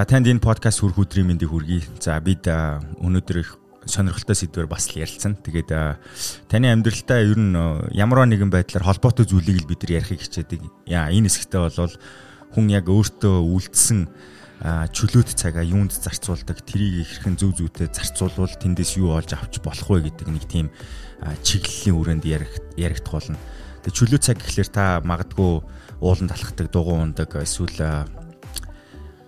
За танд энэ подкаст хүрх өдрийн мэндийг хүргэе. За бид өнөөдөр их сонирхолтой сэдвээр бас л ярилцсан. Тэгээд таны амьдралдаа ер нь ямар нэгэн байдлаар холбоотой зүйлийг л бид нар ярихыг хичээдэг. Яа энэ хэсэгтээ бол хүн яг өөртөө үлдсэн чөлөөт цагаа юунд зарцуулдаг, тэрийг хэрхэн зөв зүйтэй зарцуулвал тэндээс юу олж авч болох вэ гэдэг нэг тийм чиглэлийн үрээнд ярих яригдах болно. Тэгээд чөлөө цаг гэхэлэр та магадгүй ууланд алхдаг, дугуй ундаг, эсвэл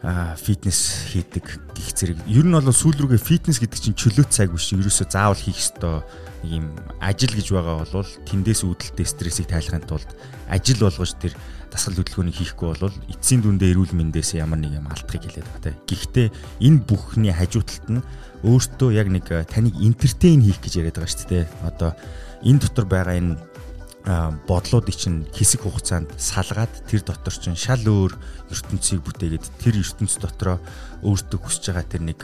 фитнес хийдэг гих зэрэг. Ер нь бол сүүл рүүгээ фитнес гэдэг чинь чөлөөт цаг биш. Ерөөсөө заавал хийх ёстой ийм ажил гэж байгаа бол тэндээс үүдэлтэй стрессийг тайлахын тулд ажил болгож тэр дасгал хөдөлгөөнийг хийхгүй бол эцсийн дүндээ эрүүл мэндээс ямар нэг юм алдахыг хэлээд байгаа те. Гэхдээ энэ бүхний хажууталт нь өөртөө яг нэг таныг энтертейн хийх гэж яриад байгаа шүү дээ. Одоо энэ дотор байгаа энэ бодлуудыг чинь хэсэг хугацаанд салгаад тэр дотор чинь шал өөр ертөнцийг бүтээгээд тэр ертөнц дотроо өөртөө хүсэж байгаа тэр нэг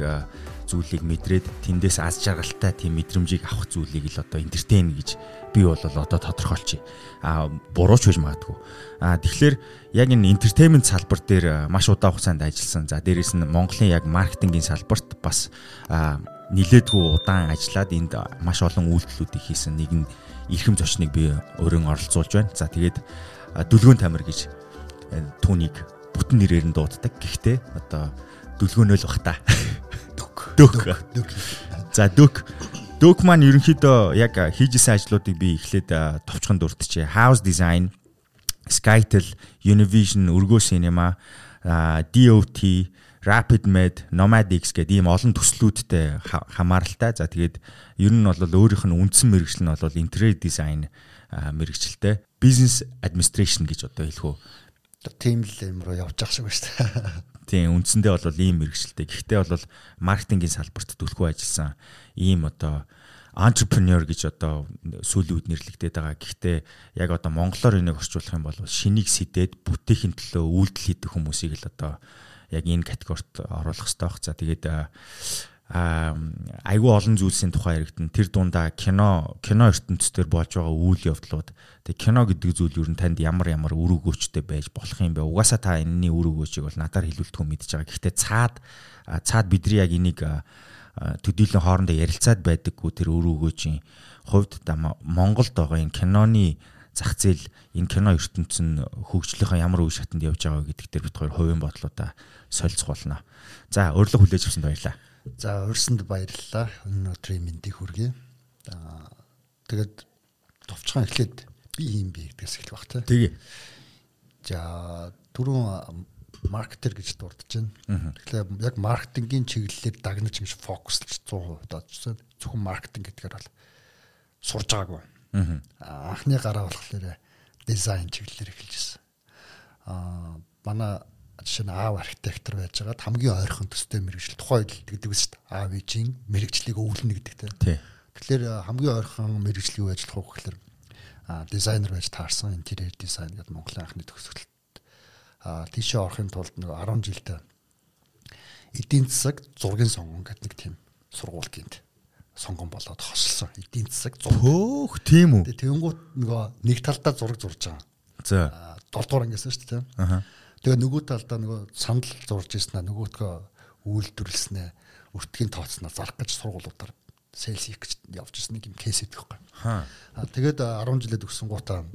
зүйлийг мэдрээд тэндээс аз жаргалтай тийм мэдрэмжийг авах зүйлийг л одоо энтертейн гэж би бол одоо тодорхойлчих. А бурууч байж магадгүй. А тэгэхээр яг энэ entertainment салбар дээр маш удаан хугацаанд ажилласан. За дээрэс нь Монголын яг маркетингийн салбарт бас нилээдгүй удаан ажиллаад энд маш олон үйлдэлүүдийг хийсэн нэгэн эрхэм зочныг би өрөн оролцуулж байна. За тэгээд дүлгөөн тамир гэж түүнийг бүтэн нэрээр нь дууддаг. Гэхдээ одоо дүлгөөнөө л бах та. Дөк. Дөк. За дөк. Дөк маань ерөнхийдөө яг хийжсэн ажлуудыг би эхлээд товчхон дурдчихъя. House design, Skytel, Univision, Urgo Cinema, DOT Rapid Med, Nomad X гэдэг ийм олон төслүүдтэй хамааралтай. За тэгээд ер нь бол өөрийнх нь үндсэн мэрэгжил нь бол interior design мэрэгчлээ. Business administration гэж одоо хэлэх үү. Тийм л юм руу явж ах шиг байна шүү дээ. Тийм үндсэндээ бол ийм мэрэгчлээ. Гэхдээ бол маркетингийн салбарт төлхөө ажилласан ийм одоо entrepreneur гэж одоо сүүлийн үед нэрлэгдээд байгаа. Гэхдээ яг одоо монголоор энийг орчуулах юм бол шинийг сэтээд бүтээхийн төлөө үйлдэл хийдэг хүмүүсийг л одоо яг энэ категорид оруулах хэрэгтэй баг. За тэгээд айгүй олон зүйлсийн тухай яригдана. Тэр дундаа кино кино ертөнцийн болж байгаа үйл явдлууд. Тэг кино гэдэг зүйл ер нь танд ямар ямар үр өгөөчтэй байж болох юм бэ? Угаасаа та энэний үр өгөөчийг бол надаар хэлүүлдэг юм мэдж байгаа. Гэхдээ цаад цаад бидний яг энийг төдийлөн хоорондоо ярилцаад байдаггүй тэр үр өгөөжийн хувьд Монголд байгаа энэ киноны зах зээл энэ кино ертөнцийн хөгжлийнхаа ямар үе шатанд явж байгаа гэдэг дээр бид хоёр хувийн бодлуудаа солилцох болно. За урилга хүлээж авсанд баярлалаа. За урьсанд баярлалаа. Өнөөдрийн мэндийг хүргэе. Тэгээд товчхон эхлээд би юм бэ гэдгээс эхлэх бах тий. Тэгээ. За түрүүн маркетер гэж дурдж байна. Тэгэхээр яг маркетингийн чиглэлээр дагнаж ингэж фокуслж 100% дооцсон. Зөвхөн маркетинг гэдгээр бол сурж байгаагүй. Анхны гараа болохоор дизайн чиглэлээр эхэлжсэн. Аа манай жишээ нь аав архитектор байж байгаад хамгийн ойрхон төстэй мэрэгжил тухайн үед гэдэг үст аав ээжийн мэрэгжлийг өвлөнө гэдэг тийм. Тэгэхээр хамгийн ойрхон мэрэгжил юу ажиллах вэ гэхээр дизайнер байж таарсан интерьер дизайн гэдэг Монголын анхны төгсгөлт. А тийшээ орохын тулд нэг 10 жилдээ эдийн засаг зургийн сонгон гэдэг нэг тийм сургууль гинт сонгон болоод хосолсон. Эдийн засаг. Хөөх тийм үү. Тэнгүүт нөгөө нэг талдаа зураг зурж байгаа. За. 7 дугаар ангиасан шүү дээ. Аа Тэгээ нөгөө талдаа нөгөө санал зурж ирсэн аа нөгөөдгөө үйлдвэрлэснээ өртгийн тооцноо зарах гэж сургуулиудаар сейлс хийх гэж явж ирсэн нэг юм кейс идэх байхгүй. Аа тэгээд 10 жилээ төгссөн гутаа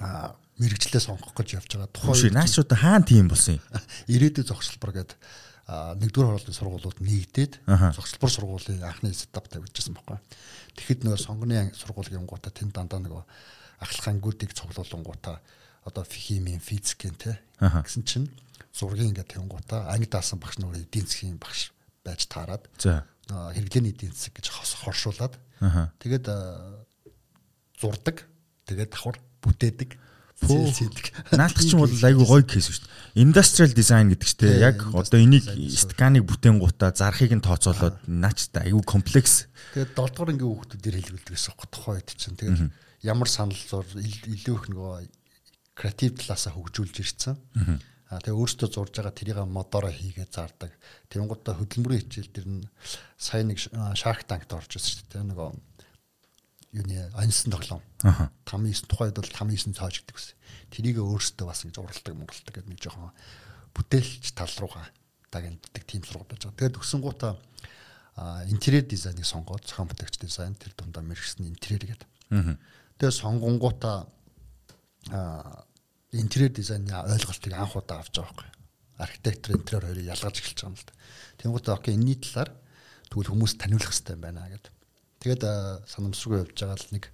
аа мэрэгчлээ сонгох гэж явж байгаа. Тухайн наашууд хаана тийм болсон юм? Ирээдүйн зогсолбор гэдэг нэгдүгээр хоолойн сургуулиуд нэгдээд зогсолбор сургуулийн анхны сетап тавьчихсан байхгүй. Тэгэхэд нөгөө сонгоны сургуулийн гутаа тэнд дандаа нөгөө ахлах ангиудыг цуглуулсан гутаа одоо химийн физикийн те гэсэн чинь зургийн ингээд тэнгуутаа анги даасан багш нөр эдийн засгийн багш байж таарад за. хэрэглээний эдийн засаг гэж хоршуулад тэгээд зурдаг тэгээд давхар бүтээдэг Наадах чинь бол айгүй гоё кейс шүү дээ. Industrial design гэдэг чинь яг одоо энийг сканыг бүтээн гутаа зархыг нь тооцоолоод наач та айгүй комплекс. Тэгээд 7 дугаар ангийн хүүхдүүдээр хэлбэлдэг гэсэн тухайн үед чинь тэгээд ямар санал зур илүү их нөгөө креатив талаасаа хөгжүүлж ирсэн. Аа тэгээ өөртөө зурж байгаа тэрийг модороо хийгээд зардаг. Тэнгуудаа хөдөлмөрийн хичээл дэр нь сая нэг Shark Tank-д орж ирсэн шүү дээ. Нөгөө юуны ансан тоглоом. 5-9 тухайд бол 5-9 цааш гэдэг ус. Тэрийг өөртөө бас ингэж уралдаг муралдаг гэдэг нэг жоохон бүтээлч тал руугаа дагндаг тийм сургууль байж байгаа. Тэгээд өгсөн гутаа интерьер дизайныг сонгоод зохион бүтээгч дизайн тэр дундаа мэрэгсэн интерьер гэдэг. Тэгээд сонгонгуудаа интерьер дизайны ойлголтыг анх удаа авч байгаа байхгүй. Архитектор интерьер хоёрыг ялгаж эхэлж байгаа юм л да. Тэнгууд окей энэний талаар тэгвэл хүмүүс таниулах хэрэгтэй байна гэдэг. Тэгээд санамсргүй явж байгаа л нэг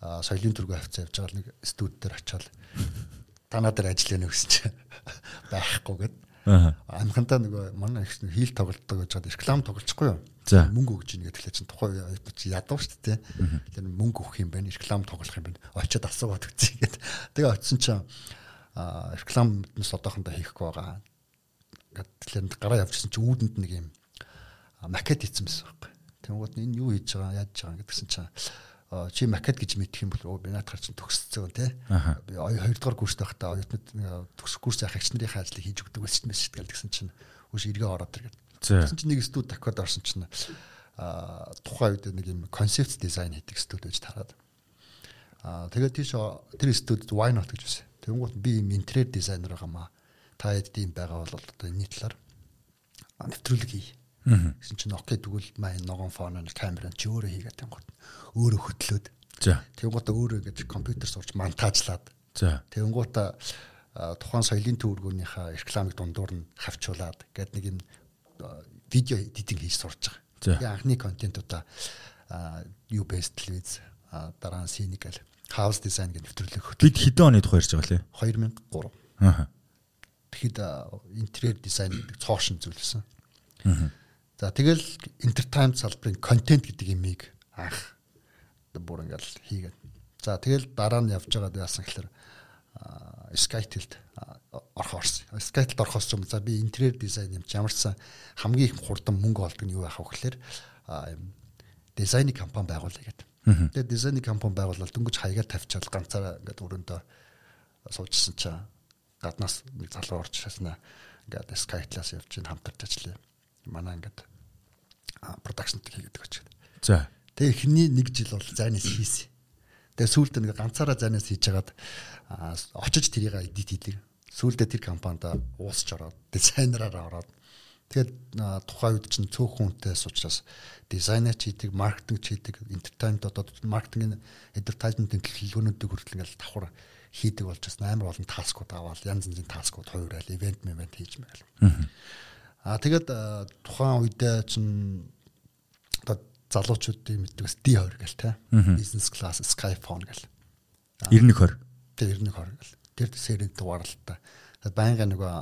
соёлын төргөө хавцаа явж байгаа л нэг студ дээр очиод танаа дээр ажил яана гэсэн чинь байхгүй гэд. Амхантаа нөгөө манай их хийл тоглолтдог гэж хаад реклам тоглочихгүй юу? За. Мөнгө өгж ийн гэдэг чинь тухайн үед чи ядуу шүү дээ. Тэр мөнгө өгөх юм байна, реклам тоглох юм байна. Очиод асуугаад үзье гэд. Тэгээ очисон чинь а рекламнаас одоохондоо хийхгүй байгаа. Гэт тэгэхээр гараа явчихсан чинь үүдэнд нэг юм макет хийсэн байсан байхгүй. Тэнгууд энэ юу хийж байгаа, яаж байгаа гэдгсэн чинь чи макет гэж мэдэх юм бол би наадахар чинь төгсцөө тий. Би хоёрдугаар курст байхдаа оюутнууд төгсөх курс яхах агч нарын ажлыг хийж өгдөг байсан юм шиг гэсэн чинь үгүй эргээ ороод иргээд. Тэгсэн чинь нэг студ такод орсон чинь а тухайн үед нэг юм концепт дизайн хийдэг студ байж тараад. А тэгээд тийш тэр студид why not гэж байсан. Тэнгуут би юм интерьер дизайнер байгаамаа. Та хэд тийм байгаа бол одоо энэ талаар нэвтрүүлэг хий. Гэсэн чинь окей тэгвэл маа ногоон фон камер чи өөрөө хийгээд тэнгуут өөрөө хөтлөөд. За. Тэнгуут өөрөө гэж компьютер сурч монтажлаад. За. Тэнгуут тухайн соёлын төвөргөөнийхөө рекламыг дундуур нь хавчуулаад гээд нэг юм видео эдитинг хийж сурч байгаа. Тэгээ анхны контентуудаа юу best televiz дараа нь cynical house design гэдэг нэвтрүүлэг. Бид хэдэн оны тухай ярьж байгаа лээ? 2003. Аа. Тэгэхэд интерьер дизайн гэдэг цоошин зүйлсэн. Аа. За тэгэл entertainment салбарын контент гэдэг имийг анх бүр ингээл хийгээд. За тэгэл дараа нь явж байгаад яасан гэхээр Skytel-д орох орсон. Skytel-д орохоос юм за би интерьер дизайн юм ямарсан. Хамгийн их хурдан мөнгө олдог нь юу байх вэ гэхээр дизайны компани байгуулъя гэдэг. Тэгээд дизайны компани байгуулаад дөнгөж хаягаар тавьчаал ганцаараа ингээд өрөөндөө суужсэн чинь гаднаас нэг залуу орж шаснаа. Ингээд Skytel-аас явж ин хамтарч ажиллая манай ингээд продакшнт хийгээд очив. За. Тэгээ эхний нэг жил бол зайнаас хийсэн. Тэгээ сүүлдээ нэг ганцаараа зайнаас хийж хагаад очиж тэрийг эдит хийдэг. Сүүлдээ тэр компанид уусч ороод дизайнераараа ороод тэгээд тухайн үед чинь цөөхөн хүнтэйс учраас дизайнер ч хийдэг, маркетинг ч хийдэг, entertainment одоо маркетингийн advertisement-ийн төлөвлөгөөнүүдийг хүртэл ингээл давхар хийдэг болж бас амар олон таскууд аваад янз янзын таскууд хувирал, ивент мevent хийж мэл. Аа тэгээд тухайн үедээ чинь одоо залуучуудын мэддэг D20 гэл те. Business class Skyphone гэл. 9120. Тэг 9120 гэл. Тэр сэрэд дугаарлалтай. Байнга нөгөө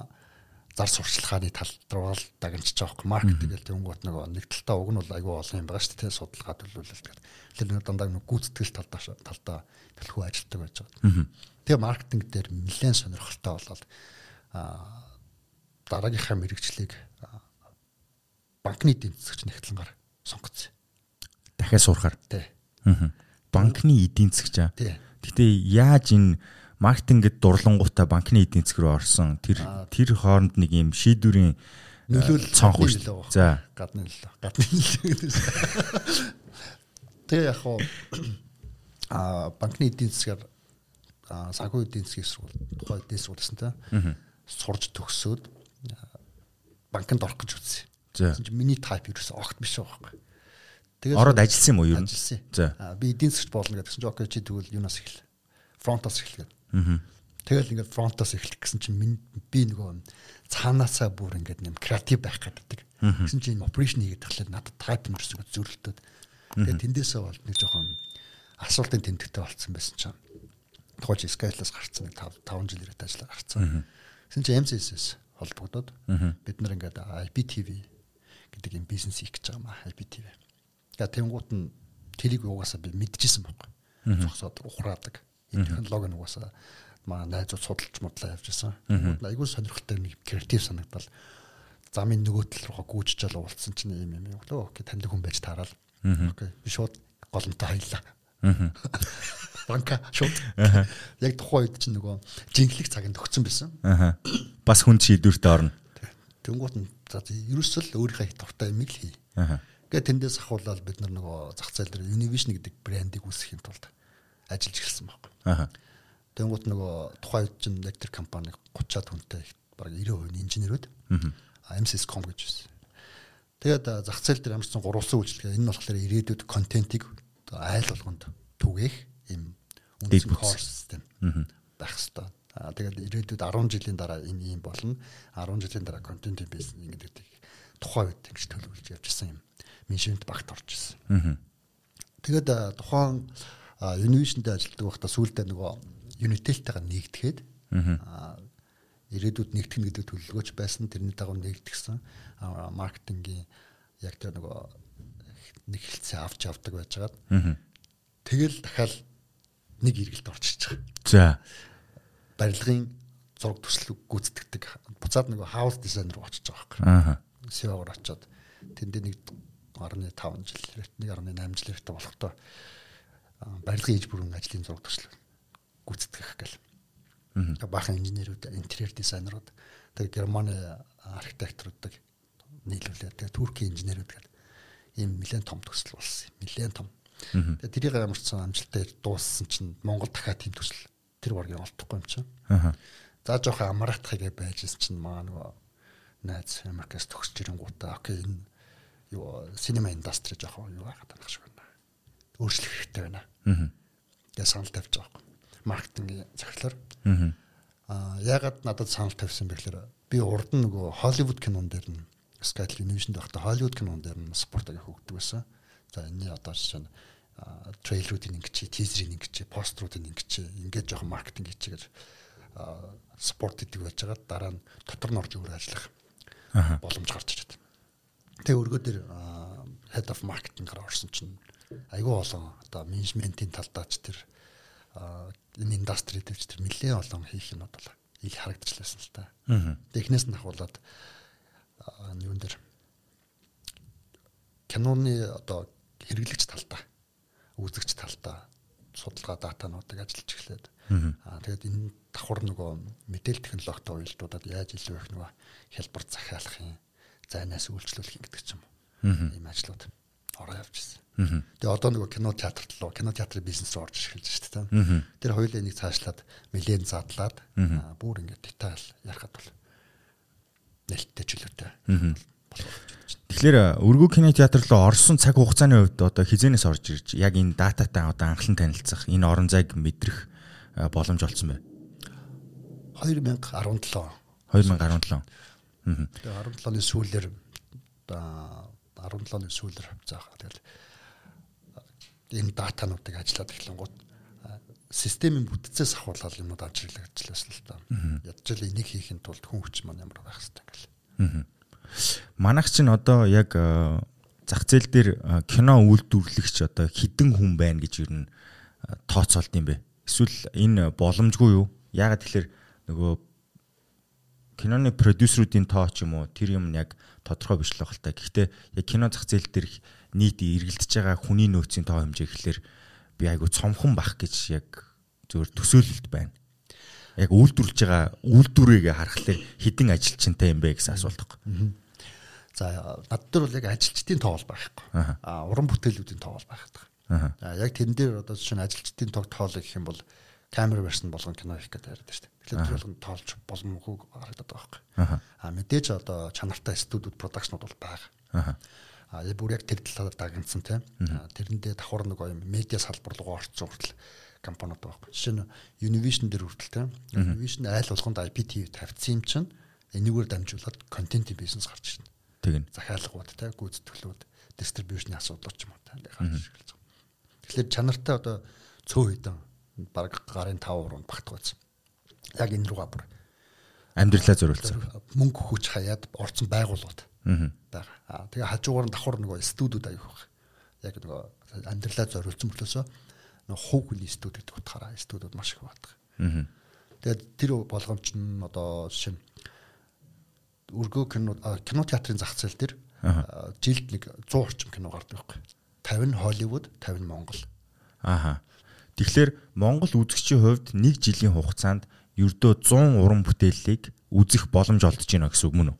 зар сурчлагын тал руу л байгаа хөөх маркетинг гэл тэнгуут нөгөө нэг талтаа уг нь бол айгүй олон юм байгаа шүү дээ судалгаа төлөвлөлт гэдэг. Тэгэхээр нэг дандаа нөгөө гүйцэтгэл талдаа талдаа төлхөө ажилтдаг байж байгаа. Тэгээ маркетинг дээр нэлээд сонирхолтой болоод аа дараагийнхаа мэрэгчлийг банкны эдийн засагч нэгтлэнгаар сонгоцсон. Дахиад суурахаар. Тий. Аа. Банкны эдийн засагч аа. Тий. Гэтэ яаж энэ маркетингэд дурлангуудаа банкны эдийн засаг руу орсон тэр тэр хооронд нэг юм шийдвэрийн нөлөөлөл цонх шүү дээ. За. Гадны нөлөө. Гадны нөлөө. Тэгээ яг хоо а банкны эдийн засгаар санхүү эдийн засгийн сургууль тухай эдийн сургуульсан та сурж төгсөөд банкнд орох гэж үзсэн. За. Миний тайп ерөөсөө огт биш байхгүй. Тэгээд ороод ажилласан юм уу юу? Ажилласан. За. Би эдийн засгч болно гэдгсэн чинь окей чи тэгвэл юунаас эхэл. Фронтоос эхэл гэдэг. Аа. Тэгэл ингээд фронтоос эхлэх гэсэн чинь би нөгөө цаанаасаа бүр ингээд нэм креатив байх гэдэг. Гэсэн чинь операшн хийгээд тахлаа надад тайп юм гэсэн зөрлөлтөд. Тэгээд тэндээсээ бол нэг жоохон асуултын тэмдэгтэй болцсон байсан чинь. Тухайч Skype-аас гарцсан нэг 5 5 жил ирээд ажиллаа гарцсан. Гэсэн чинь MCS-с холбогдоод бид нар ингээд IPTV гэдэг юм бизнес хийх гэж байгаа маа IPTV. Тэгээ тэнгуут нь тэрийг угаасаа би мэдчихсэн байхгүй. Зогсоод ухраадаг. Энэ технологи нь угаасаа маа найзууд судалж модлаа явж байсан. Айгүй сонирхолтой нэг креатив санагдал. Замын нөгөө тал руугаа гүйж чал уулцсан чинь юм юм. Өө окей таньдаг хүн байж таарал. Окей би шууд голомтой хаялаа. Банка шууд. Яг тухайн үед чинь нөгөө жинхлэх цагт өгсөн байсан. Бас хүн шийдвэртэй орно. Тэнгуут нь ерөөсөл өөрийнхөө их дуртай юм л хий. Аа. Гэ тэндээс ахуулаад бид нар нөгөө зах зээл дээр Univision гэдэг брендийг үүсгэхийн тулд ажиллаж ирсэн байхгүй. Тэнгуут нөгөө тухайн үед чинь электр компани 30-аад хүнтэй баг 90% нь инженерүүд. MCS.com гэж байсан. Тэгээд зах зээл дээр ямар ч сан гурвалсан үйлчлэгээ энэ нь болохоор ирээдүйд контентийг айл болгонд түгээх юм үндсэн core system байх хэвээр. Аа тэгээд ирээдүйд 10 жилийн дараа энэ юм болно. 10 жилийн дараа контентын бизнес ингэдэг тухайн үед ингэж төлөвлөж явж исэн юм. Менежмент багт орж исэн. Тэгээд тухайн Univision дээр ажилладаг байхдаа сүүлдээ нөгөө Unitel-тэйгээ нэгдэхэд ирээдүйд нэгтгэн гэдэг төлөвлөгөөч байсан. Тэрний дагуу нэгдгсэн маркетингийн яг тэр нөгөө нэг хэлцээ авч явдаг байжгаад. Тэгэл дахиад нэг эргэлт орчиж байгаа. За. Барилгын зураг төслөг гүйцэтгэдэг. Буцаад нөгөө хаус дизайнер руу очиж байгаа байхгүй. Аа. SEO-гоор очиод тэндээ нэг 1.5 жил, 1.8 жил хэрэгтэй болохтой барилгын иж бүрэн ажлын зураг төслөг гүйцэтгэх гэл. Аа. Баахан инженерүүд, интерьер дизайнерууд, тэгээ Германы архитекторуудыг нийлүүлээд тэгээ Туркийн инженерүүд гэдэг ийм нэлээд том төсөл болсон юм. Нэлээд том. Тэгээ тэрийг ямар ч амжилттай дууссан чинь Монгол дахиад тийм төсөл тэр баргийн олдохгүй юм чинь. Аа. За жоохон амраатхыг байжсэн чинь маа нөгөө найз Америкаас төгсөж ирэнгуутаа окей энэ юу синема индастри жоохон юу байгаад байгаа шиг байна. Өөрчлөх хэрэгтэй байна. Аа. Тэгээ санал тавьж байгаа юм. Маркетингийн захирлаар. Аа. Аа ягаад надад санал тавьсан бэ гэхээр би урд нь нөгөө Холливуд кинон дээр нь Sky Television байхдаа Холливуд кинон дээр нь спортыг хөгдөг байсан. За энэ одоо жишээ нь трейлеруудын ингэж тизерийн ингэж поструудын ингэж ингээд жоохон маркетинг хийчихэж спорт гэдэг байж байгаа дараа нь дотор нь орж өөр ажиллах боломж гарч ирээд. Тэгээ өргөө дээр head of marketing-аар орсон чинь айгүй олон одоо менежментийн талдаач тэр энэ индастри дээр ч тэр нэлээд олон хийх юмуд бол их харагдчихлаасан л та. Технээс нь ахуулаад юун дээр киноны одоо хэрэглэгч талдаа үзэгч талдаа судалгаа датануудыг ажиллаж эхлээд. Аа тэгээд энэ давхар нөгөө мэдээлэл технологитой уялдуудад яаж илүү их нөгөө хялбар захиалах юм зайнаас үйлчлүүлэх юм гэдэг ч юм уу ийм ажлууд ороо явж ирсэн. Тэгээ одоо нөгөө кино театрт руу кино театрын бизнес руу орж эхэлж байна шүү дээ. Тэр хоёулаа энийг цаашлаад нэлээд задлаад бүр ингээд деталь ярихад бол нэлттэй чөлөөтэй. Тэгэхээр өргөө кино театр руу орсон цаг хугацааны хувьд одоо хизэнээс орж ирж яг энэ дататай одоо анхлан танилцах энэ орон зайг мэдрэх боломж олцсон бай. 2017. 2017. Тэгээ 17 оны сүүлээр 17 оны сүүлээр заахаа тэгэл энэ датануудыг ажиллаад эхлэнгууд системийн бүтцээс ахуулаад юмуд ирлээ ажилласан л та. Ядчил энийг хийхин тулд хүн хүч маань ямар байх хэрэгтэй гэл. Манайх чинь одоо яг зах зээл дээр кино үйлдвэрлэгч одоо хідэн хүн байна гэж юу н тооцоолд юм бэ? Эсвэл энэ боломжгүй юу? Яагаад тэгэхээр нөгөө киноны продюсеруудын тоо ч юм уу тэр юм яг тодорхой биш л байх л та. Гэхдээ яг кино зах зээл дээр нийт эргэлдэж байгаа хүний нөөцийн тоо хэмжээ гэхэлэр би айгу цомхон бах гэж яг зөвөр төсөөлөлд байна. Яг үйлдвэрлэж байгаа үйлдвэрийг харахад хідэн ажилчинтай юм бэ гэсэн асуулт байна. За над дээр бол яг ажилчдын тоо бол байхгүй. Аа уран бүтээлүүдийн тоо бол байдаг. За яг тэрэн дээр одоо жишээ нь ажилчдын тог тоолох гэх юм бол камер вершн болгон кино хийх гэдэг яриад шүү дээ. Тэгэхээр тэр болгон тоолж боломжгүй харагдаад байгаа байхгүй. Аа мэдээж одоо чанартай студиуд продакшнууд бол байгаа. Аа бүр яг тэр талаар дагнсан тийм. Тэрэндээ давхар нэг юм медиа салбар руу орцсон хүртэл компаниуд байгаа. Жишээ нь Univision дээр хүртэл тийм. Univision айл болгонд IPTV тавьсан юм чинь энэгээр дамжуулаад контентын бизнес гарч ирнэ. Тэгнь. Захиалгууд те гүйцэтгэлүүд дистрибьюшны асуудал ч юм уу те гарч ирж байгаа. Тэгэхээр чанартай одоо цөө хэдэн баг гарын 5 уруунд багтгаасан. Яг энэ руугаа бүр амьдралаа зориулсан. Мөнгө хүч хаяад орцсон байгууллагууд байгаа. Аа тэгээ хажуугаар нь давхар нөгөө студиуд аяг баг. Яг нөгөө амьдралаа зориулсан мөртлөөсөө нөгөө хувь хүний студи гэдэг утгаараа студиуд маш их байдаг. Тэгээд тэр болгоомж нь одоо жишээ нь өргөө кино кино театрын зах зээл дээр жилд нэг 100 орчим кино гардаг байхгүй. 50 нь Холливуд, 50 нь Монгол. Ааха. Тэгэхээр Монгол үзэгчийн хувьд нэг жилийн хугацаанд ердөө 100 уран бүтээлийг үзэх боломж олдож байна гэсэн үг мөн үү?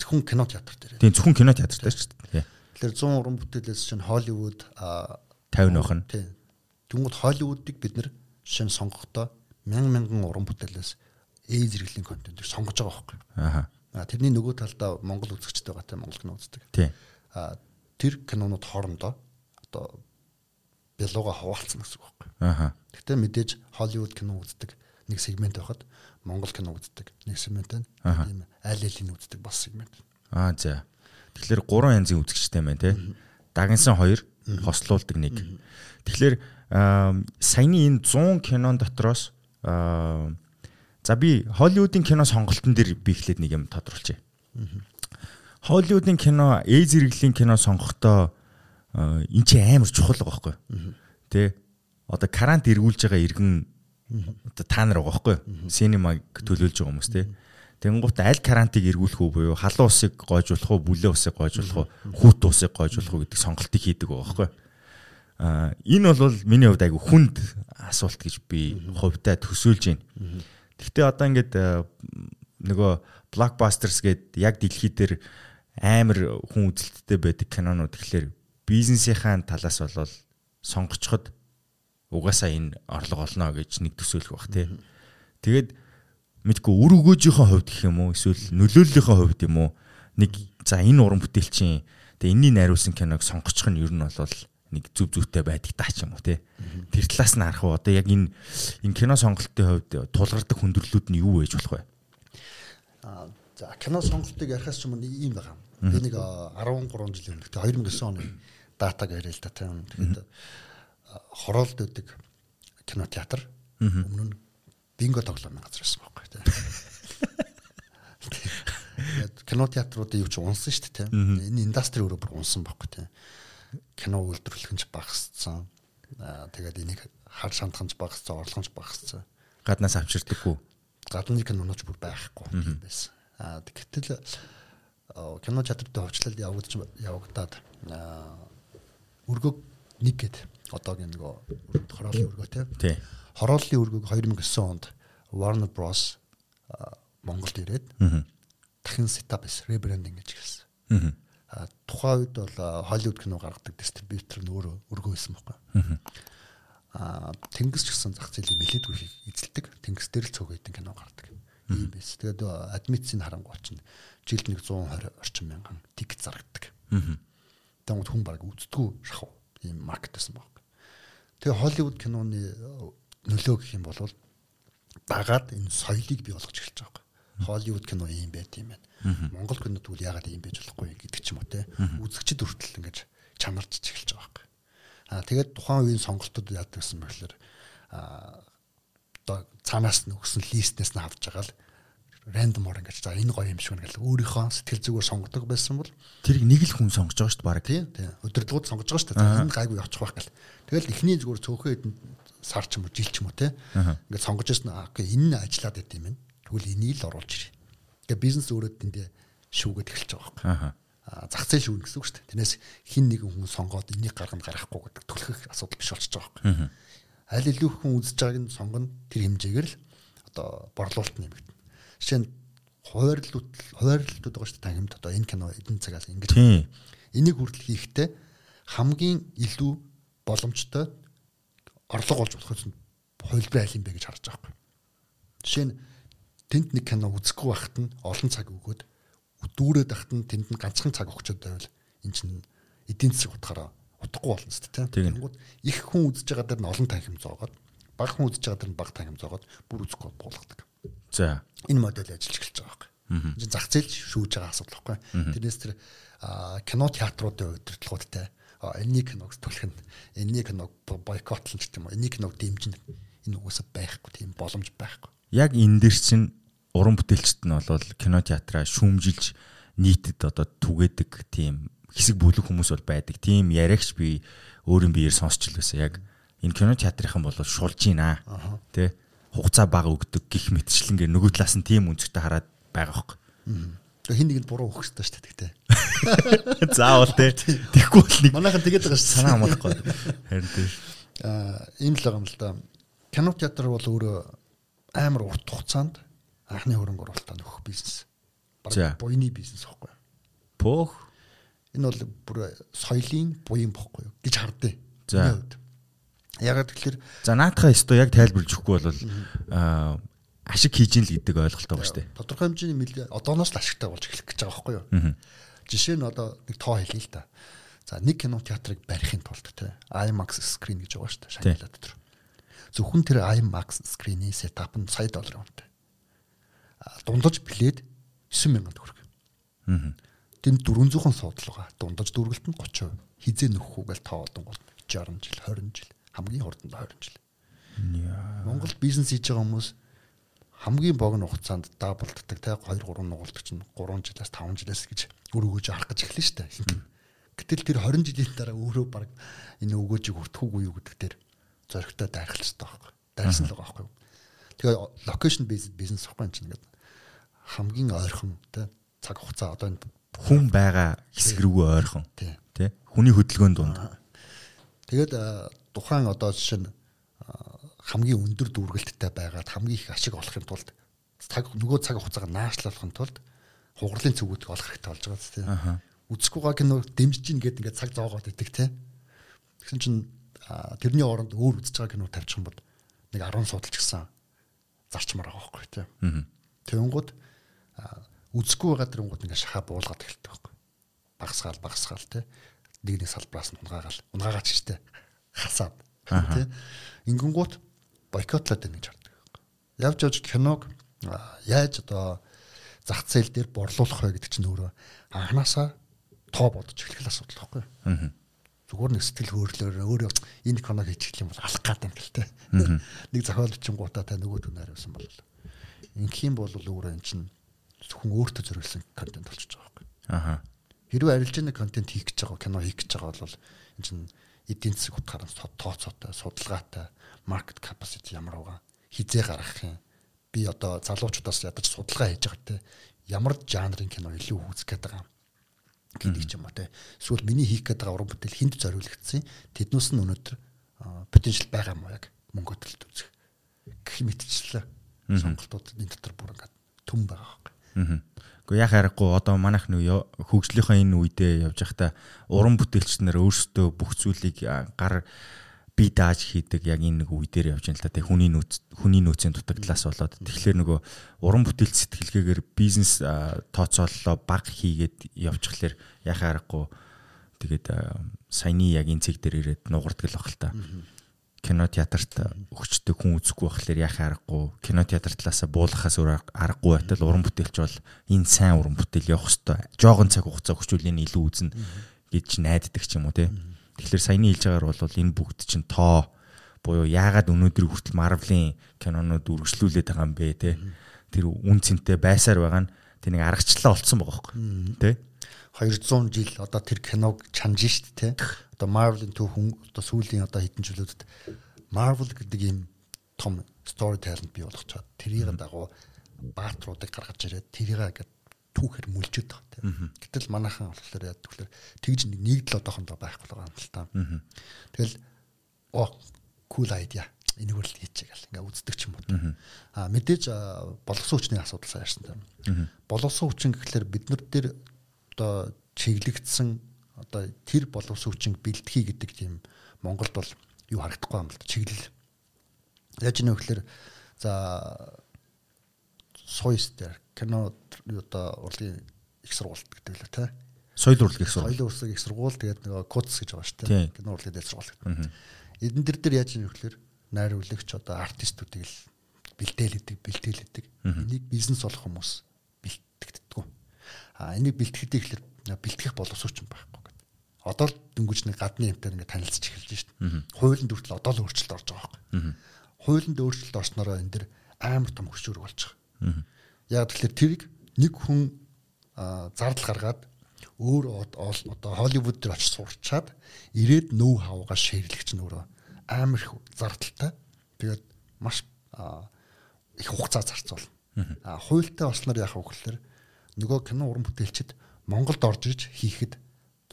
Зөвхөн кино театр дээр. Тийм зөвхөн кино театр дээр ч тийм. Тэгэхээр 100 уран бүтээлээс чинь Холливуд 50 нөх нь. Тийм. Тэнгүүд Холливуудыг бид нэр нь сонгохдоо мянган мянган уран бүтээлээс ээ зэрэглэлийн контентыг сонгож байгаа байхгүй. Ааха А тэрний нөгөө талдаа Монгол үзэгчтэй байгаа те Монгол кино үздэг. Тий. А тэр кинонууд хоорондоо одоо бялууга хуваалцсан гэсэн үг байхгүй. Аха. Гэхдээ мэдээж Холливуд кино үздэг нэг сегмент байхад Монгол кино үздэг нэг сегмент. Аха. Тийм аль алийн үздэг бас сегмент. Аа за. Тэгэхээр гурван янзын үзэгчтэй байна те. Дагнсан хоёр, хослуулдаг нэг. Тэгэхээр саяны энэ 100 кинон дотроос за би Холливуудын кино сонголтын дээр би эхлээд нэг юм тодруулчих. Холливуудын кино, ээ зэрэглийн кино сонгохдоо эн чинь амар чухал байгаа байхгүй. Тэ одоо карант эргүүлж байгаа иргэн одоо та нар байгаа байхгүй. Синемаг төлөөлж байгаа хүмүүс те. Тэнгуут аль карантыг эргүүлэх үү буюу халуун усыг гойжуулах уу, бүлээн усыг гойжуулах уу, хүүт усыг гойжуулах уу гэдэг сонголтыг хийдэг байгаа байхгүй. Аа энэ бол миний хувьд айгу хүнд асуулт гэж би хувьдаа төсөөлж байна. Гэхдээ одоо ингээд нөгөө blockbusters гээд яг дэлхий дээр амар хүн үзэлттэй байдаг кинонууд тэгэхээр бизнесийнхаа талаас бол сонгочход угаасаа энэ орлого олно гэж нэг төсөөлөх бах тий. Тэгээд мэдгүй үр өгөөжийнхөө хувьд гэх юм уу эсвэл нөлөөллийнхөө хувьд юм уу нэг за энэ уран бүтээлчин тэгээ энэний найруулсан киног сонгочих нь ер нь бол нэг зүв зүвтэй байдаг таа ч юм уу тий. Тэр талаас нь харах уу одоо яг энэ энэ кино сонголтын хувьд тулгардаг хүндрэлүүд нь юу байж болох вэ? А за кино сонголтыг ярихаас ч юм нэг юм байгаа. Би нэг а, 13 жилийн өмнө тэгээ 2009 оны датаг яриа л да тийм. Тэгээд а, хороолд өгдөг кинотеатр өмнө нь бинго тоглоомын газар байсан байхгүй тийм. Кинотеатруудын юу ч унсан шүү дээ тийм. Энэ индастри өөрөө бүр унсан байхгүй тийм. Кино үйлдвэрлэх нь ч багассан. Тэгээд энийг хар шантханч багассан, орлогонч багассан. Гаднаас авчирдаггүй. гадны кинонооч бүр байхгүй юм байсан. Аа тэгтэл аа, кино театртаа хувьчлал явагдаж явагдаад аа, өргөг нэг гээд одоогийн нөгөө хорооллын өргөө. Тий. Хорооллын өргөг 2009 онд Warner Bros Монголд ирээд дахин сетап эс ребрендинг гэж хэлсэн. Аа. Тухайн үед бол Холливуд кино гаргадаг дистрибьютор нь өөрөө өргөө байсан байхгүй. Аа тэнгис ч гэсэн зах зээлийн нэлээдгүй эзэлдэг. Тэнгис дээр л цөөхөн хэдэн кино гаргадаг. Ийм байсан. Тэгээд адмицийн харангуй чинь жилд нэг 120 орчим мянган тик зарагддаг. Аа. Тэнгууд хүн баг үздэггүй шахав. Ийм маркет байсан баг. Тэгээ Холливуд киноны нөлөө гэх юм бол дагаад энэ соёлыг бий болгож эхэлж байгаа юм. Холливуд кино ийм байт юм байна. Монгол кино тэгвэл яагаад ийм байж болохгүй гэдэг ч юм уу те. Үзэгчд хүртэл ингэж чанарч эхэлж байгаа юм. Аа тэгээд тухайн үеийн сонголтууд яадаг гэсэн мэхлээр аа одоо цаанаас нь өгсөн листнээс нь авч байгаа л рандомор ингэж за энэ гоё юм шиг нэг өөрийнхөө сэтгэл зүгээр сонгодог байсан бол Тэрийг нэг л хүн сонгож байгаа шүү дээ баг. тийм тийм өдөрлгүүд сонгож байгаа шүү дээ. Энэ гайгүй явчих байх гэл. Тэгэл эхний зүгээр цөөхөн хэдэн сар ч юм уу жил ч юм уу те. Ингээд сонгож ирсэн аа окей энэ нь ажиллаад байт юм байна. Тэгвэл энийг л оруулж ирээ. Тэгээ бизнес өөрөө тэндээ шүүгээд эхэлж байгаа байхгүй. Аа зах зээл шүүн гэсэн үг шүү дээ. Тэрнээс хин нэгэн хүн сонгоод энийг гарганд гаргахгүй гэдэг түлхэх асуудал биш болчихж байгаа байхгүй. Аль илүү хүн үзэж байгааг нь сонгоно тэр хэмжээгээр л одоо борлуулалт нэмэгдэнэ. Жишээ нь хуваарлууд хуваарлууд байгаа шүү дээ тангимд одоо энэ кино эдэн цагаас ингэж энийг хүртэл хийхдээ хамгийн илүү боломжтой орлого олж болох нь хувилбар аль юм бэ гэж харж байгаа юм. Жишээ нь тэнд нэг кино үзэхгүй байхад нь олон цаг өгөөд дүүрээд байхад нь тэнд нь ганцхан цаг өгчөөд байвал эн чинь эдийн засаг утгаараа утгагүй болно шүү дээ. Тийм. Тэнгүүд их хүн үзэж байгаа дээр нь олон танхим зоогоод бага хүн үзэж байгаа дээр нь бага танхим зоогоод бүр үзэхгүй буулгадаг. За. Энэ модель ажиллаж эхэлж байгаа байхгүй. Энэ зах зээл шүүж байгаа асуудал байхгүй. Тэрнээс тэр кино театруудын удирдлагуудтай энэний киног түлхэн энэний киног бойкотлон ч гэдэм үү энэний киног дэмжин энэ угаасаа байхгүй тийм боломж байхгүй. Яг энэ дэр чинь уран бүтээлчд нь бол кино театраа шүүмжилж нийтэд одоо түгээдэг тийм хэсэг бүлэг хүмүүс бол байдаг. Тийм яриагч би өөрийн биеэр сонсч л байсан. Яг энэ кино театрынхан бол шулж гинэ. Тэ хугацаа бага өгдөг гих мэтчлэнгээр нөгөө талаас нь тийм үнцгтэй хараад байгаа хөөхгүй. Тэгээ хин нэгэнд буруу өгөх хэрэгтэй шүү дээ тэгтээ. Заавал тэ. Тэгэхгүй бол нэг Манайхан тэгээд байгаа шүү. санаа амлахгүй. Харин тийм. Аа ийм л байгаа юм л да. Кино театр бол өөрөө амар урт хугацаанд анхны хөрөнгө оруулалтаа нөхөх бизнес. Бараг буйны бизнес байхгүй? Пөх. Энэ бол бүр соёлын буян бохгүй юу гэж хардیں۔ За. Ягаад тэгэхээр За наатахаа өстой яг тайлбарлаж өгөхгүй бол аа ашиг хийж ийн л гэдэг ойлголт байгаа шүү дээ. Тодорхой хэмжээний мэл одооноос л ашигтай болж эхлэх гэж байгаа байхгүй юу? Жишээ нь одоо нэг тоо хэлье л да. За нэг кино театрыг барихын тулд те IMAX screen гэж байгаа шүү дээ. Шангилаа дотор. Зөвхөн тэр IMAX screen-ийн сетап нь сая долларын үнэтэй. Дундаж билет 9000 төгрөг. Аа. Тэнд 400хан суудлага. Дундаж дүргэлт нь 30%. Хизээ нөхөх үгээл тоо одон гол 60 жил, 20 жил, хамгийн хурданд 20 жил. Монголд бизнес хийж байгаа хүмүүс хамгийн богино хугацаанд даблддаг те 2 3 нугалдаг чинь 3 жилээс 5 жилээс гэж өр өгөөж арах гэж эхэлнэ шүү дээ. Гэтэл тэр 20 жилийн дараа өөрөө баг энэ өгөөжийг хүртэхгүй юу гэдэг дээр зоригтой дайрхалж байгаа байхгүй. Дайрсан л байгаа байхгүй. Тэгээ локейшн бизнес байхгүй юм чинь ингээд хамгийн ойрхон тий цаг хугацаа одоо энэ хүн байгаа хэсэг рүү ойрхон тий хүний хөдөлгөөнд дунд. Тэгээд тухайн одоо жишээ нь хамгийн өндөр дүүргэлттэй байгаад хамгийн их ашиг олохын тулд цаг нөгөө цаг хугацааг наашлуулахын тулд хугарлын цүгүүдийг олох хэрэгтэй болж байгаа тийм. Үзэхгүйгаа кино дэмжиж гин гэдэг ингээд цаг зоогоод идэг тийм. Тэгсэн чинь тэрний оронд өөр үзэж байгаа кино тавьчих юм бол нэг 10 судалж гисэн зарчмаар байгаа байхгүй тийм. Тэнгүүд үзэхгүй байгаа тэрнгүүд ингээд шахаа буулгаад эхэлдэг байхгүй. Багсгаал багсгаал тийм. Нэгний салбраас нь унгаагаал унгаагач штэ хасаад тийм. Ингэнгүүт бойкотлоод байна гэж хардаг. Явж явж киног яаж одоо зах зээл дээр борлуулах вэ гэдэг чинь өөрөө анханасаа тоо бодож эхлэх асуудал байхгүй. Аа зүгээр нэг сэтгэл хөдлөлөөр өөрөө энэ кино хийчих юм бол алах гад юм гэлтэй. Нэг зохиолчингуудаа та нөгөө түнээр байсан бол ингэх юм бол өөрөө эн чинь зөвхөн өөртөө зориулсан контент болчихж байгаа байхгүй. Аха. Хэрвээ арилжааны контент хийх гэж байгаа кино хийх гэж байгаа бол эн чинь эдийн засаг утгаараа тооцоотой, судалгаатай, маркет capacity ямар байгаа хизээ гаргах юм. Би одоо залуучуудаас ядаж судалгаа хийж байгаа те ямар жанрын кино илүү үзэх гээд байгаа гэдэг ч юм уу те. Эсвэл миний хийх гээд байгаа уран бүтээл хүнд зориулагдсан. Тэднээс нь өнөөдөр потенциал байгаа юм уу яг мөнгө төлөлт үзэх гэх мэтчлээ. Сонголтууд энэ дотор бүр ингээд түн байгаа байхгүй. Гэхдээ яхаа харахгүй одоо манайх нөө хөгжлийнхаа энэ үедээ явж байхдаа уран бүтээлч нар өөрсдөө бүх зүйлийг гар би дааж хийдэг яг энэ нэг үе дээр явж байна л да тэг хүний нөөц хүний нөөцийн дутагдлаас болоод. Тэгэхээр нөгөө уран бүтээлч сэтгэлгээгээр бизнес тооцооллоо баг хийгээд явчихлаар яхаа аргагүй. Тэгээд саяны яг энэ цэг дээр ирээд нугардаг л баг л та кино театрт өгчдөг хүн үзэхгүй болохоор яхаа аргагүй кино театр талаасаа буулгахаас өөр аргагүй байтал уран бүтээлч бол энэ сайн уран бүтээл явах хэвээр жоогон цаг хугацаа өгчүүл энэ илүү үзнэ гэж найддаг ч юм уу те Тэгэхээр саяны хэлж байгаагаар бол энэ бүгд чинь тоо буюу яагаад өнөөдөр хүртэл Marvel-ийн кинонууд үргэлжлүүлээд байгаа юм бэ те. Тэр үн цэнтэй байсаар байгаа нь тэр нэг аргачлалаа олцсон байгаа хөөхгүй. Тэ? 200 жил одоо тэр киног чанж шít те. Одоо Marvel-ийн төв хүн одоо сүүлийн одоо хэдэн жилүүдэд Marvel гэдэг ийм том story talent бий болгочоод тэрийг дагуу баатруудыг гаргаж ирээд тэрийг ингээд түүхээр мүлжээд байгаа тийм. Гэтэл манайхан болохоор яа тэгэхээр тэгж нэг нэгдэл одоохондоо байхгүй байгаа юм л та. Тэгэл оо cool idea энийг үл хийчихээ гэл ингээ үздэг ч юм уу. Аа мэдээж боловсон хүчний асуудал сайн ярьсан тийм. Боловсон хүчин гэхэлэр бид нар дээр одоо чиглэгдсэн одоо тэр боловсон хүчин бэлтгэе гэдэг тийм Монголд бол юу харагдахгүй юм л да чиглэл. Яаж нэ гэхэлэр за суйстер кино одоо урлагийн их сургуульд гэдэг лээ тий. Соёл урлагийн их сургууль. Соёл урлагийн их сургууль тэгээд нөгөө КУЦ гэж байгаа шүү дээ. Кино урлагийн дээл сургууль гэдэг. Эдэн дэр дээр яаж юм гэхээр найруулагч одоо артистуудыг л бэлтээлэдэг, бэлтээлэдэг. Энийг бизнес болох хүмүүс. А энийг бэлтгэдэг ихлээр бэлтгэх боловсруч юм байхгүй гэдэг. Одоо л дөнгөж нэг гадны юмтай ингээд танилцж эхэлж дээ. Хуулинд хүртэл одоо л өөрчлөлт орж байгаа байхгүй. Хуулинд өөрчлөлт орснороо энэ дэр амар том хөшүүрэг болж байгаа. Яг тэгэхээр тэрийг нэг хүн зардал гаргаад өөр одоо Холливуд дээр очиж сурчаад ирээд нөө хавгаа шэрлэгч нөрөө амар их зардалтай. Тэгээд маш их хугацаа зарцуулна. А хуйлтай болсноор яах вэ гэхээр нөгөө кино уран бүтээлчд Монголд орж ирж хийхэд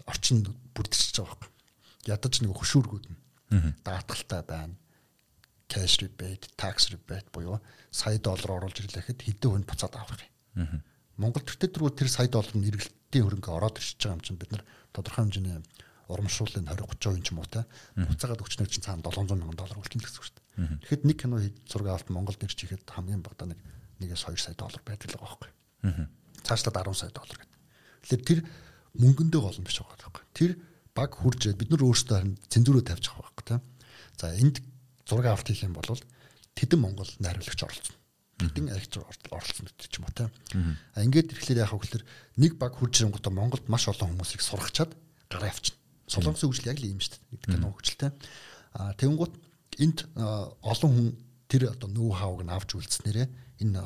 орчин бүрдчихэж байгаа юм. Ядаж нэг хөшүүргүүд нь даатгалтай байна cash rebate, tax rebate буюу сая доллар оруулж ирлэхэд хэдэн хүнд буцаад авах юм. Монгол төртөд рүү тэр сая доллар нь эргэлтийн хөрөнгө ороод ирчихэж байгаа юм чинь бид нар тодорхой хэмжээний урамшууллын 20 30% ч юм уу те. Буцаагаад өчнөр чинь цаана 700 сая доллар үлдэн гэсэн үг шүү дээ. Тэгэхэд нэг кино зураг авалт Монголд ирж ихэд хамгийн бага нэг нэгээс 2 сая доллар байдаг л байгаа байхгүй. Цаашлаад 10 сая доллар гэдэг. Тэгэхээр тэр мөнгөндөө гол биш байгаа байхгүй. Тэр баг хурж бид нар өөрсдөө цензурөө тавьж байгаа байхгүй. За энд зураг авалт хийх юм бол тэдэн Монгол найруулагч оролцсон хэдэн архич оролцсон гэдэг ч юм уу те. А ингээд ирэхлээр яхаа гэхээр нэг баг хурж ирэнгүүтээ Монголд маш олон хүмүүсийг сургачаад гараа явчихна. Солонгосын хөгжил яг л ийм шүү дээ. гэдэг кино хөгжилтэй. А тэгэнгუთ энд олон хүн тэр одоо ноу хавг нь авч үлдснээрээ энэ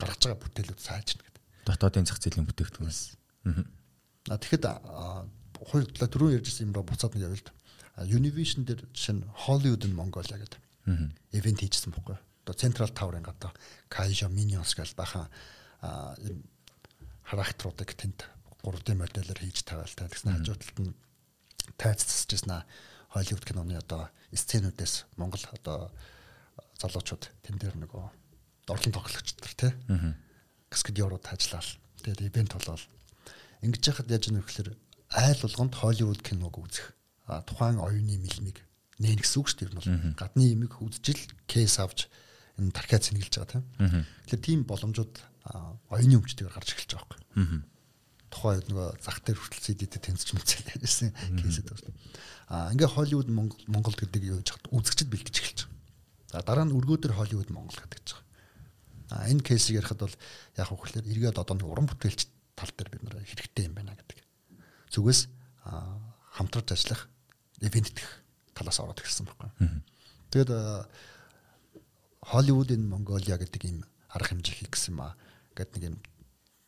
гаргаж байгаа бүтээлүүд сайжирна. Дотоодын зах зээлийн бүтээгдэхүүнээс. А тэгэхэд хоёр талаа түрүү ярьжсэн юм ба буцаад нэг явъя л да. Univision дээр жишээ нь Hollywood нь Mongolia гэдэг. Эвент хийжсэн байхгүй одоо Central Tower-ын гадаа Kaija Minions гэж бахан юм характеруудыг тэнд 3D модельээр хийж тавиалтай. Тэгсэн хажуу талд нь тайц засчихсан Холливуд киноны одоо сценүүдээс Монгол одоо залуучууд тэн дээр нөгөө орлон тоглогч нар тий. Каскадиорууд ажиллаал. Тэгээд ивент болол ингэж яхад яаж нэг вэхлээр айл болгонд Холливуд киног үзэх. А тухайн оюуны мэлмиг нээн гэсэн үг шүү дээ. Энэ бол гадны имийг үзжил кейс авч энэ тархиа цэнгэлж байгаа тийм. Тэгэхээр тийм боломжууд оюуны өмчтэйгээр гарч эхэлж байгаа байхгүй. Тухайн үед нөгөө зах дээр хүртэл CD-тэй тэнцэж мэдсэн ярьсан кейсэд байна. Аа ингээ Холливуд Монгол гэдэг юу гэж хат үзэгчд бэлдэж эхэлж байгаа. За дараа нь өргөөдөр Холливуд Монгол гэдэг ч байгаа. Аа энэ кейсийг ярихад бол яг хөөхлөөр эргээд одоо нэг уран бүтээлч тал дээр бид нэр хэрэгтэй юм байна гэдэг. Зүгээс хамтарч ажиллах ивент дэх талаас ороод ирсэн байхгүй. Тэгээд Холливуд энэ Монголиа гэдэг ийм арга хэмжээ хийх гэсэн юм аа. Гэт нэг юм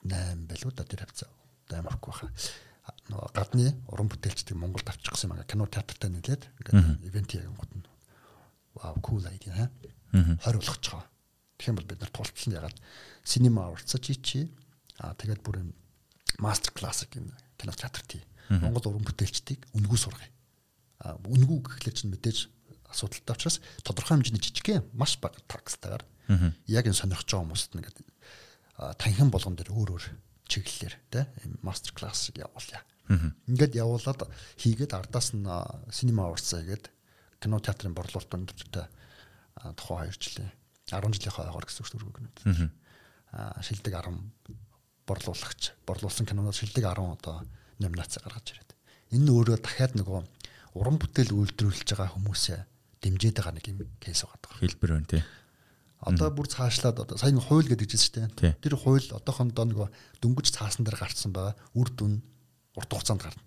8 байлуу да тэр хавцаа. Аймарк баха. Нөгөө гадны уран бүтээлчдийг Монголд авчих гэсэн юм аа. Кино театртаа нэлээд ингээд ивент хийгэн нь. Вау, хаа. 20 болгож байгаа. Тэгэх юм бол бид нар тулталсан ягаад cinema awards чи аа тэгээд бүр юм мастер класс гэх кино театр тий. Монгол уран бүтээлчдийг үнгүү сургая. Аа үнгүү гэхлээр чинь мэдээж асуудалтай учраас тодорхой хэмжээний жижигхэн маш бага такстайгаар яг энэ сонирхож байгаа хүмүүст ингээд танхим болгон дээр өөр өөр чиглэлээр тий мастер класс явуулъя. Ингээд явуулаад хийгээд ардаас нь синема аварцаа хийгээд кино театрын борлуулалт өндөртэй тухайн 2 жилийн 10 жилийн хойгоор гэсэн үг дүргэг. Аа шилдэг 10 борлуулагч борлуулсан киноноор шилдэг 10 одоо номинац гаргаж ирээд. Энэ нь өөрөө дахиад нөгөө уран бүтээл үйлдвэрлэж байгаа хүмүүсээ дэмжиж байгаа нэг юм кейс байгаа. Хэлбэр байна тий. Одоо бүр цаашлаад одоо сая хууль гэдэг чинь шүү дээ. Тэр хууль одоохондоо нэг дөнгөж цаасан дээр гарцсан байгаа. Үр дүн урт хугацаанд гарна.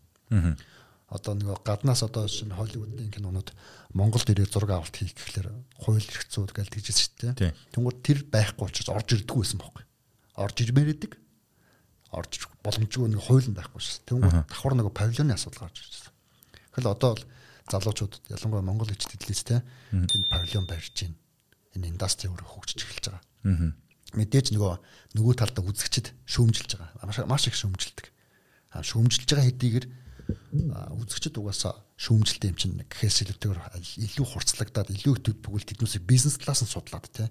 Одоо нэг гаднаас одоо шинэ Холливуудын кинонууд Монголд ирээд зураг авалт хийх гэхлээр хууль хэрэгцүүд гэж тэгжсэн шүү дээ. Тэнгууд тэр байхгүй учраас орж ирдэггүй байсан байхгүй. Орж ирмээр идэг. Орж боломжгүй нэг хууль нь байхгүй шээ. Тэнгууд давхар нэг павильоны асуудал гарч ирсэн. Гэхдээ одоо бол залуучууд ялангуяа монгол хичт хэлээс те тэнд павильон барьж байна. Энэ индастри өөрөө хөгжиж эхэлж байгаа. Мэдээж нөгөө нөгөө талдаа үзэгчд шүүмжилж байгаа. Маш их шүүмжилдэг. А шүүмжилж байгаа хэдийгээр үзэгчд угаасаа шүүмжилтэй юм чинь гэхээс илүүтэйгээр илүү хурцлагдаад илүү төв бүгэл тэднүүсийг бизнес талаас нь судлаад те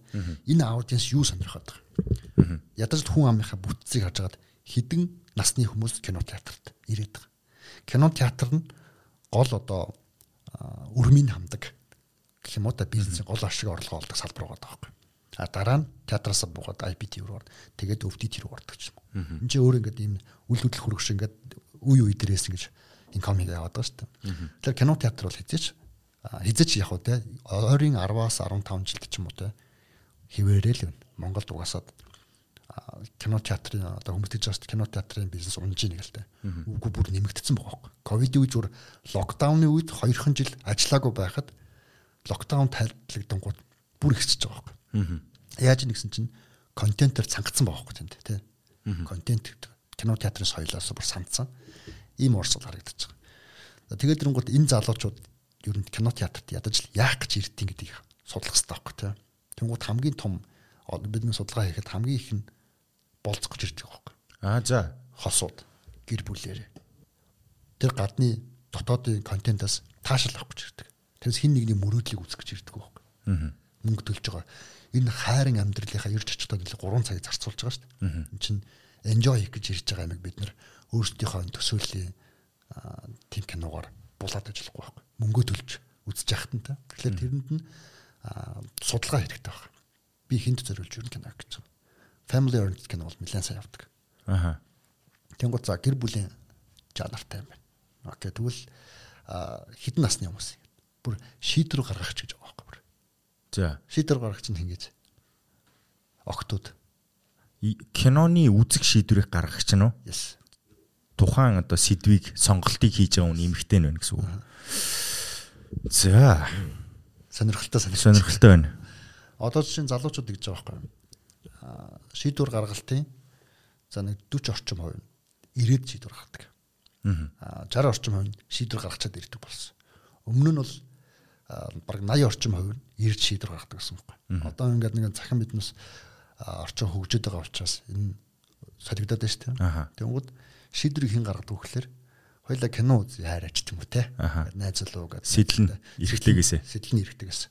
энэ аудиенс юу сонирхоод байгаа. Ядаж хүн амынхаа бүтцийг харж агаад хідэн насны хүмүүс кино театрт ирээд байгаа. Кино театр нь гол одоо өрмийн хамдаг гэх юм уу та бизнесийн гол ашиг орлого олдог салбар байгаа байхгүй. А дараа нь театраас буугаад IPT руу орд. Тэгээд өвдөд рүү ордог ч юм. Энд чинь өөр ингээд ийм үл хөдлөх хөрөг шиг ингээд үе үе дээрээс ингэж инкоминг яваад байгаа шүү дээ. Тэгэхээр кино театр бол хизээч хизээч яг уу те ойрын 10-аас 15 жилд ч юм уу те хിവэрэл байна. Монголд угаасаад кино театрын одоо хүмүүс гэж байна кино театрын бизнес унж ийн гэлтэй. Үгүй бүр нэмэгдсэн байгаа байхгүй. Ковид үед бүр локдауны үед 2хан жил ажиллаагүй байхад локдаун тайлбарлагдангууд бүр ихсэж байгаа байхгүй. Яаж нэгсэн чинь контентер цангацсан байгаа байхгүй тэнд тий. Контент кино театрын соёлоос бүр сандсан. Ийм урсгал харагдаж байгаа. Тэгээд тэрэнгууд энэ залуучууд ер нь кино театрт ядаж яах гэж ирдیں۔ гэдгийг судлах хэрэгтэй байхгүй тий. Тэнгууд хамгийн том бидний судалгаа хийхэд хамгийн их нь болцох гэж ирдэг байхгүй. Аа за хосууд гэр бүлээрээ. Тэр гадны дотоодын контентоос таашаал авах гэж ирдэг. Тэрс хин нэгний мөрөөдлийг үзэх гэж ирдэг байхгүй. Аа. Мөнгө төлж байгаа. Энэ хайрын амьдралынхаа ирж очихдоо нэлээ 3 цаг зарцуулж байгаа шүү дээ. Энэ чинь enjoy хийх гэж ирж байгаа юм бид нар өөрсдийнхөө төсөөллийн тим киногоор булаад ажиллахгүй байхгүй. Мөнгөө төлж үзэж яхад нь та. Тэгэхээр тэрэнд нь судалгаа хэрэгтэй байна. Би хүнд зориулж юу кино гэж байна. Family oriented кино бол нэлээд сайн явдаг. Аха. Тэнгууд за гэр бүлийн жанртай юм байна. Окей тэгвэл хідэн насны хүмүүс бүр шийдвэр гаргах гэж байгаа байхгүй. За. Шийдвэр гаргах чинь хингээч. Октод. Киноны үзэг шийдвэрийг гаргах чинь уу? Yes. Тухайн одоо сэдвийг сонголтыг хийж байгаа хүн эмэгтэй нь байна гэсэн үг. За. Сонирхолтой Сонирхолтой байна. Одоо жишээ нь залуучууд гэж байгаа байхгүй. Аа шийдвэр гаргалтын за нэг 40 орчим хувь нь ирээд шийдвэр гаргадаг. Аа 60 орчим хувь нь шийдвэр гаргачаад ирдэг болсон. Өмнө нь бол баг 80 орчим хувь нь ирж шийдвэр гаргадаг гэсэн үг байхгүй. Одоо ингээд нэг захин биднес орчин хөгжөд байгаа учраас энэ солигдоод байна шүү дээ. Тэнгүүд шийдвэрийг хэн гаргадаг вэ гэхээр хоёлаа кино үз хайраач ч юм уу те. Найз залуу гэдэг. Эргэтэйгээсэ. Сэтэл нь эргэтэйгээс.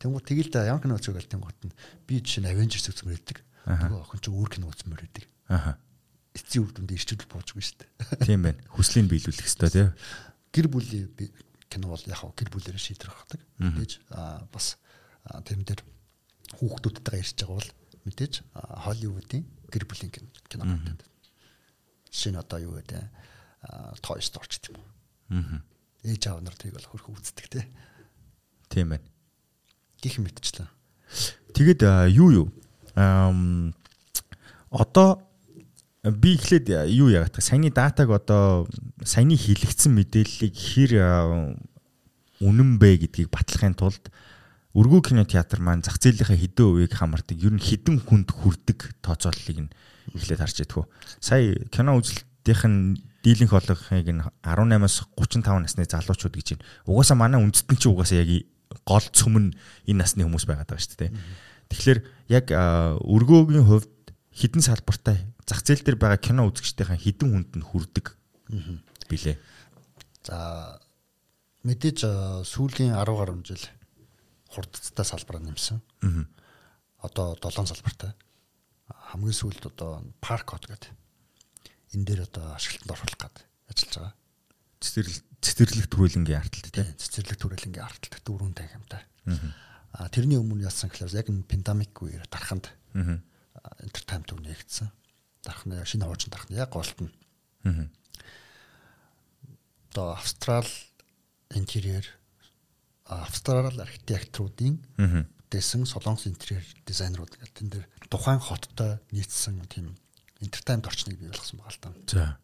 Тэнгууд тэгэл да ямар кино үзэх гээл тэнгууд нь би жишээ нь Avengers үзмээр байдаг. Тэгээ охин ч өөр кино үзмээр байдаг. Аха. Эцсийн үр дүнд ирчүүл буужгүй шүү дээ. Тийм байна. Хүслийг биелүүлэх хэрэгтэй тий. Гэр бүлийн кино бол яг гэр бүлээрээ шийдвэр гаргадаг. Мэдээж бас тэрэн дээр хүүхдүүдтэйгээ ирж байгаа бол мэдээж Холливуудын гэр бүлийн кино гаргадаг. Нь одоо юу гэдэг Toy Story ч гэдэг юм. Аа. Ээж аав нар тийг бол хөрхө үздэг те. Тийм байна. Гих мэдчихлээ. Тэгэд юу юу? Ам одоо би эхлээд юу яагаад та саяны датаг одоо саяны хилэгдсэн мэдээллийг хэр үнэн бэ гэдгийг батлахын тулд Өргөө кино театр маань зах зээлийнхаа хэдэн хувийг хамардаг. Ер нь хэдэн хүнд хүрдэг тооцооллыг нь эхлээд харж ядгүй. Сая кино үзэлтийнх нь дийлэнх болгохыг нь 18-аас 35 насны залуучууд гэж байна. Угаасаа манай үндэстэн чинь угаасаа яг гол цөмн энэ насны хүмүүс байгаад байгаа шүү дээ. Тэгэхээр яг өргөөгийн хувьд хідэн салбартай зах зээл дээр байгаа кино үзэгчдийн хідэн хүнд нь хүрдэг билээ. За мэдээж сүүлийн 10 гаруй жил хурдцтай салбараа нэмсэн. Одоо 7 салбартай. Хамгийн сүүлд одоо парк код гэдэг энэ дээр одоо ашиглалтанд оруулах гад ажиллаж байгаа. Цэцэрлэг цэцэрлэг төрөлнгийн арталт тийм цэцэрлэг төрөлнгийн арталт дөрвөн танхимтай. Аа тэрний өмнө яасан гэхээр яг пандемик үеэр дарханд энтертайм төв нэгдсэн. Дархны шинэ хуучин дархны яг голт нь. Одоо австрал интерьер австрал архитекторуудын дэсэн солонгос интерьер дизайнерууд гэдэг тэн дээр тухайн хоттой нийцсэн тийм entertainment орчныг бий болгосон байгаа л та. За.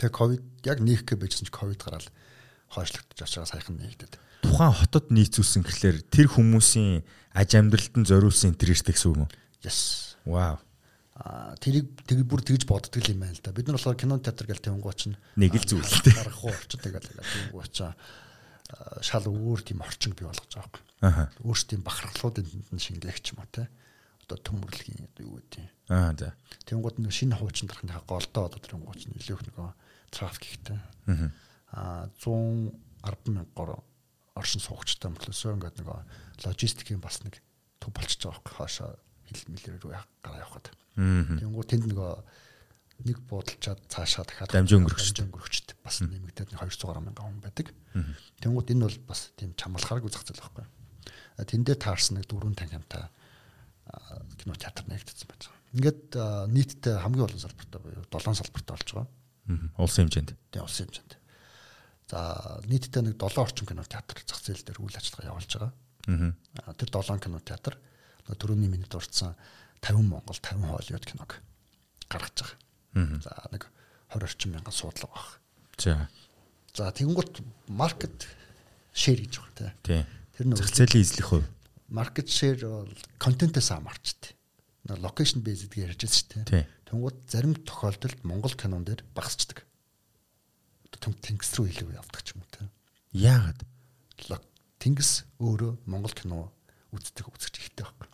Тэгээ ковид яг нээх гэ байжсэн чи ковид гараад хойшлогдож очиж байгаа саяхан нэгдэд. Тухайн хотод нийцүүлсэн гэхлээр тэр хүмүүсийн аж амьдралд нь зориулсан интерьертэй гэсэн үг юм уу? Yes. Вау. Аа тэрийг тэг бүр тэгж боддог юм байна л да. Бид нар болохоор кино театр гэл тэнгууч нь нэг л зүйл л дээ. Гарах уу орчод тэгэл тэнгуучаа шал өөр тийм орчин бий болгож байгаа юм. Аа. Өөрс тийм бахархлуудын шингээгч юм уу те одоо төмөрлөгийн одоо юу гэдэг юм. Аа за. Тэнгууд нэг шинэ хуучин дарахны голдоо одоо тэнгууч нь илүү их нөгөө трафиктэй. Аа 110 мянгаар оршин суугчтай мөрлөөсөө ингээд нөгөө логистикийн бас нэг төв болчихж байгаа байхгүй хаашаа хил мэлэр рүү гараа явахад. Тэнгууд тэнд нөгөө нэг буудалчаад цаашаа дахиад дамжин өнгөрөгчд өнгөрөгчд бас нэмэгдээд 200 мянган хүн байдаг. Тэнгууд энэ бол бас тийм чамлахааргүй зах зээл байхгүй. Тэн дээр таарсан нэг дөрвөн танхимтай кино театр нэгдсэн байж байгаа. Ингээд нийтдээ хамгийн олон салбартай буюу 7 салбартай болж байгаа. Улсын хэмжээнд. Тийм улсын хэмжээнд. За нийтдээ нэг 7 орчим кино театр зах зээл дээр үйл ажиллагаа явуулж байгаа. Аа тэр 7 кино театр түрүүний миний дурдсан 50 Монгол 50 Холливуд киног гаргаж байгаа. За нэг 20 орчим мянган суудлага баг. За. За тэгэнгუთ маркет шеэр гэж байгаа тийм. Тэр нэг зах зээлийн эзлэх хувь market share бол контентээс амарчтэй. Location based гэж ярьж байсан шүү дээ. Тэнгууд зарим тохиолдолд Монгол кинон дээр багасчдаг. Тэнгис рүү илүү явдаг ч юм уу те. Яагаад? Тэнгис өөрөө Монгол кино үздэг үзэгч ихтэй байхгүй.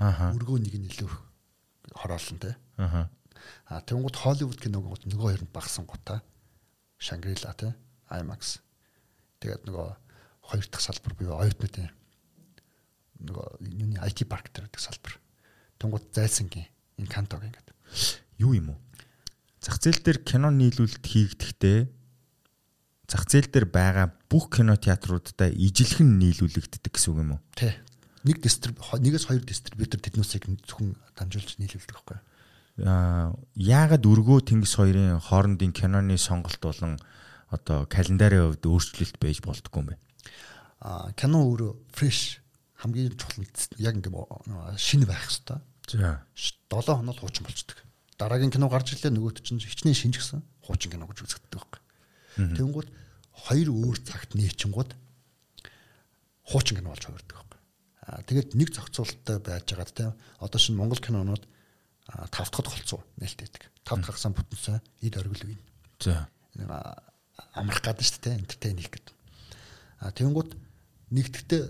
Аха. Өргөө нэг нь илүү хороолон те. Аха. А тэнгууд Холливуд киног нөгөө хоёр нь багсан гутаа. Шангрила те. IMAX. Тэгээд нөгөө хоёр дахь салбар буюу оюутнуудын нөгөө юуны IT парк гэдэг салбар. Тэнгууд энэ кантог ингээд. Юу юм уу? Зах зээл дээр кино нийлүүлэлт хийгдэхдээ зах зээл дээр байгаа бүх кино театруудаа ижилхэн нийлүүлэгддэг гэсэн үг юм уу? Тий. Нэг дистриб нэгээс хоёр дистрибьютор тэднүүсийг зөвхөн дамжуулж нийлүүлдэг байхгүй юу? Аа яагаад өргөө Тэнгис хоёрын хоорондын киноны сонголт болон одоо календарын хувьд өөрчлөлт байж болдгоо юм бэ? Аа кино өөрөө фреш хамгийн чухал яг ингээм шинэ байх хэвээр. За. 7 хоног хуучин болчдөг. Дараагийн кино гарч ирлээ нөгөөт чинь хичнээн шинжгсэн хуучин кино гэж үзэгддэг байхгүй. Тэнгүүд хоёр өөр цагт нээчингууд хуучин кино болж хувирдаг байхгүй. Аа тэгээд нэг зохицуулалттай байж байгаад те одоо шинэ Монгол кинонууд тав дахь голцоо нээлттэйдэг. Тав дахь гасан бүтэнсээ эд оргил үе. За. Амрах гадна шүү дээ энтертейн хийх гэдэг. Аа тэнгууд нэгтгэхдээ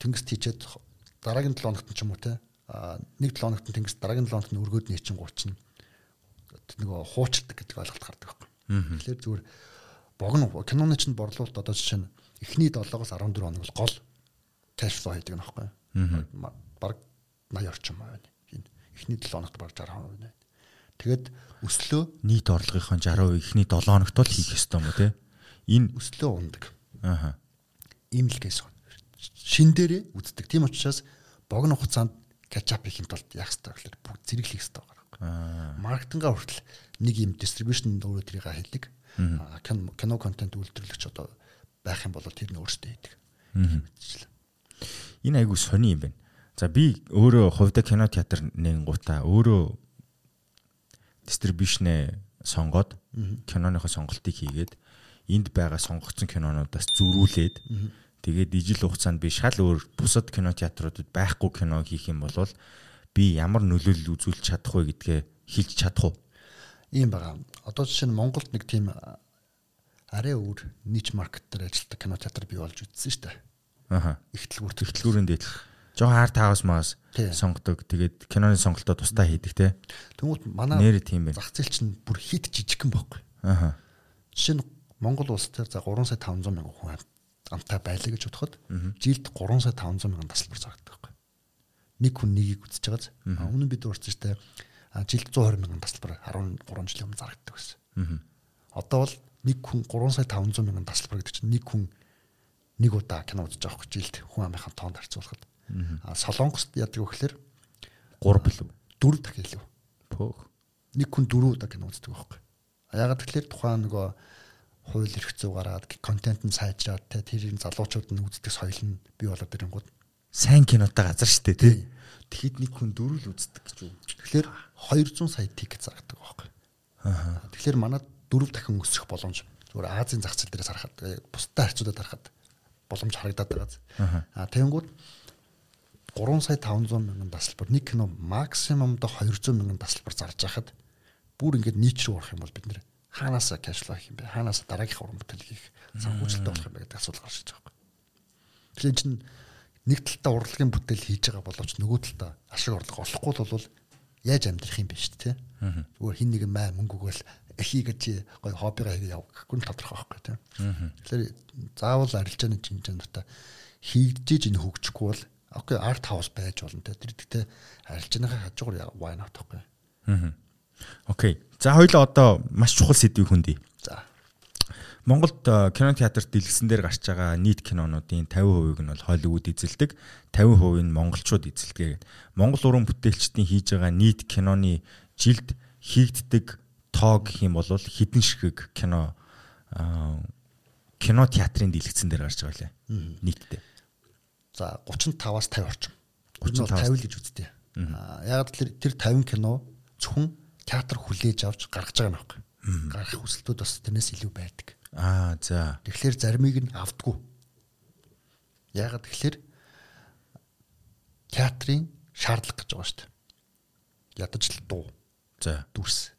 тэнгис тийчээд дараагийн 7 хоногт ч юм уу те нэг 7 хоногт тэнгис дараагийн 7 хоногт өргөд нээчин 30 нөгөө хуучилдаг гэдэг ойлголт гардаг байхгүй. Тэгэхээр зүгээр богино киноны чинь борлуулалт одоо жишээ нь эхний 7-оос 14 хоног бол гол кэш флоу хийдэг нөхгүй. Бараг 80 орчим байна. Эхний 7 хоногт бараг 60% байна. Тэгээд өслөө нийт орлогынхон 60% эхний 7 хоногт л хийх ёстой юм уу те? Энэ өслөө ундаг. Аха. Ийм л байна. Шин дээрээ үздэг. Тийм учраас богино хугацаанд качап хийх тулд яах ёстой гэхээр бүгд зэрэглэх ёстой байгаа. Маркетингаа хүртэл нэг юм дистрибьюшн өөрөө тэрийг хэлдэг. Кино контент үйлдвэрлэгч одоо байх юм бол тэр нь өөрсдөө хийдэг. Энэ айгу сони юм байна. За би өөрөө хувьда кино театр нэнгуудаа өөрөө дистрибьюшнээ сонгоод киноныхоо сонголтыг хийгээд энд байгаа сонгогдсон кинонуудаас зөрүүлээд тэгээд ижил хугацаанд би шал өөр бусад кино театруудад байхгүй кино хийх юм бол би ямар нөлөөлөл үзүүлж чадах вэ гэдгээ хэлж чадах уу? Ийм байгаа. Одоо жишээ нь Монголд нэг тийм арай өөр нич маркет дээр ажилладаг кино театр бий болж үтсэн шүү дээ. Аха. Их дэлгүүр төлөвлөгөөрөнд дээдлэх жоохон хард хаус маас сонгодог. Тэгээд киноны сонголтоо тусдаа хийдэг те. Тэнгүүт манай нэр тийм байна. Зах зээл чинь бүр хит жижигхэн байхгүй. Аха. Жишээ нь Монгол улс дээр за 3 сая 500 мянган хүн амтай байлаа гэж бодоход жилд 3 сая 500 мянган тасалбар зарагддаг байхгүй. Нэг хүн нэгийг үзэж байгааз. Өмнө бид уурсан штэ жилд 120 мянган тасалбар 13 жилийн өмнө зарагддаг байсан. Одоо бол нэг хүн 3 сая 500 мянган тасалбар гэдэг чинь нэг хүн нэг удаа кино үзэж байгаа хөөх жилд хүн амынхаа тоонд харьцуулахад А Солонгост яадаг вэ гэхээр 3 билүү 4 дахин илүү. Пөөх. Нэг хүн 4 удаа кино үздэг байхгүй. Ягаад тэгэхээр тухайн нөгөө хууль эрх зүй гараад контент нь сайжраад те тэрийн залуучууд нь үздэг соёл нь бий болоод ирэнгууд сайн кинотой газар штэ тий. Тэгэхэд нэг хүн дөрөв л үздэг гэж үү. Тэгэхээр 200 сая тикет заргадаг байхгүй. Аа. Тэгэхээр манад дөрөв дахин өсөх боломж зүгээр Азийн зах зээл дээрээс харахад бусдад харьцуулаад харахад боломж харагдаад байгаа. Аа тэгэнгүүт 3 сая 500 мянган тасалбар нэг кино максимум до 200 мянган тасалбар зарж хахад бүр ингээд нийт рүү орох юм бол бид нэр хаанаасаа кэшфлоу хийх юм бэ? Хаанаасаа дараагийнхаа уран бүтээл хийх санхүүжилттэй болох юм бэ гэдэг асуулт гарч ирж байгаа юм. Тэгэхээр чинь нэг талтаа урлагийн бүтээл хийж байгаа боловч нөгөө талтаа ашиг орлого олохгүй бол яаж амьдрах юм бэ шүү дээ. Зүгээр хин нэг маа мөнгө чи гой хоббигаа хийгээ яв гэхгүй нь тодорхой байхгүй тийм. Тэгэхээр заавал арилжааны жинжэнтаа хийгдэж энэ хөгжихгүй бол окей арт хаус байж болно те тэр гэхдээ арилжааныхаа хажуугаар why not гэхгүй. Аа. Окей. За хоёлоо одоо маш чухал сэдвийг хүндий. За. Монголд кино театрт дэлгэсэн дээр гарч байгаа нийт кинонуудын 50%-ийг нь бол Холливуд эзэлдэг, 50% нь монголчууд эзэлдэг. Монгол уран бүтээлчдийн хийж байгаа нийт киноны жилд хийгддэг тоо гэх юм бол хідэн ширхэг кино кино театрын дэлгэцэн дээр гарч байгаа лээ. Нийтдээ. За 35-аас 50 орчим. 35 50 л гэж үзтээ. Яг тэр тэр 50 кино зөвхөн театр хүлээж авч гаргаж байгаа юм байна. Гаргах хүсэлтүүд бас тэрнээс илүү байдаг. Аа за. Тэгэхээр заримыг нь автгүй. Ягаад тэгэхээр театрын шаардлага гэж байгаа шүү дээ. Ядаж л дуу. За. Дүрс.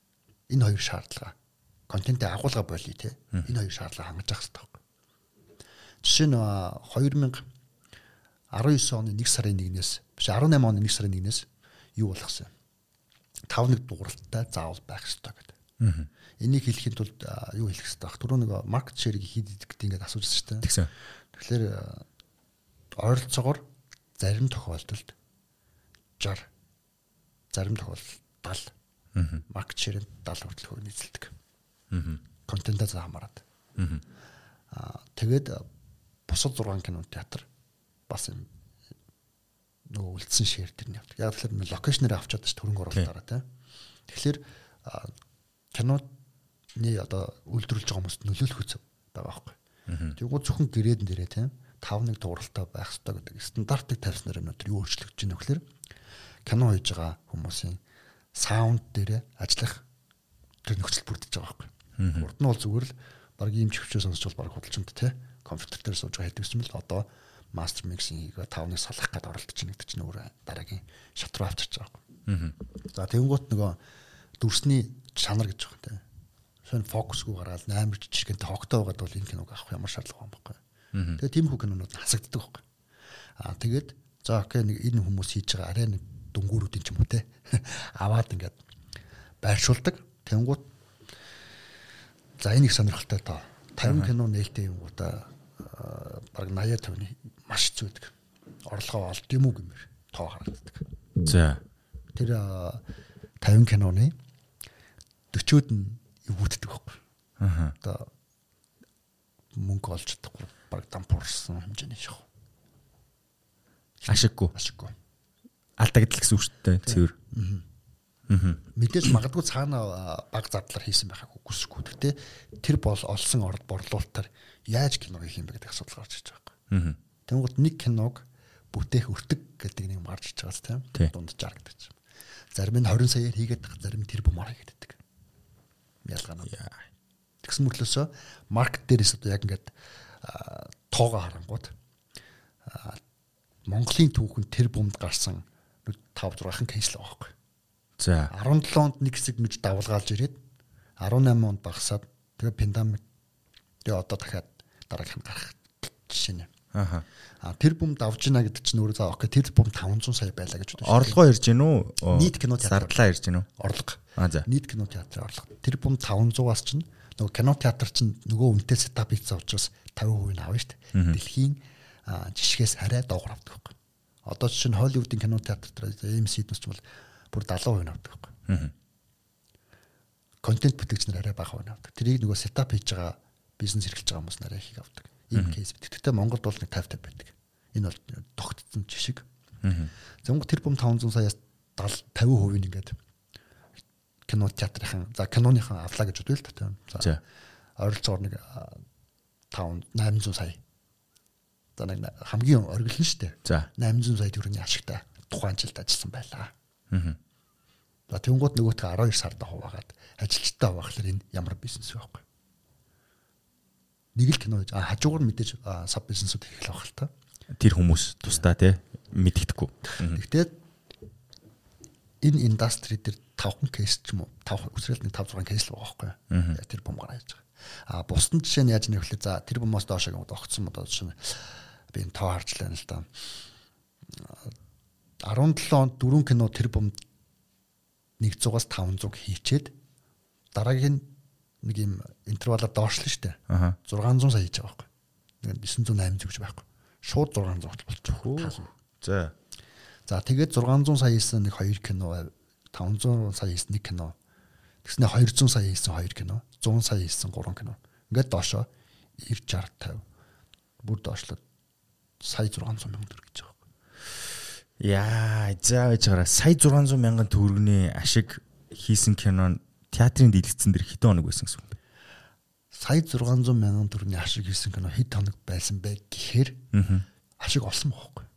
Энэ хоёр шаардлага. Контентын агуулга болий те. Энэ хоёр шаардлага хангаж явах хэрэгтэй. Жишээ нь 2000 19 оны 1 сарын 1-ээс биш 18 оны 1 сарын 1-ээс юу болгосон. 5 нэг дууралттай заавал байх ёстой гэдэг. Аа. Энийг хэлэхэд тулд юу хэлэх ёстой. Түрүү нэг маркет шерийг хэд идэх гэдэг ингээд асууж байна шүү дээ. Тэгсэн. Тэгэхээр ойролцоогоор зарим тохиолдолд 60 зарим тохиолдолд 70 маркет шерийн 70 хүртэл хувь. Аа. Контентаа хамаарат. Аа. Тэгээд бусад 6 кино театр бас юм нөгөө үлдсэн шир тэр нь явдаг. Яг тэгэхээр локейшнээр авчаад ш төрөнгө оруулалтаараа тийм. Тэгэхээр киноны одоо үйлдвэрлэж байгаа хүмүүст нөлөөлөх үс байгаа байхгүй. Тэгвэл зөвхөн гэрээдэн дээрээ тийм 5-1 тууралтай байх хэрэгтэй гэдэг стандартыг тавьснаар өнөөдөр юу өөрчлөгдөж байна вэ гэхээр кино хийж байгаа хүмүүсийн саунд дээрээ ажиллах тэр нөхцөл бүрдэж байгаа байхгүй. Урд нь бол зүгээр л баг ийм чивчээ сонсч бол баг худалчинд тий компьютер дээр сууж байгаа хэдвэс юм л одоо мастер миксинг хийгээ 5-ыг салах гээд оролдож байна гэдэг чинь өөр дараагийн шат руу авчирч байгаа байхгүй. За тэгэнгუთ нөгөө дүрсний чанар гэж байгаа тий. Хэн фокусгүй гараад 8 жижигэн тогтоо байгаад бол энэ киног авах ямар шаардлага юм байхгүй. Тэгээ тийм хүү кинонууд хасагддаг байхгүй. Аа тэгээд за окей нэг энэ хүмүүс хийж байгаа арай нэг дүнгүүрүүдийн ч юм уу те аваад ингээд байршуулдаг. Тэнгуут за энэ их сонирхолтой тоо. 50 кино нээлттэй юм уу та баг 80 50-ны маш зүйдэг. Орлогоо олд юм уу гэмээр тоо харагддаг. За. Тэр 50 киноны 40-од нь эвгүүддэг байхгүй. Аа. Одоо мөнгө олж чадахгүй баг дампуурсан хэмжээний шах. Ашиггүй. Ашиггүй. Алдагдал гэсэн үг шүү дээ. Цэвэр. Мэдээж магадгүй цаана баг зардлаар хийсэн байхаг үгүйсэхгүй. Гэтэ тэр бол олсон орд борлуулалтаар яаж кино хийх юм бэ гэдэг асуудал гарч иж байгаа юм. Тэнгууд нэг киног бүтээх өртөг гэдэг нэг юм гарч иж байгаа тийм дунд жаргадаж. Зарим нь 20 саяар хийгээд тах, зарим тэр бумаар хийгээд байдаг. Ялгаанаа. Тэгсэн мөрлөөсөө маркет дээрээс одоо яг ингээд тоогоо харангууд Монголын түүхэнд тэр бумд гарсан 5 6хан кейс л байгаа байхгүй. За 17 онд нэг хэсэг мэж давлгаалж ирээд 18 онд багасаад тэгээ пандемик тэгээ одоо дахиад дараагийнх нь гарах жишээ нь. Аха. А тэр бум давж гинэ гэдэг чинь өөрөө за окей тэр бум 500 сая байлаа гэж бодож. Орлогоо ирж гин үү? Нийт кино театр. зардлаа ирж гин үү? Орлого. А за. Нийт кино театрын орлого. Тэр бум 500-аас чинь нөгөө кино театр чинь нөгөө үнэтэй сетап хийсэн учраас 50% нь авна шүү дээ. Дэлхийн жишгээс арай доогор авдаг байхгүй. Одоо чинь Холливуудын кино театр дээр AMC дэс ч бол бүр 70% нь авдаг байхгүй. Контент бүтээгч нар арай бага хувь авдаг. Тэрийг нөгөө сетап хийж байгаа бизнес эрхэлж байгаа хүмүүс нараа их авдаг. Ийм кейс бид. Гэхдээ Монголд бол нэг 50 50 байдаг. Энэ бол тогтцсон жишг. Зөнгө тэр бум 500 саяас 70 50% нь ингээд кино театрын за киноныхан авлаа гэж бодъё л та. За. Ойролцоогоор нэг 5 800 сая. За нэг хамгийн оргил нь шүү дээ. За. 800 сая төгрөгийн ашигтай тухайн жилд ажилласан байлаа. Аа. За тэнгууд нөгөөтгөө 12 сард хуваагаад ажилчтай байхлаар энэ ямар бизнес вэ вэ? Нэг л кино гэж а хажуугаар мэдээж саб бизнесүүд хийх л байх л та. Тэр хүмүүс тусдаа те мэддэхгүй. Гэхдээ энэ индастри дээр 5 кейс ч юм уу 5 үсрэл нэг 5 6 кейс л байгаа байхгүй. Тэр бом гараа хийж байгаа. А бусдын жишээ нь яаж нэвлээ за тэр бомоос доошоо гэнэ огцсон одоо жишээ би энэ тоо харж лаа л да. 17 онд дөрвөн кино тэр бом 100-аас 500 хийчээд дараагийн нэг юм интервалаар доошлоо штэ. 600 сая хийж байгаа байхгүй. Нэг 900 800 гэж байхгүй. Шууд 600 болчих. За. За тэгээд 600 сая хийсэн нэг 2 кино 500 сая хийсэн нэг кино. Тэгснэ 200 сая хийсэн 2 кино. 100 сая хийсэн 3 кино. Ингээд доошоо 90 60 50 бүр доошлоод сая 600 мянган төгрөг гэж байгаа. Яа, за байж гараа сая 600 мянган төгрөгийн ашиг хийсэн кинон театрын дэлгэцэн дээр хэдэн хоног байсан гэсэн үг. Сая 600 мянган төгрөгийн ашиг хийсэн кино хэд хоног байсан бэ гэхээр ашиг олсон байхгүй.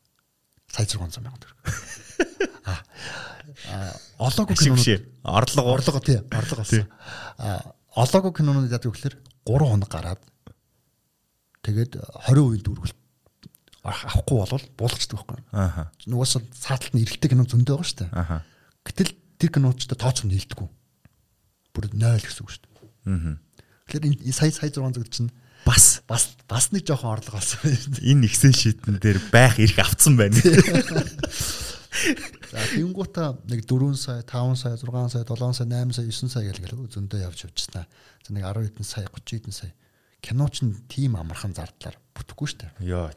Сая 600 мянган төгрөг. А олоогүй кинонууд орлого орлого тий орлого олсон. А олоогүй кинонууд яадаг вэ гэхээр 3 хоног гараад тэгээд 20% дүүргэл авахгүй болвол буулгачдаг байхгүй. Аха. Нугаас сааталт нь эргэлтэй кино зөндөө байгаа шүү дээ. Аха. Гэтэл тэр киноочтой тооцоо нийлдэггүй. Бүр 0 гэсэн үг шүү дээ. Аа. Тэгэхээр энэ сая сая 600 чинь бас бас бас нэг жоохон орлого олсон байна. Энэ Excel sheet-н дээр байх эрх авцсан байна. За тэнгуутаа нэг 4 сая, 5 сая, 6 сая, 7 сая, 8 сая, 9 сая гэл зөндөө явж явчихснаа. За нэг 10 хэдэн сая, 30 хэдэн сая. Кино ч тийм амархан зардлаар бүтэхгүй шүү дээ. Йоо.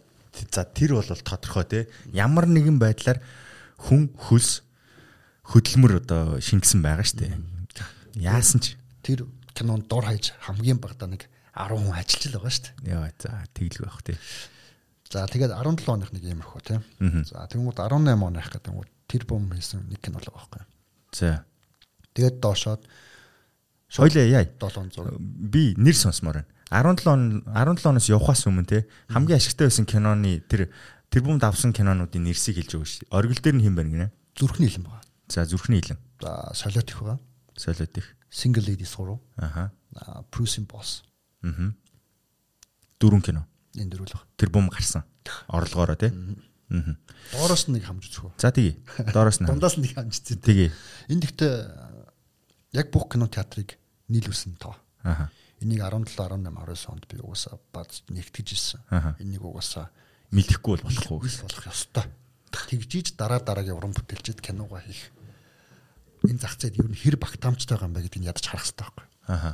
За тэр бол тодорхой те. Ямар нэгэн байдлаар хүн хөлс хөдөлмөр одоо шингэсэн байгаа шүү дээ. Яасан ч тэр кинонд дор хаяж хамгийн багадаа нэг 10 хүн ажиллаж л байгаа шүү дээ. Яа за тэглэг байх тий. За тэгээд 17 оных нэг юм ахгүй тийм. За тэгмүүд 18 оных гэдэг нь тэр бом хийсэн нэг кино л байгаа байхгүй. За. Тэгээд доошоод Хойлоо яа. 700. Би нэр сонсомоор байна. 17 он 17 оноос явахаас өмнө те хамгийн ашигтай байсан киноны тэр тэр бүм давсан кинонуудын нэрсийг хэлж өгөөш. Оргил дээр нь хэн байна гинэ? Зүрхний илэн байгаа. За зүрхний илэн. За солиот их байгаа. Солиот их. Single ladies гурав. Аха. Bruce Boss. Аа. Дөрвөн кино. Энэ дөрвөл баг. Тэр бүм гарсан. Орлогоороо тий. Аа. Доороос нэг хамж үзэх үү. За тэгье. Доороос нь. Дундаас нэг хамж үзээ. Тэгье. Энд ихтэй яг бүх кино театрыг нийлүүлсэн тоо. Аха. Энийг 17 18 19 онд би угаасаа баз нэгтгэж ирсэн. Энийг угаасаа мэдэхгүй бол болохгүй биш болох ёстой. Тэгжиж дараа дараагийн уран бүтээлчд киногоо хийх. Энэ зах зээл нь хэр багтаамжтай байгаа юм бэ гэдгийг ядаж харах хэрэгтэй байхгүй. Аха.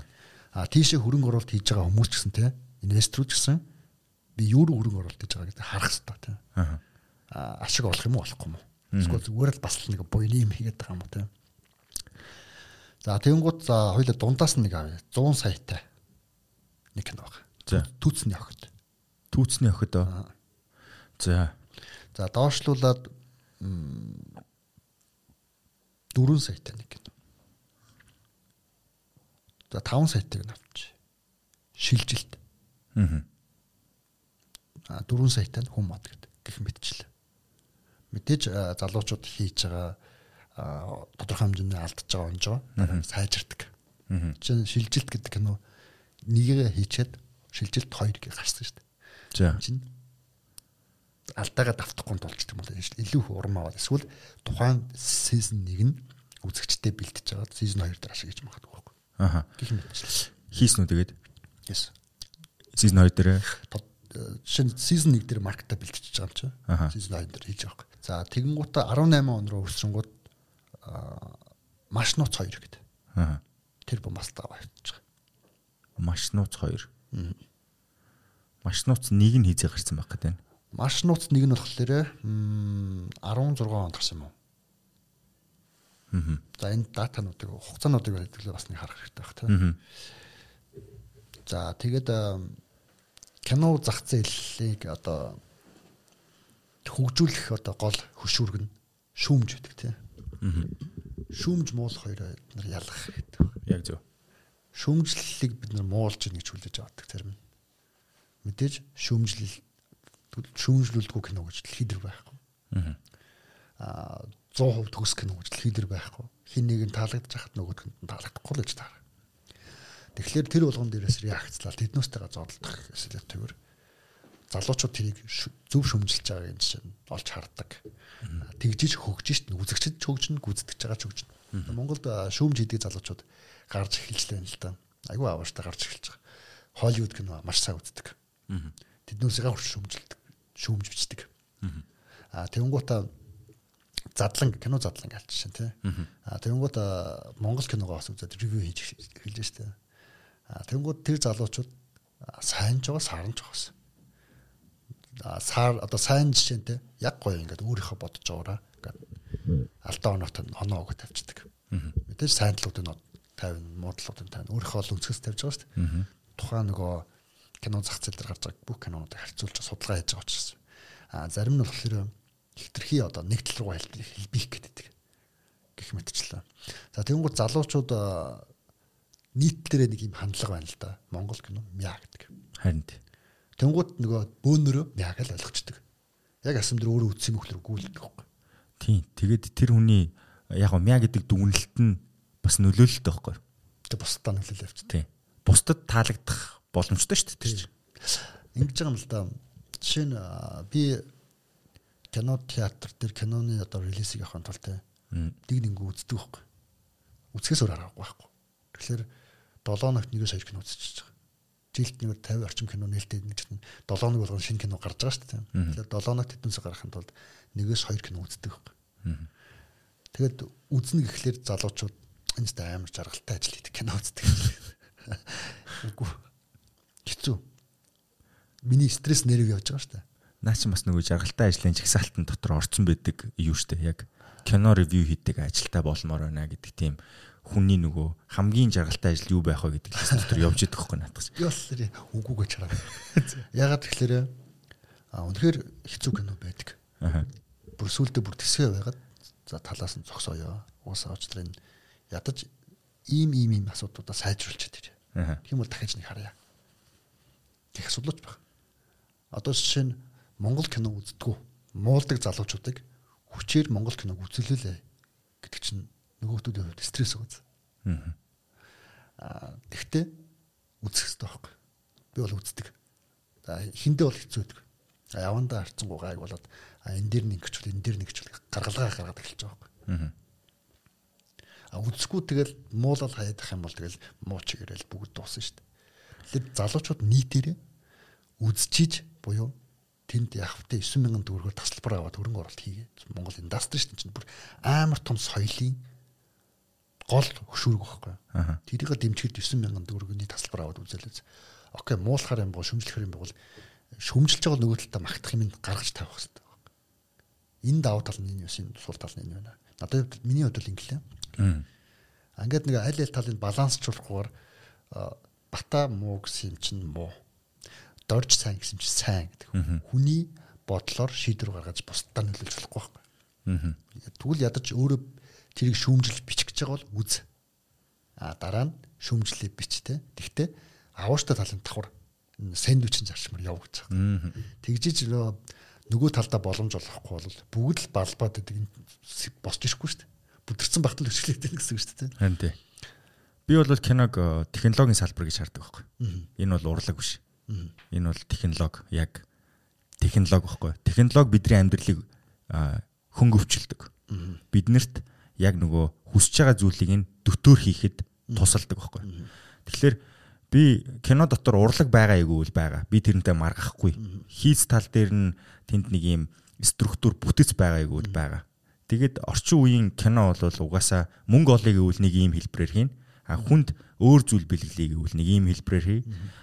А тийшээ хөрөнгө оруулалт хийж байгаа хүмүүс ч гэсэн те инвесторууд ч гэсэн би юу руу хөрөнгө оруулалт хийж байгаа гэдэг харах хэрэгтэй те. Аха. А ашиг олох юм уу болохгүй юм уу? Эсвэл зүгээр л бас л нэг буйны юм хийгээд байгаа юм уу те. За тэгэнгუთ за хоёул дундаас нэг авъя. 100 саятай нэг кино байгаа. За. Түүцний охид. Түүцний охид оо. За. За доошлуулад 4 саятай нэг кино. За 5 саятыг нь авч. Шилжилт. Аа. А 4 саятай нь хүм мод гэдэг гэх мэтчлээ. Мэдээж залуучууд хийж байгаа тодорхой хэмжээний алдаж байгаа онж байгаа. Сайжирдаг. Чинь шилжилт гэдэг кино нэгээ хийчихэд шилжилт 2 гэж гарсан шүү дээ. За. Чинь алдаагаа давтахгүй тулч юм бол илүү урам аваад эсвэл тухайн сизон 1 нь үзэгчтэй бэлтэж байгаа сизон 2 дээр ашиглаж магадгүй байхгүй. Аха. Гэх мэт. Хийсэн үү тэгээд? Yes. Сизон 2 дээр жишээ нь сизон 1 дээр маркета бэлтэж байгаа юм чи. Сизон 2 дээр хийж байгаа. За тэгэнгუутаа 18 он руу өсрөнгүүд маш нууц 2 гэдэг. Аа. Тэр бомбас таа байж байгаа. Маш нууц 2. Маш нууц 1 нь хийзээ гарсан байх гэдэг. Маш нууц нэг нь болохоор 16 онд гарсан юм уу? Аа. За энэ датануудыг хугацаануудыг хэлбэлээ бас нэг харах хэрэгтэй байх тийм. За тэгээд кино зах зээлийг одоо хөгжүүлэх одоо гол хөшүүрэг нь шүүмж гэдэг тийм. Шүүмж муул хоёроо бид нар ялгах хэрэгтэй байна. Яг зөв. Шүүмжлэлийг бид нар муулж ийн гэж хүлээж авдаг зарим. Мэдээж шүүмжлэл шүүмжлүүлдэггүй кино гэж дэлхий дээр байхгүй. Аа 100% төгс кино гэж дэлхий дээр байхгүй. Хин нэг нь таалагдж хахад нөгөөд нь таалагдахгүй л гэж таарах. Тэгэхээр тэр болгон дээрээс реакцлал тэднөөстэйгээ зодтолдох эсвэл тэгвэр залуучууд тэрийг зөв шөмжилж байгааг энэ чинь олж хардаг. Тэгжиж хөгжиж шít үзэгчд хөгжинэ, гүцэтгэж байгаа ч хөгжинэ. Монголд шүүмж хийдэг залуучууд гарч эхэлж байна л да. Айгүй авааштай гарч эхэлж байгаа. Холливуд кино маш сайн үздэг. Тэднөөсөө хурц шүүмжилдэг, шүүмж бичдэг. Аа тэгэнгуутаа задлан кино задлан галж шин тий. Аа тэгэнгуутаа Монгол киногоо бас үзээд ревю хийж эхэлж штэ. Аа тэгэнгуут тэр залуучууд сайн ч байгаа, саран ч байгаа сар одоо сайн жишээнтэй яг гоё ингээд өөрийнхөө бодож байгаараа ингээд алдаа оногт оноо өгө тавьчихдаг. Мэдээж сайн талуудыг нь тавина, муу талуудыг тавина. Өөрийнхөө л өнцгөөс тавьж байгаа шүү дээ. Тухайн нөгөө кино зах зээл дээр гарч байгаа бүх кинонуудыг харьцуулж судалгаа хийж байгаа учраас. А зарим нь болохоор хитрхи одоо нэг тал руу хэлбих гэдэг гэх мэтчлээ. За тэгэнгүүт залуучууд нийтлэрээ нэг юм хандлага байна л да. Монгол кино мяа гэдэг. Харин тий. Тэнгууд нөгөө бөөнөрөө яг л ойлгочдөг. Яг асам дээр өөрөө үтсэн мөхлөр гүйлдэг байхгүй. Тийм. Тэгээд тэр хүний яг мяа гэдэг дүгнэлт нь бас нөлөөлөлтэй байхгүй. Тэг бусдаа нөлөөлөл явчих. Тийм. Бусдад таалагдах боломжтой шүү дээ тэр чинь. Ингэж байгаа юм л да. Жишээ нь би кино театр дээр киноны одоо релизийг авахын тулд диг нэг үздэг байхгүй. Үзэхээс өөр аргагүй байхгүй. Тэгэхээр 7 ногт нэгээс хоёр кино үзчихэж байгаа жилд нэг 50 орчим кино нээлттэй нэг чинь 7 хоног болгон шинэ кино гарч байгаа шүү дээ. Тэгэхээр 7 хоног тэднээс гаргахын тулд нэгээс 2 кино үздэг байхгүй. Тэгээд үзнэ гэхлээр залуучууд энэ ч амар жаргалтай ажил хийдэг кино үздэг. Үгүй. Хэцүү. Миний стресс нэрв явж байгаа шүү дээ. Наа чи бас нөгөө жаргалтай ажлын жагсаалтан дотор орцсон байдаг юу шүү дээ яг. кино ревю хийдэг ажилтаа болмоор байна гэдэг тийм хүний нөгөө хамгийн жаргалтай ажил юу байх вэ гэдэг лист дотор явж идэх байхгүй наадах. Би бол үгүй гэж хараад. Ягаад тэгэхээр а үнэхээр хэцүү кино байдаг. Аа. Бүр сүултээ бүр тэсгээ байгаад за талаас нь зогсоё. Уусаа очлоо энэ ядаж ийм ийм ийм асуудлуудаа сайжруулж чадчих. Аа. Тийм бол дахиж нэг харъя. Тэг асуудалч баг. Одоо жишээ нь Монгол кино үздэггүй муулдаг залуучуудыг хүчээр Монгол киног үзүүлээлээ гэдэг чинь нөгөөхдүүдийн хувьд стресс өгөөс. Аа. Тэгтээ үзэх хэрэгтэй байхгүй. Би бол үздэг. За хиндэ бол хэцүү байдаг. Явандаа харцсангуу гайг болоод энэ дээр нэг гिचвэл энэ дээр нэг гिचвэл гаргалгаа гаргаад эхэлж байгаа байхгүй. Үзэхгүй тэгэл муулал хаяадах юм бол тэгэл муу чигээрэл бүгд дуусна шүү дээ. Тэгэхээр залуучууд нийтээрээ үзчихиж буюу тэнд яг хөтэ 9000 төгрөгөөр тасалбар аваад хөрөнгө оруулалт хийгээ. Монгол индастри шүү дээ чинь бүр амар том соёлын гол хөшүүрэг байхгүй. Тэрийг дэмжихэд 9000 төгрөгийн тасалбар аваад үзэлээс. Окей, муулахаар юм бол шүмжлэхэр юм бол шүмжилж байгаа нөгөө талдаа магтах юм гаргаж тавих хэрэгтэй. Энэ давуу тал нь энэ юусын сул тал нь энэ байна. Надад миний хувьд бол ингэлээ. Ингээд нэг аль аль талыг балансчлахгүйгээр бата муу гэсэн юм чинь муу. Дорж сайн гэсэн чинь сайн гэдэг. Хүний бодлоор шийдвэр гаргаж бусдаа нөлөөлж болохгүй байхгүй. Тэгвэл ядаж өөрөө тэрийг шүүмжилж бичих гэж байгаа бол үз. А дараа нь шүүмжлээ бич те. Тэгтээ авууштай талын давхар сэндвичийн зарчмаар яв гэж байгаа. Тэгжиж нөгөө талдаа боломж олохгүй бол бүгд л балбаад байдаг босч ирэхгүй шүү дээ. Бүдэрсэн багтал байдаг гэсэн үг шүү дээ. Харин тий. Би бол киног э, технологийн салбар гэж хардаг байхгүй. Энэ бол урлаг биш. Энэ бол технологи яг технологи байхгүй. Технологи бидний амьдралыг хөнгөвчлөдөг. Биднэрт яг нөгөө хүсэж байгаа зүйлийг нь дөтөөр хийхэд тусалдаг байхгүй. Тэгэхээр би кино дотор урлаг байгаа эгүй л байгаа. Би тэрнтэй маргахгүй. Хийц тал дээр нь тэнд нэг юм структур бүтэц байгаа эгүй л байгаа. Тэгээд орчин үеийн кино бол угаасаа мөнгө олъё гэвэл нэг ийм хэлбэрээр хийн. А хүнд өөр зүйл бэлгэлээ гэвэл нэг ийм хэлбэрээр хий.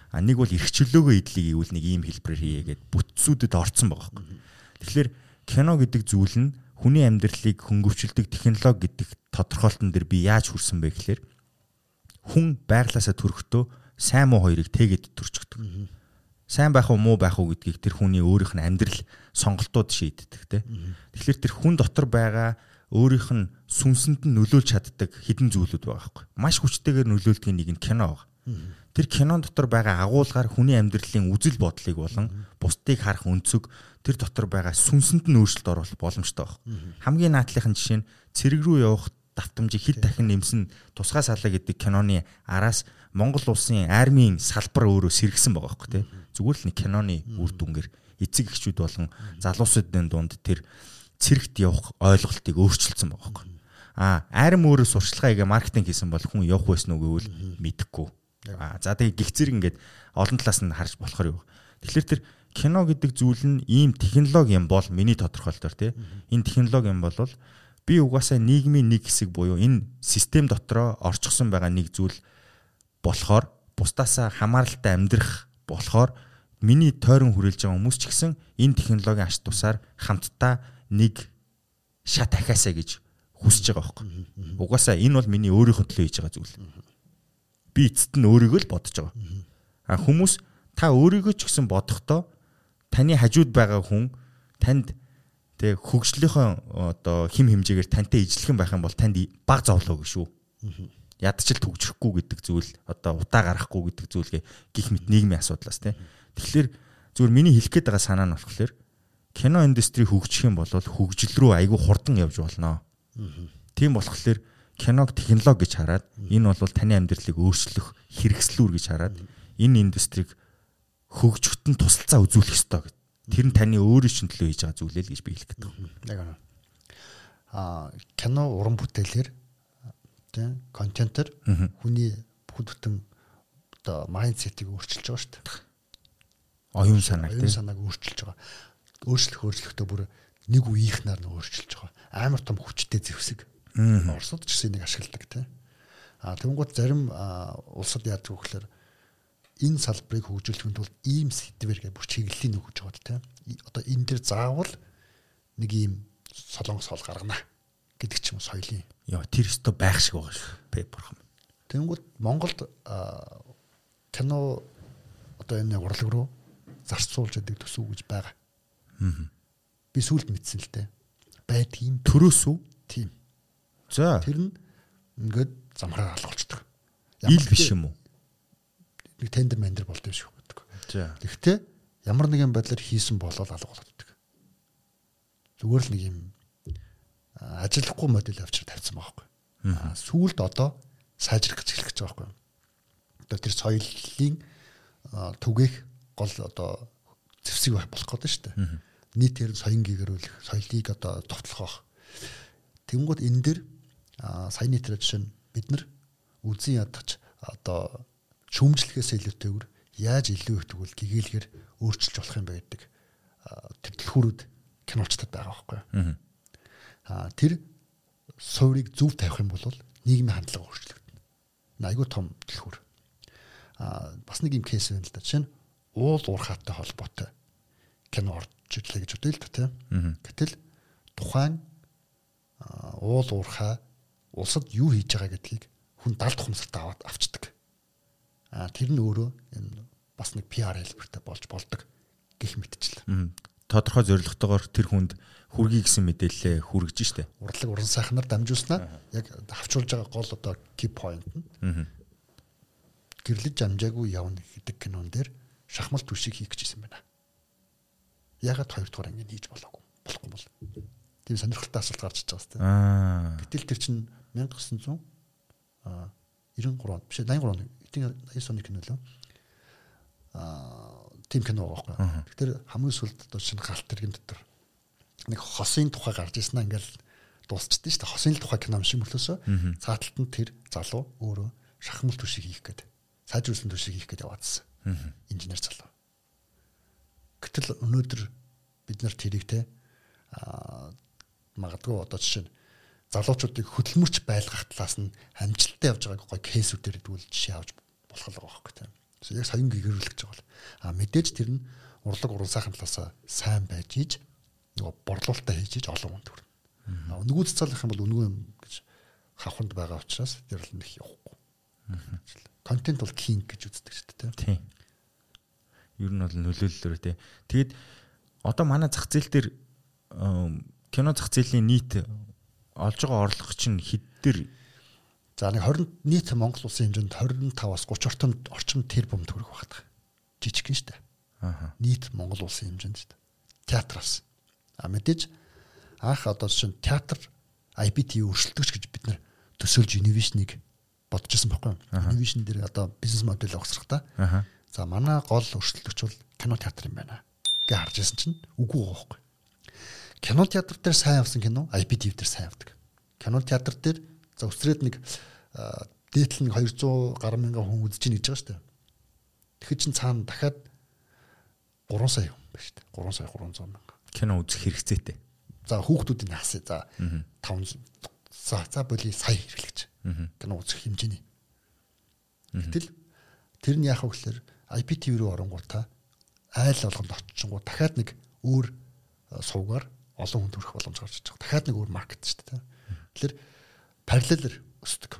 А нэг бол эрх чөлөөгөө идлээ гэвэл нэг ийм хэлбэрээр хийе гэд бүтцүүдэд орцсон байгаа байхгүй. Тэгэхээр кино гэдэг зүйл нь хүний амьдралыг хөнгөвчлөдөг технологи гэдэг тодорхойлтон дээр би яаж хүрсэн бэ гэхээр хүн байглаасаа төрөхдөө сайн муу хоёрыг тэгээд төрчихдөг. Сайн байх уу муу байх уу гэдгийг тэр хүний өөрийнх нь амьдрал сонголтууд шийддэг те. Тэгэхээр тэр хүн дотор байгаа өөрийнх нь сүнсэнд нь нөлөөлж чаддаг хідэн зүйлүүд байгаа байхгүй. Маш хүчтэйгээр нөлөөлдөг нэг нь кино байгаа. Тэр кинон дотор байгаа агуулгаар хүний амьдралын үзэл бодлыг болон бусдыг харах өнцөг тэр дотор байгаа сүнсэнд нь өөрчлөлт оруулах боломжтой байна. Хамгийн наадлынх нь жишээ нь цэрэг рүү явах давтамжийг хэд дахин нэмсэн тусгай салаа гэдэг киноны араас Монгол улсын армийн салбар өөрөө сэргсэн байгаа байхгүй тий. Зүгээр л нэг киноны үр дүнгээр эцэг эхчүүд болон залуусуудын дунд тэр цэрэгт явах ойлголтыг өөрчилсөн байгаа байхгүй. А арим өөрөө сурчлагаа игээ маркетинг хийсэн бол хүн явах байсан уу гэвэл мэдэхгүй. А за тэгээ гих зэрэг ингээд олон талаас нь харж болохоор юу. Тэгэхээр тэр кино гэдэг зүйл нь ийм технологи юм бол миний тодорхойлолтоор тий. Энэ технологи юм бол би угаасаа нийгмийн нэг хэсэг буюу энэ систем дотроо орчихсон байгаа нэг зүйл болохоор бусдаасаа хамааралтай амьдрах болохоор миний тойрон хүрээлж байгаа хүмүүс ч гэсэн энэ технологийн ач тусаар хамтдаа нэг шат ахаасаа гэж хүсэж байгаа байхгүй. Угаасаа энэ бол миний өөрийнхөө төлөө хийж байгаа зүйл. Би эцэст нь өөрийгөө л бодож байгаа. А хүмүүс та өөрийгөө ч гэсэн бодохдоо таны хажууд байгаа хүн танд тэг хөгжлийнхөө одоо хим хэмжээгээр тантай ижлэхэн байх юм бол танд баг зовлоо гэж шүү. Ядчил төгжрөхгүй гэдэг зүйл одоо утаа гарахгүй гэдэг зүйлгээ гих мэт нийгмийн асуудлаас тий. Тэгэхээр зүгээр миний хэлэх гээд байгаа санаа нь болохоор кино индастри хөгжих юм бол хөгжил рүү айгүй хурдан явж болно. Тийм болохоор киног технологи гэж хараад энэ бол таны амьдралыг өөрчлөх хэрэгслүүр гэж хараад энэ индастрийг хөгжөхөд нь тусалцаа үзүүлэх ёстой гэдэг. Тэр нь таны өөрийн шин төлөө хийж байгаа зүйлээ л гэж би хэлэх гэдэг. Яг аа. Аа кино уран бүтээлэр тийм контентер хүний бүхд бүтэн одоо майндсетийг өөрчилж байгаа шүү дээ. Оюун санааг тийм санааг өөрчилж байгаа. Өөрчлөх өөрчлөхдөө бүр нэг үеийнхнаар нь өөрчилж байгаа. Амар том хүчтэй зэвсэг. Оросод ч гэсэн нэг ашигладаг тийм. А тэнгуут зарим улсад яадаг вэ гэхээр энэ салбарыг хөгжүүлэхэд бол ийм сэдвэр гэж бүр чиглэлийн өгж байгаа тийм. Одоо энэ дэр заавал нэг ийм солонгос хол гаргана гэдэг ч юм соёлын. Яа тэр өстө байх шиг байгаа шүү. Пепер. Тэнгүүд Монголд кино одоо энэ урлаг руу зарцуулж яадаг төсөв гэж байгаа. Аа. Би сүулт мэдсэн л дээ. Байдгийн төрөөс үү? Тийм. За. Тэр нь ингээд замхраар алгуулцдаг. Ил биш юм уу? Нэг тендер мендер болдог шүү гэдэг. За. Гэхдээ ямар нэгэн байдлаар хийсэн болол алгуулдаг. Зүгээр л нэг юм ажиллахгүй модель авчир тавьсан байгаа байхгүй. Сүүлд одоо сайжрах гэж хэлэх гэж байгаа байхгүй. Одоо тэр соёлын түгээх гол одоо зэвсэг болох гэдэг шүү дээ. Нийтээр соён гэгэрүүлэх, соёлыг одоо товтлох байх. Тэнгүүд энэ дэр саяны тэр жишээ нь бид нар үзэн ядаж одоо шүүмжлэхээс илүүтэйгээр яаж илүү их тэгвэл гэгээлгээр өөрчилж болох юм бэ гэдэг тэр төлхүүрүүд кинолчдод байгаа байхгүй. Аа тэр суурийг зөв тавих юм бол нийгмийн хандлага өөрчлөгдөнө. Айгуу том төлхүүр. Аа бас нэг юм кейс байна л да. Жишээ нь уул уурхаатай холбоотой кино орж ирлээ гэж бодъё л да тийм. Гэтэл тухайн уул уурхаа улсад юу хийж байгаа гэдгийг хүн далд ухамсартай аваад авчдаг. Аа тэр нь өөрөө энэ бас нэг PR хэлбэртэй болж болдог гэх мэтчлээ. Тодорхой зорилготойгоор тэр хүнд хүргэе гэсэн мэдээлэлээ хүргэж штэ. Урлаг уран сайхнаар дамжуулснаа яг авчруулж байгаа гол одоо key point нь гэрлэж амжаагүй явна гэдэг кинон дээр шахмал түшиг хийх гэжсэн байна. Ягаад хоёрдугаар ингэ хийж болоогүй болохгүй бол. Тийм сонирхолтой асуулт гарч иж байгаа Аа. Гэтэл тэр чинь 1900 а 93 он биш 83 он эдийн 89 оны кино лөө. Аа тийм кино байгаа байхгүй. Тэгэхээр хамгийн сүүлд одоо шинэ галт тэргийн дотор нэг хосын тухай гарч ирсэн ингээл дуусчихдээ шүү дээ. Хосын тухай кино шиг мөрлөөсөө цааталт нь тэр залуу өөрөө шахмал түшиг хийх гээд сайжруулсан түшиг хийх гээд яваадсан. Инженер залуу. Гэтэл өнөөдөр бид нар тэрийг те магадгүй одоо жишээ нь залуучуудыг хөдөлмөрч байлгах талаас нь амжилттай явж байгааг гой кейсүүдээр дүүл жишээ авч болох л байгаа байхгүй тийм. Яг соён гэгэрүүлэх гэж байгаа. А мэдээж тэр нь урлаг уран сайхан талаас сайн байж ийж нөгөө борлуулалтаа хийж ийж олон хүнд хүрнэ. Үнгүү цэцэлэх юм бол үнгүү юм гэж хавханд байгаа учраас тэр л нэг явахгүй. Контент бол кинг гэж үздэг шүү дээ тийм. Ер нь бол нөлөөллөөр тийм. Тэгэд одоо манай зах зээл дээр кино зах зээлийн нийт олж байгаа орлого чинь хэддэр За нэг 20 нийт Монгол улсын хэмжээнд 25-аас 30 орчим орчим тэрбум төгрөг багтдаг. Жижиг гин штэ. Аа. Нийт Монгол улсын хэмжээнд штэ. Театраас. А мэдээж анх одоо чинь театр IPT өршөлтөгч гэж бид нар төсөөлж инновашныг бодож ирсэн байхгүй юу? Инновашн дээр одоо бизнес модель огсрахтаа. Аа. За манай гол өршөлтөгч бол кино театр юм байна. Гэ харж ирсэн чинь үгүй байхгүй. Кино театр дээр сайн авсан кино IPTV дээр сайн авдаг. Кино театр дээр за өсрээд нэг дээтэл нэг 200 гаруй мянган хүн үзэж ийн гэж байгаа шүү дээ. Тэгэхээр чин цаана дахиад 3 сая хүн байна шүү дээ. 3 сая 300 мянга. Кино үзэх хэрэгцээтэй. За хүүхдүүдийн хасаа за 500 за за боли сая хэрэглэж. Кино үзэх хэмжээний. Гэтэл тэр нь яах вэ гэхээр IPTV рүү оронгуудаа айл болгонд очингууд дахиад нэг өөр сувгаар олон хүн төрөх боломж гарч иж байгаа. Дахиад нэг өөр маркет шүү дээ. Тэгэхээр параллелэр өсдөг.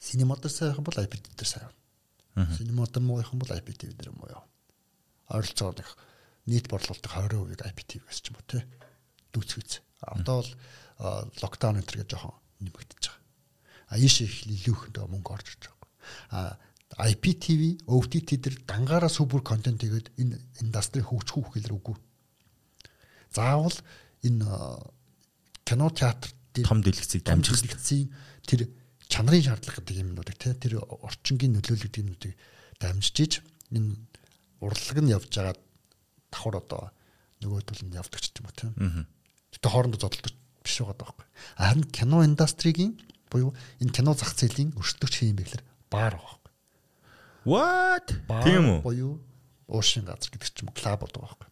Синематор сайн байх бол IPTV дээр сайн явна. Синематор муу байх бол IPTV дээр муу явна. Ойролцоогоор нэг нийт борлуулалтын 20%-ийг IPTV-гээс ч юм уу те дүүцгийц. Одоо бол локдаун энэ гэж жоохон нэмэгдэж байгаа. А ийш их илүү их мөнгө орж ирж байгаа. А IPTV, OTT дээр дангаараа супер контент хийгээд энэ индастри хөгжих үү гэхэлэр үгүй. Заавал энэ кино театр том дэлгэцийг дамжих дэлгэцийн тэр чанарын шаардлага гэдэг юмнуудыг тий тэр орчингийн нөлөөлөл гэдэг юмнуудыг дамжиж иж энэ урлаг нь явж байгаа давхар одоо нөгөөдөл нь явдаг ч юм уу тий. Гэтэ хоорондоо зодтолдог биш байгаа байхгүй. Харин кино индастригийн буюу энэ кино зах зээлийн өрсөлдөгч хэм бэхлэр баар байгаа байхгүй. What? Тийм үү? Буюу уушин газар гэдэг ч юм уу клуб байгаа байхгүй.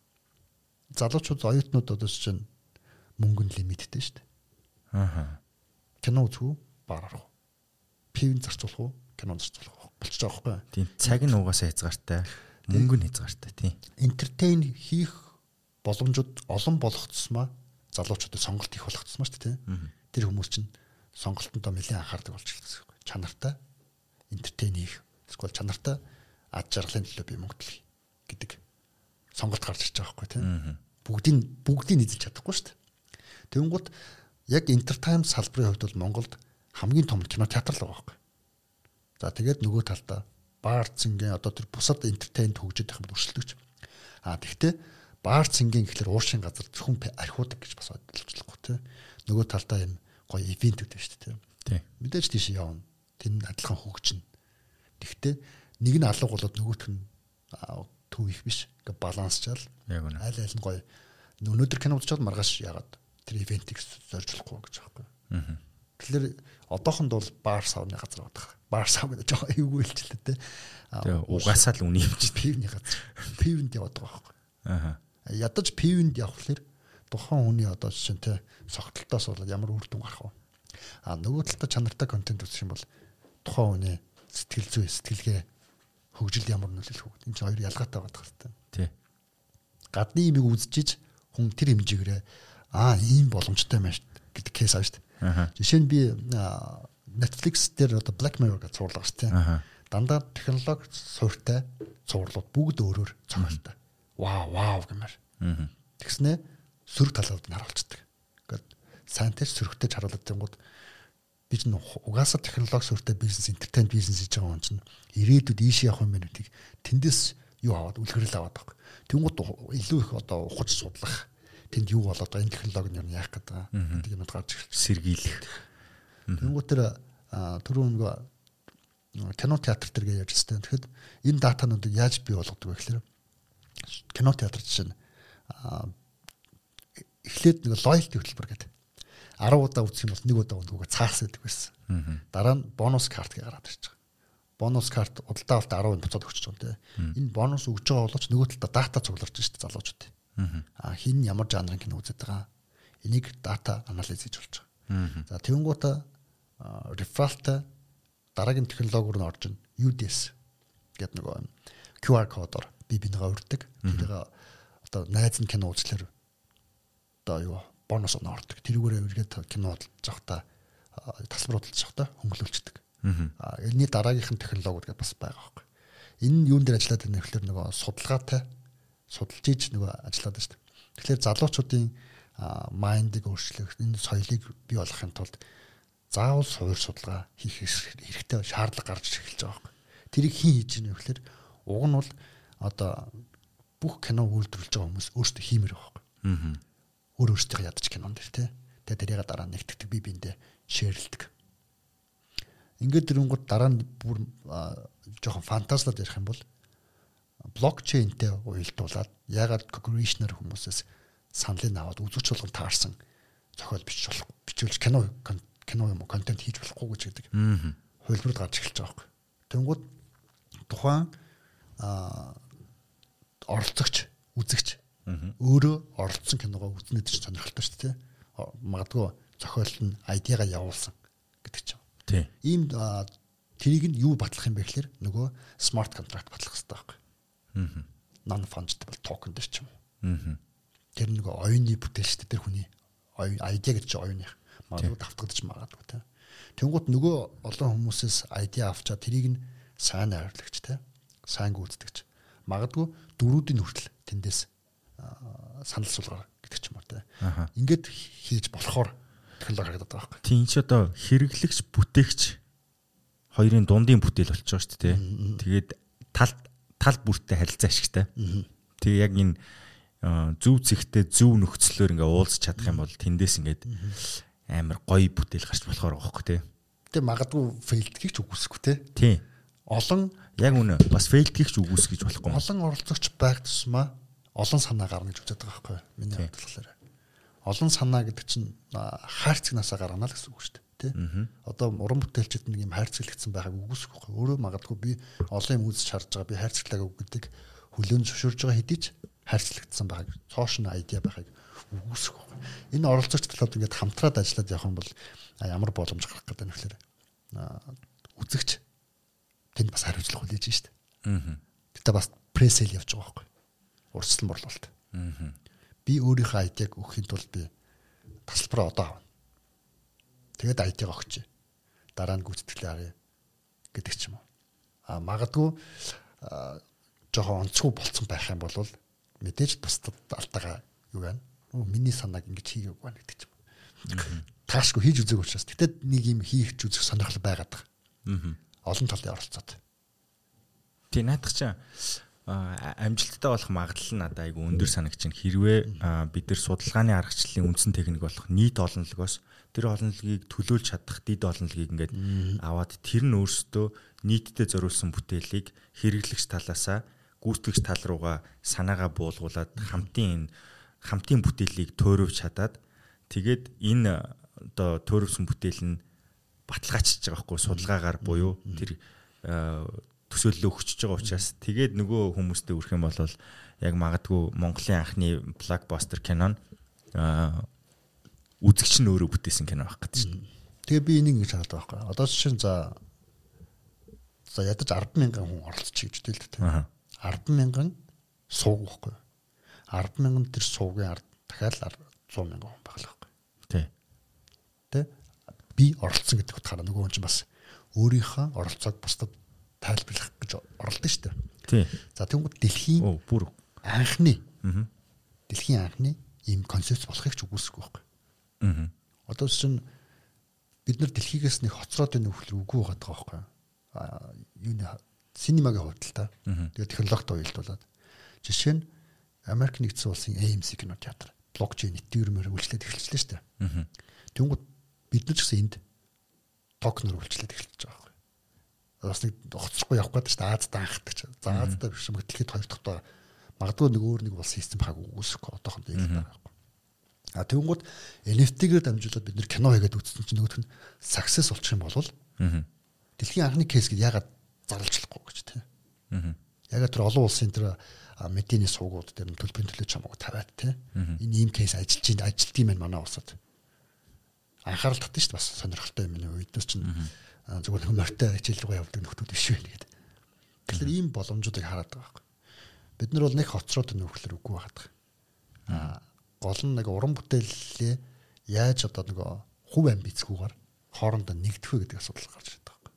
Залуучууд оюутнууд одоо чинь мөнгө нь лимиттэй шүү дээ. Аа. Кино үзэх үү? Баар арах. Пивэн зарцуулах уу? Кино зарцуулах уу? Болчих жоох байхгүй. Тийм цаг нь угаасаа хязгаартай. Мөнгө нь хязгаартай тийм. Энтертейн хийх боломжууд олон болох тусмаа залуучуудад сонголт их тусмаа шүү дээ. тэр хүмүүс чинь сонголтондоо нэлээд анхаардаг болж ирсэн юм. Чанартай энтертейн хийх. Эсвэл чанартай ад жаргалын төлөө би мөнгө төлөх гэдэг сонголт гарч ирж байгаа байхгүй тийм. Бүгдийг бүгдийг эзэлж чадахгүй шүү дээ. Тэнгууд яг entertainment салбарын хувьд бол Монголд хамгийн том кино театр л байгаа байхгүй. За тэгээд нөгөө талдаа баар цэнгийн одоо тэр бусад entertainment хөгжиж байх өрсөлдөгч. А тэгвэл баар цэнгийн гэхэлэр ууршин газар зөвхөн архиудаг гэж бас ойлгочихлохгүй тийм. Нөгөө талдаа юм гоё ивент үүд шүү дээ тийм. Мэдээж тийш явна. Тэр адилхан хөгжинэ. Тэгвэл нэг нь алга болоод нөгөөх нь төв их биш. Ингээ балансчаал. Яг үнэ. Айл айл нь гоё. Өнөөдөр кино үзчиход маргааш яагаад тэр ивентийг зоржлохгүй гэж байгаа юм. Тэгэхээр одоохонд бол баар савны газар байдаг. Баар сав гэдэг жоо эвгүй хэлчихлээ те. Тэгээ угаасаа л үний хэмжиж пивний газар. Пивэнд яваад байгаа байхгүй. Аа. Ядаж пивэнд явхлаэр тухайн хүний одоо жишээ те согтолтоос бол ямар үр дүн гарах вэ? А нөгөө талдаа чанартай контент үзэх юм бол тухайн хүний сэтгэл зүй сэтгэлгээ хөгжил ямар нөлөөлөх вэ? Энд чинь хоёр ялгаатай байдаг хэрэгтэй. Тий. Гадны имийг үзчихэж хүн тэр хэмжээгээрээ аа ийм боломжтой юм шүү гэдэг кейс аа шүү дээ. Жишээ нь би Netflix дээр одоо Black Mirror гэж цуурлага шүү дээ. Дандаа технологи суурьтай цуурлууд бүгд өөрөөр цогцолтой. Вау, вау гэмээр. Тэгснэ сөрөг талууд нь харуулцдаг. Ингээд сайнтай сөрөгтэй харуулдаг юм гот би ч угаасаа технологи суурьтай бизнес, entertainment бизнес хийж байгаа юм чинь ирээдүйд ийш явах юм байна гэдгийг тэндээс юу аваад үлгэрэл аваад байгаа. Тэнгууд илүү их одоо ухаж судлах тэнд юу болоод байгаа энэ технологи нь яах гээд байгаа гэдэг юм гарч ирж сэргийлэх. Тэнгууд тэр түрүүн нөгөө кино театр төр гэж ярьжсэн. Тэгэхэд энэ датануудыг яаж бий болгодог вэ гэхээр кино театр жишээ нь эхлээд нэг loyalty хөтөлбөр гэдэг 10 удаа үзэх юм бол нэг удаа үнгүүгээ цаарс гэдэг байсан. Дараа нь бонус карт гараад ирж байгаа. Бонус карт удалдаа болт 10% буцаад өгч байгаа юм те. Энэ бонус өгж байгаа боловч нөгөө талдаа дата цугларч шүү дээ залуучууд. Аа хин ямар жанрын кино үзээд байгаа. Энийг дата анализ хийж болж байгаа. За тэгэнгүүтээ рефералтай дараагийн технологиор нь орж ин UDS гэдэг нөгөө QR кодоор би бинийгаа урддаг. Тэрийг одоо найз нь кино үзлэр одоо юу бонус оноо ордог. Тэрүүгээрээ үргээд кино бодлож тасалбар бодлож явахдаа хөнгөлүүлцдэг. Аа энэний дараагийнх нь технологиуд гэж бас байгаа байхгүй. Энэ юун дээр ажиллаад байна гэхээр нөгөө судалгаатай судалж иж нөгөө ажиллаад байна шүү дээ. Тэгэхээр залуучуудын майндыг өөрчлөх, энэ соёлыг бий болгохын тулд заавал суур судалгаа хийх хэрэгтэй шаардлага гарч эхэлж байгаа байхгүй. Тэрийг хэн хийж ийнэ гэхээр уг нь бол одоо бүх кино үйлдвэрлэж байгаа хүмүүс өөрсдөө хиймээр байхгүй. Аа өөр өөртөө ядаж кинонд тий. Тэгээ тэрийг дараа нэгтгэдэг би биэндээ шеэрлдэг. Ингээд дэрнгууд дараа нь бүр жоохон фантазлаад ярих юм бол блокчейнтэй уялдуулаад ягаад cognition хүмүүсээс саналыг аваад үзүүч болгон таарсан зохиол бичиж болох бичүүлж кино кино юм уу контент хийж болохгүй гэж гэдэг. Хувилбарууд гарч эхэлж байгаа юм. Тэнгүүд тухайн оролцогч, үзэгч өөрөө оролцсон киногоо үзнэ гэж сонирхолтой шүү дээ. Магадгүй зохиол нь ID-га явуулсан гэдэг чинь. Тийм. Ийм тэрийг нь юу батлах юм бэ гэхээр нөгөө смарт контракт батлах хэрэгтэй байхгүй. Аа. Non fungible token ч юм. Аа. Тэр нөгөө оюуны бүтээл шүү дээ тэр хүний ID гэж чинь оюуных. Магадгүй давтагдчих магадгүй те. Тэнгуут нөгөө олон хүмүүсээс ID авчаа тэрийг нь сайн хайрлагч те. Сайн гүйцэтгэж. Магадгүй дөрүүдийн хүртэл тэндээс санал суулгаар гэдэг ч юм уу те. Ингээд хийж болохоор технологи харагдаад байгаа байхгүй. Тийм ч одоо хэрэглэгч бүтээгч хоёрын дундын бүтээл болчихж байгаа шүү дээ. Тэгээд тал тал бүртээ харилцаа ашигтай. Тэгээ яг энэ зөв зэгтээ зөв нөхцлөөр ингээ уулзч чадах юм бол тэндээс ингээд амар гоё бүтээл гарч болохоор байгаа байхгүй те. Тэгээ магадгүй фейлдгийг ч үгүйсэхгүй те. Тийм. Олон яг үнэ. Бас фейлдгийг ч үгүйсгэж болохгүй. Олон оролцогч байх тусмаа олон санаа гарна гэж үздэг байгаа байхгүй миний хувьд болохоор олон санаа гэдэг чинь хайрцагнасаа гаргана л гэсэн үг шүү дээ тий. Одоо уран бүтээлчд нэг юм хайрцаглагдсан байгааг үгүйсэх байхгүй өөрөө магадгүй би олон юм үзэж харж байгаа би хайрцаглаагаа үгдэг хөлөөнд зөвшөөрж байгаа хэдий ч хайрцаглагдсан байгааг цоош нь айдиа байгааг үгүйсэх байхгүй энэ оролцогч талууд ингээд хамтраад ажиллаад явах юм бол ямар боломж гарах гэдэг нь тэгэхээр үзэгч тэнд бас хариуцлага хүлээж штэ аа тэгтээ бас прессэл явж байгаа байхгүй урьдчилан борлуулалт. Би өөрийнхөө айдыг өгөхийн тулд би тасалбараа одоо авна. Тэгээд IT-г огч. Дараа нь гүйцэтгэлээ харъя гэдэг ч юм уу. А магадгүй жоохон онцгүй болцсон байх юм бол мэдээж бусдад алтагаа юу байна. Оо миний санааг ингэж хийгээгүй байна гэдэг ч юм. Таашгүй хийж үзег учраас тэгтээ нэг юм хийх ч үзэх сонирхол байгаад байгаа. Олон талын оролцоод. Тий наадах чинь амжилттай болох магадлал нь надад айгүй өндөр санагч нь хэрвээ бид нар судалгааны аргачлалын үндсэн техник болох нийт олонлогоос тэр олонлогийг төлөөлж чадах дид олонлогийг ингээд аваад тэр нь өөрсдөө нийтдээ зориулсан бүтээлийг хэрэглэгч талаасаа гүйцэтгэгч тал руугаа санаагаа буулгуулад хамтын хамтын бүтээлийг төөрөвч чадаад тэгээд энэ одоо төөрөвсөн бүтээл нь баталгаажиж байгаа байхгүй судалгаагаар буюу тэр төсөөллөө өгчөж байгаа учраас тэгээд нөгөө хүмүүстэй үрэх юм бол яг магадгүй Монголын анхны блокбастер кинон үзэгч нь өөрөө бүтээсэн кино байх гэдэг чинь. Тэгээ би энийг ингэж хараад байгаа байхгүй. Одоо жишээ нь за за ядаж 10 мянган хүн оролцчих гэж хэлдэг тийм. 10 мянган сууг байхгүй. 10 мянган тэр суугийн ард дахиад 100 мянган хүн байх л байхгүй. Тий. Тэ би оролцсон гэдэг утгаараа нөгөө хүн чинь бас өөрийнхөө оролцоог бусдад тайлбарлах гэж оролдсон шүү дээ. Тий. За тэнгууд дэлхийн бүр анхны дэлхийн анхны ийм концепц болохыг ч үгүйсэхгүй байхгүй. Аа. Одоо чинь бид нар дэлхийгээс нэг хоцроод байна үхлэр үгүй байгаа байхгүй. Аа юуны синемагийн хувьд л та. Тэгээд технологид уялдуулаад жишээ нь Америк нэгдсэн улсын AMC кино театр блокчейн нэвтрэмээр үйлчлээд эхэлчихлээ шүү дээ. Тэнгууд бид нар ч гэсэн энд токнор үйлчлээд эхэлчихэж байгаа бас нэг хоцрохгүй явах гэдэг чинь Азад анхдаг чинь. За Азад биш юм дэлхийд хоёр дахь магадгүй нэг өөр нэг улс систем хаг үүсэхгүй одоохондоо юм байна. А тэгвэл NFT-гээр дамжуулаад бид нэр кино хийгээд үзсэн чинь нөгөөх нь success болчих юм бол дэлхийн анхны кейс гэдээ ягаад зарлжлахгүй гэж тийм. Ягаад тэр олон улсын тэр медийний суугууд дээр төлбөрийн төлөө чамаагүй тавиад тийм. Энэ ийм кейс ажиллаж ин ажилт юм байна манай улсад. Анхаарал татсан шүү дээ бас сонирхолтой юм энэ үедээс чинь зүгээр морьтой хичээл рүү явдаг нөхдүүд биш байх гэдэг. Тэгэхээр ийм боломжуудыг хараад байгаа байхгүй. Бид нар бол нэг хоцроод нөхлөр үгүй байгаад байгаа. Аа гол нь нэг уран бүтээлээ яаж одоо нэг хувь амбицгүйгээр хоорондоо нэгдэх вэ гэдэг асуудал гарч ирээд байгаа байхгүй.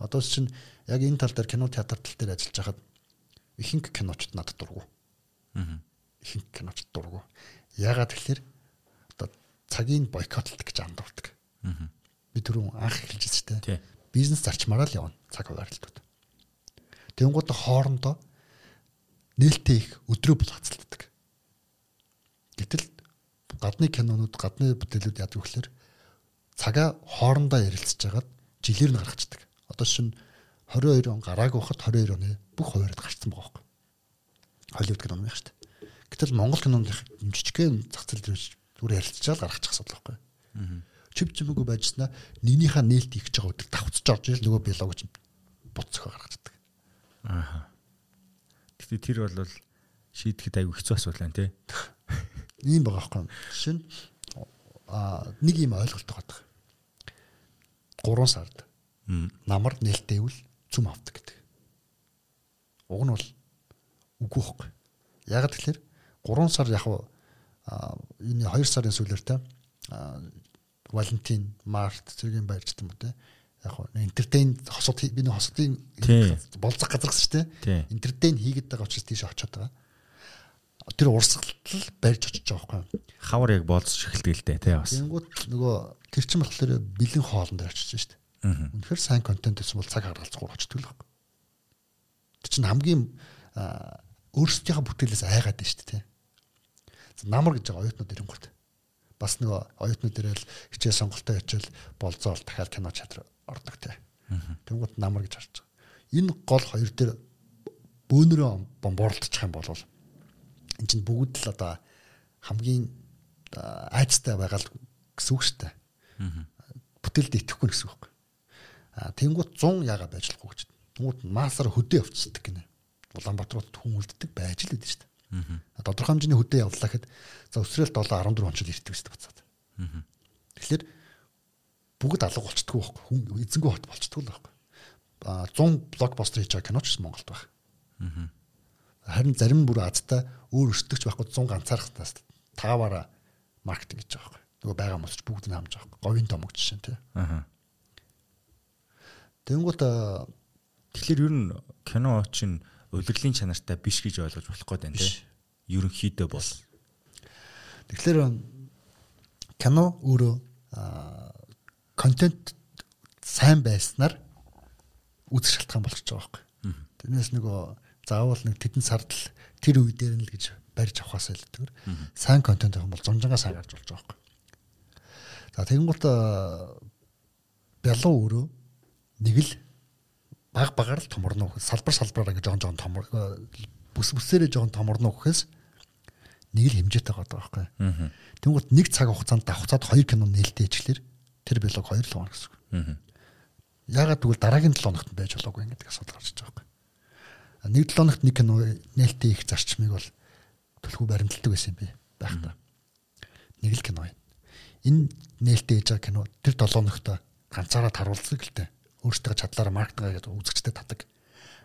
Одоо чинь яг энэ тал дээр кино театр тал дээр ажиллаж хахад ихэнх киночд надад дургу. Аа. Ихэнх киночд дургу. Ягаад тэгэхээр одоо цагийн бойкотлдог гэж андуурдаг. Аа би түрүүн анх хэлжсэн шүү дээ. Бизнес зарчмаараа л явна цаг хуваарлтууд. Тэнгууд хоорондоо нээлттэй их өдрөө бол хацалддаг. Гэтэл гадны кинонууд, гадны бүтээлүүд яадаг гэхээр цагаа хоорондоо ярилцж хагаад жилээр нь гаргацдаг. Одоо шин 22 он гараагүй хахад 22 оны бүх хуваард гарцсан байгаа байхгүй. Холливуд кино байх шүү дээ. Гэтэл Монгол киноны жижигхэн зах зээл дээр зүгээр ярилцчаал гаргачих асуудал байхгүй. Аа чив чимээгүй байжснаа нэгнийхээ нээлт их жбайгаа өдөр давцж орж ирэл нөгөө биолог чинь буцах гаргацдаг. Аа. Гэтэ тэр бол шийдэхэд аюу хэцүү асуудал байна тий. Ийм байгаа байхгүй. Жишээ нь аа нэг юм ойлголт байгаа. 3 сард намар нээлттэйвэл зүм авдаг гэдэг. Уг нь бол үгүй байхгүй. Яг тэгэхээр 3 сар яг энэ 2 сарын сүүлээр те Валентин, Март зэргийн баяр ч юм уу те. Яг нь энтертейн хосод би нэг хосодын болцох газар гэсэн шүү дээ. Энтертейн хийгээд байгаа учраас тийш очиод байгаа. Тэр урсгалтал барьж очиж байгаа байхгүй. Хавар яг болцож эхэлдэг л дээ тий бас. Тэнгүүд нөгөө тэр чин болохоор бэлэн хоолн дээр очиж шүү дээ. Үнэхээр сайн контент гэсэн бол цаг гаргалзахгүй очдөг л байхгүй. Тэр чин хамгийн өөрсдийнхөө бүтээлээс айгаад байна шүү дээ. Намар гэж байгаа оюутнууд ирэнгүүт бас нөгөө оюутнууд дээрэл хичээл сонголтоо хичээл болзоол дахиад кино чадвар ордог те. Тэнгууд намар гэж харж байгаа. Энэ гол хоёр дээр бөөнөрөө бомбоорлдчих юм бол эн чинь бүгд л одоо хамгийн айцтай байгаа л гэсэн үг шүү дээ. Бүтээлд итгэхгүй гэсэн үг. А тэнгууд 100 яага байж болохгүй гэж. Тэнгууд маасаар хөдөө явцдаг гинэ. Улаанбаатарууд хүн үлддэг байж л үүдэн шүү дээ. Тодорхой хэмжээний хөдөө явууллаа гэхэд за өсрөөл 7 14 онцол ирдэг гэсэн бацаад. Тэгэхээр бүгд алга болчтгүй байхгүй хүн эзэнгүй хот болчтгүй л байхгүй. А 100 блокбастер хийж байгаа киноч Монголд байх. Харин зарим бүр Азтай өөр өсдөгч байхгүй 100 ганцаархтаас таваараа маркетинг хийж байгаа байхгүй. нөгөө байгаа мосч бүгд нь хамж байгаа. Говийн домог жишээ тий. Аха. Тэнгууд Тэгэхээр ер нь кино чинь улирлын чанартай биш гэж ойлгож болох гээд байна тий. Ерөнхийдөө бол. тэгэхээр кино өөрөө контент сайн байснаар үзэх шалтгаан болгож байгаа байхгүй. Тэрнээс нөгөө заавал нэг тэдэн сард л тэр үе дээр нь л гэж барьж авахаас илтгэр. Сайн контент авах бол зунжангаа сайн гарч болж байгаа байхгүй. За тэгэнгუთ бялуу өөрөө нэг л баг багаар л томорно гэхэд салбар салбараа гэж жоон жоон томор бүс бүсээрээ жоон томорно гэхээс нэг л хэмжээтэй байгаа байхгүй. Тэнгуут нэг цаг хугацаанд давхцаад хоёр кино нээлттэй ичлэр тэр бэлог хоёр л хоног гэсэн. Ягаад гэвэл дараагийн 7 хоногт байж болоогүй гэдэг асуудал гарч байгаа байхгүй. Нэг 7 хоногт нэг кино нээлттэй их зарчмыг бол түлхүү баримталдаг байсан юм би байх та. Нэг л кино юм. Энэ нээлттэй хийж байгаа кино тэр 7 хоногт ганцаараа таруулдаг л дээ өөртөө чадлаараа маркетинг гэдэг үзэгчдэд татдаг.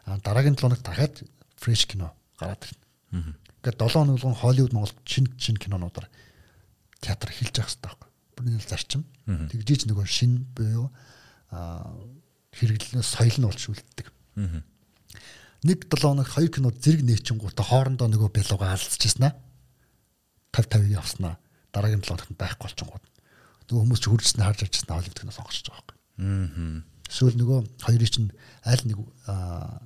А дараагийн 7 хоногт дахиад фреш кино гараад ирнэ. Ингээд 7 хоног болгон Холливуд Монгол шин шин кинонуудаар театр эхэлж явах хэрэгтэй байхгүй. Бүрний зарчим. Тэгжиж нөгөө шин буюу а хэрэглэн соёл нь болж үлддэг. Нэг 7 хоногт хоёр кино зэрэг нээчингуудаа хоорондоо нөгөө бэлугаа алдчихсан аа. 50 50 явснаа дараагийн 7 хоногт байхгүй болчихгоо. Нөгөө хүмүүс ч хурцсан харж авчихсан Холливуд кино сонгож байгаа байхгүй. Аа Эсвэл нөгөө хоёрыг чинь аль нэг аа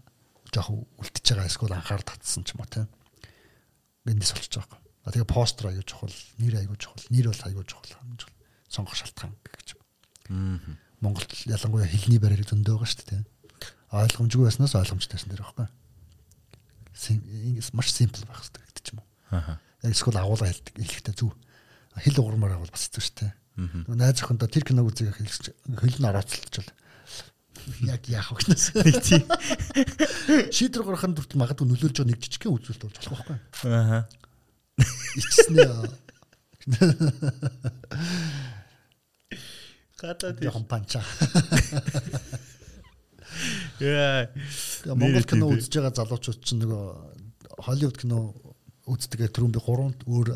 жоох үлдчихэж байгаа эсвэл анхаар татсан ч юм уу тийм. Эндээс болчихж байгаа. А тэгээ постэр аягүй чухал, нэр аягүй чухал, нэр бол аягүй чухал хэмж сонгох шалтгаан гэж. Аа. Монголд ялангуяа хэлний барьерыг зөндөө байгаа шүү дээ. Ойлгомжгүй байснаас ойлгомжтойсэн дэр байхгүй. Ингээс маш симпл байх хэрэгтэй гэдэг ч юм уу. Аа. Яг эсвэл агуулга хэлдэг хэлэхдээ зүг. Хэл уграмаар бол бас хэцүү шүү дээ. Найз охиндоо тэр киног үзэх хэлж хэл нь орооцолтчвал яг яах вэ гэнэс. Нэг тийм. Шийдвэр гаргахын тулд магадгүй нөлөөлж байгаа нэг жижигхэн үзүүлэлт болж болох байхгүй. Аа. Ичснээ. Гадаад яхан панча. Яа. Монгол кино үзэж байгаа залуучууд чинь нөгөө Холливуд кино үздэг түрүүн би гурван өөр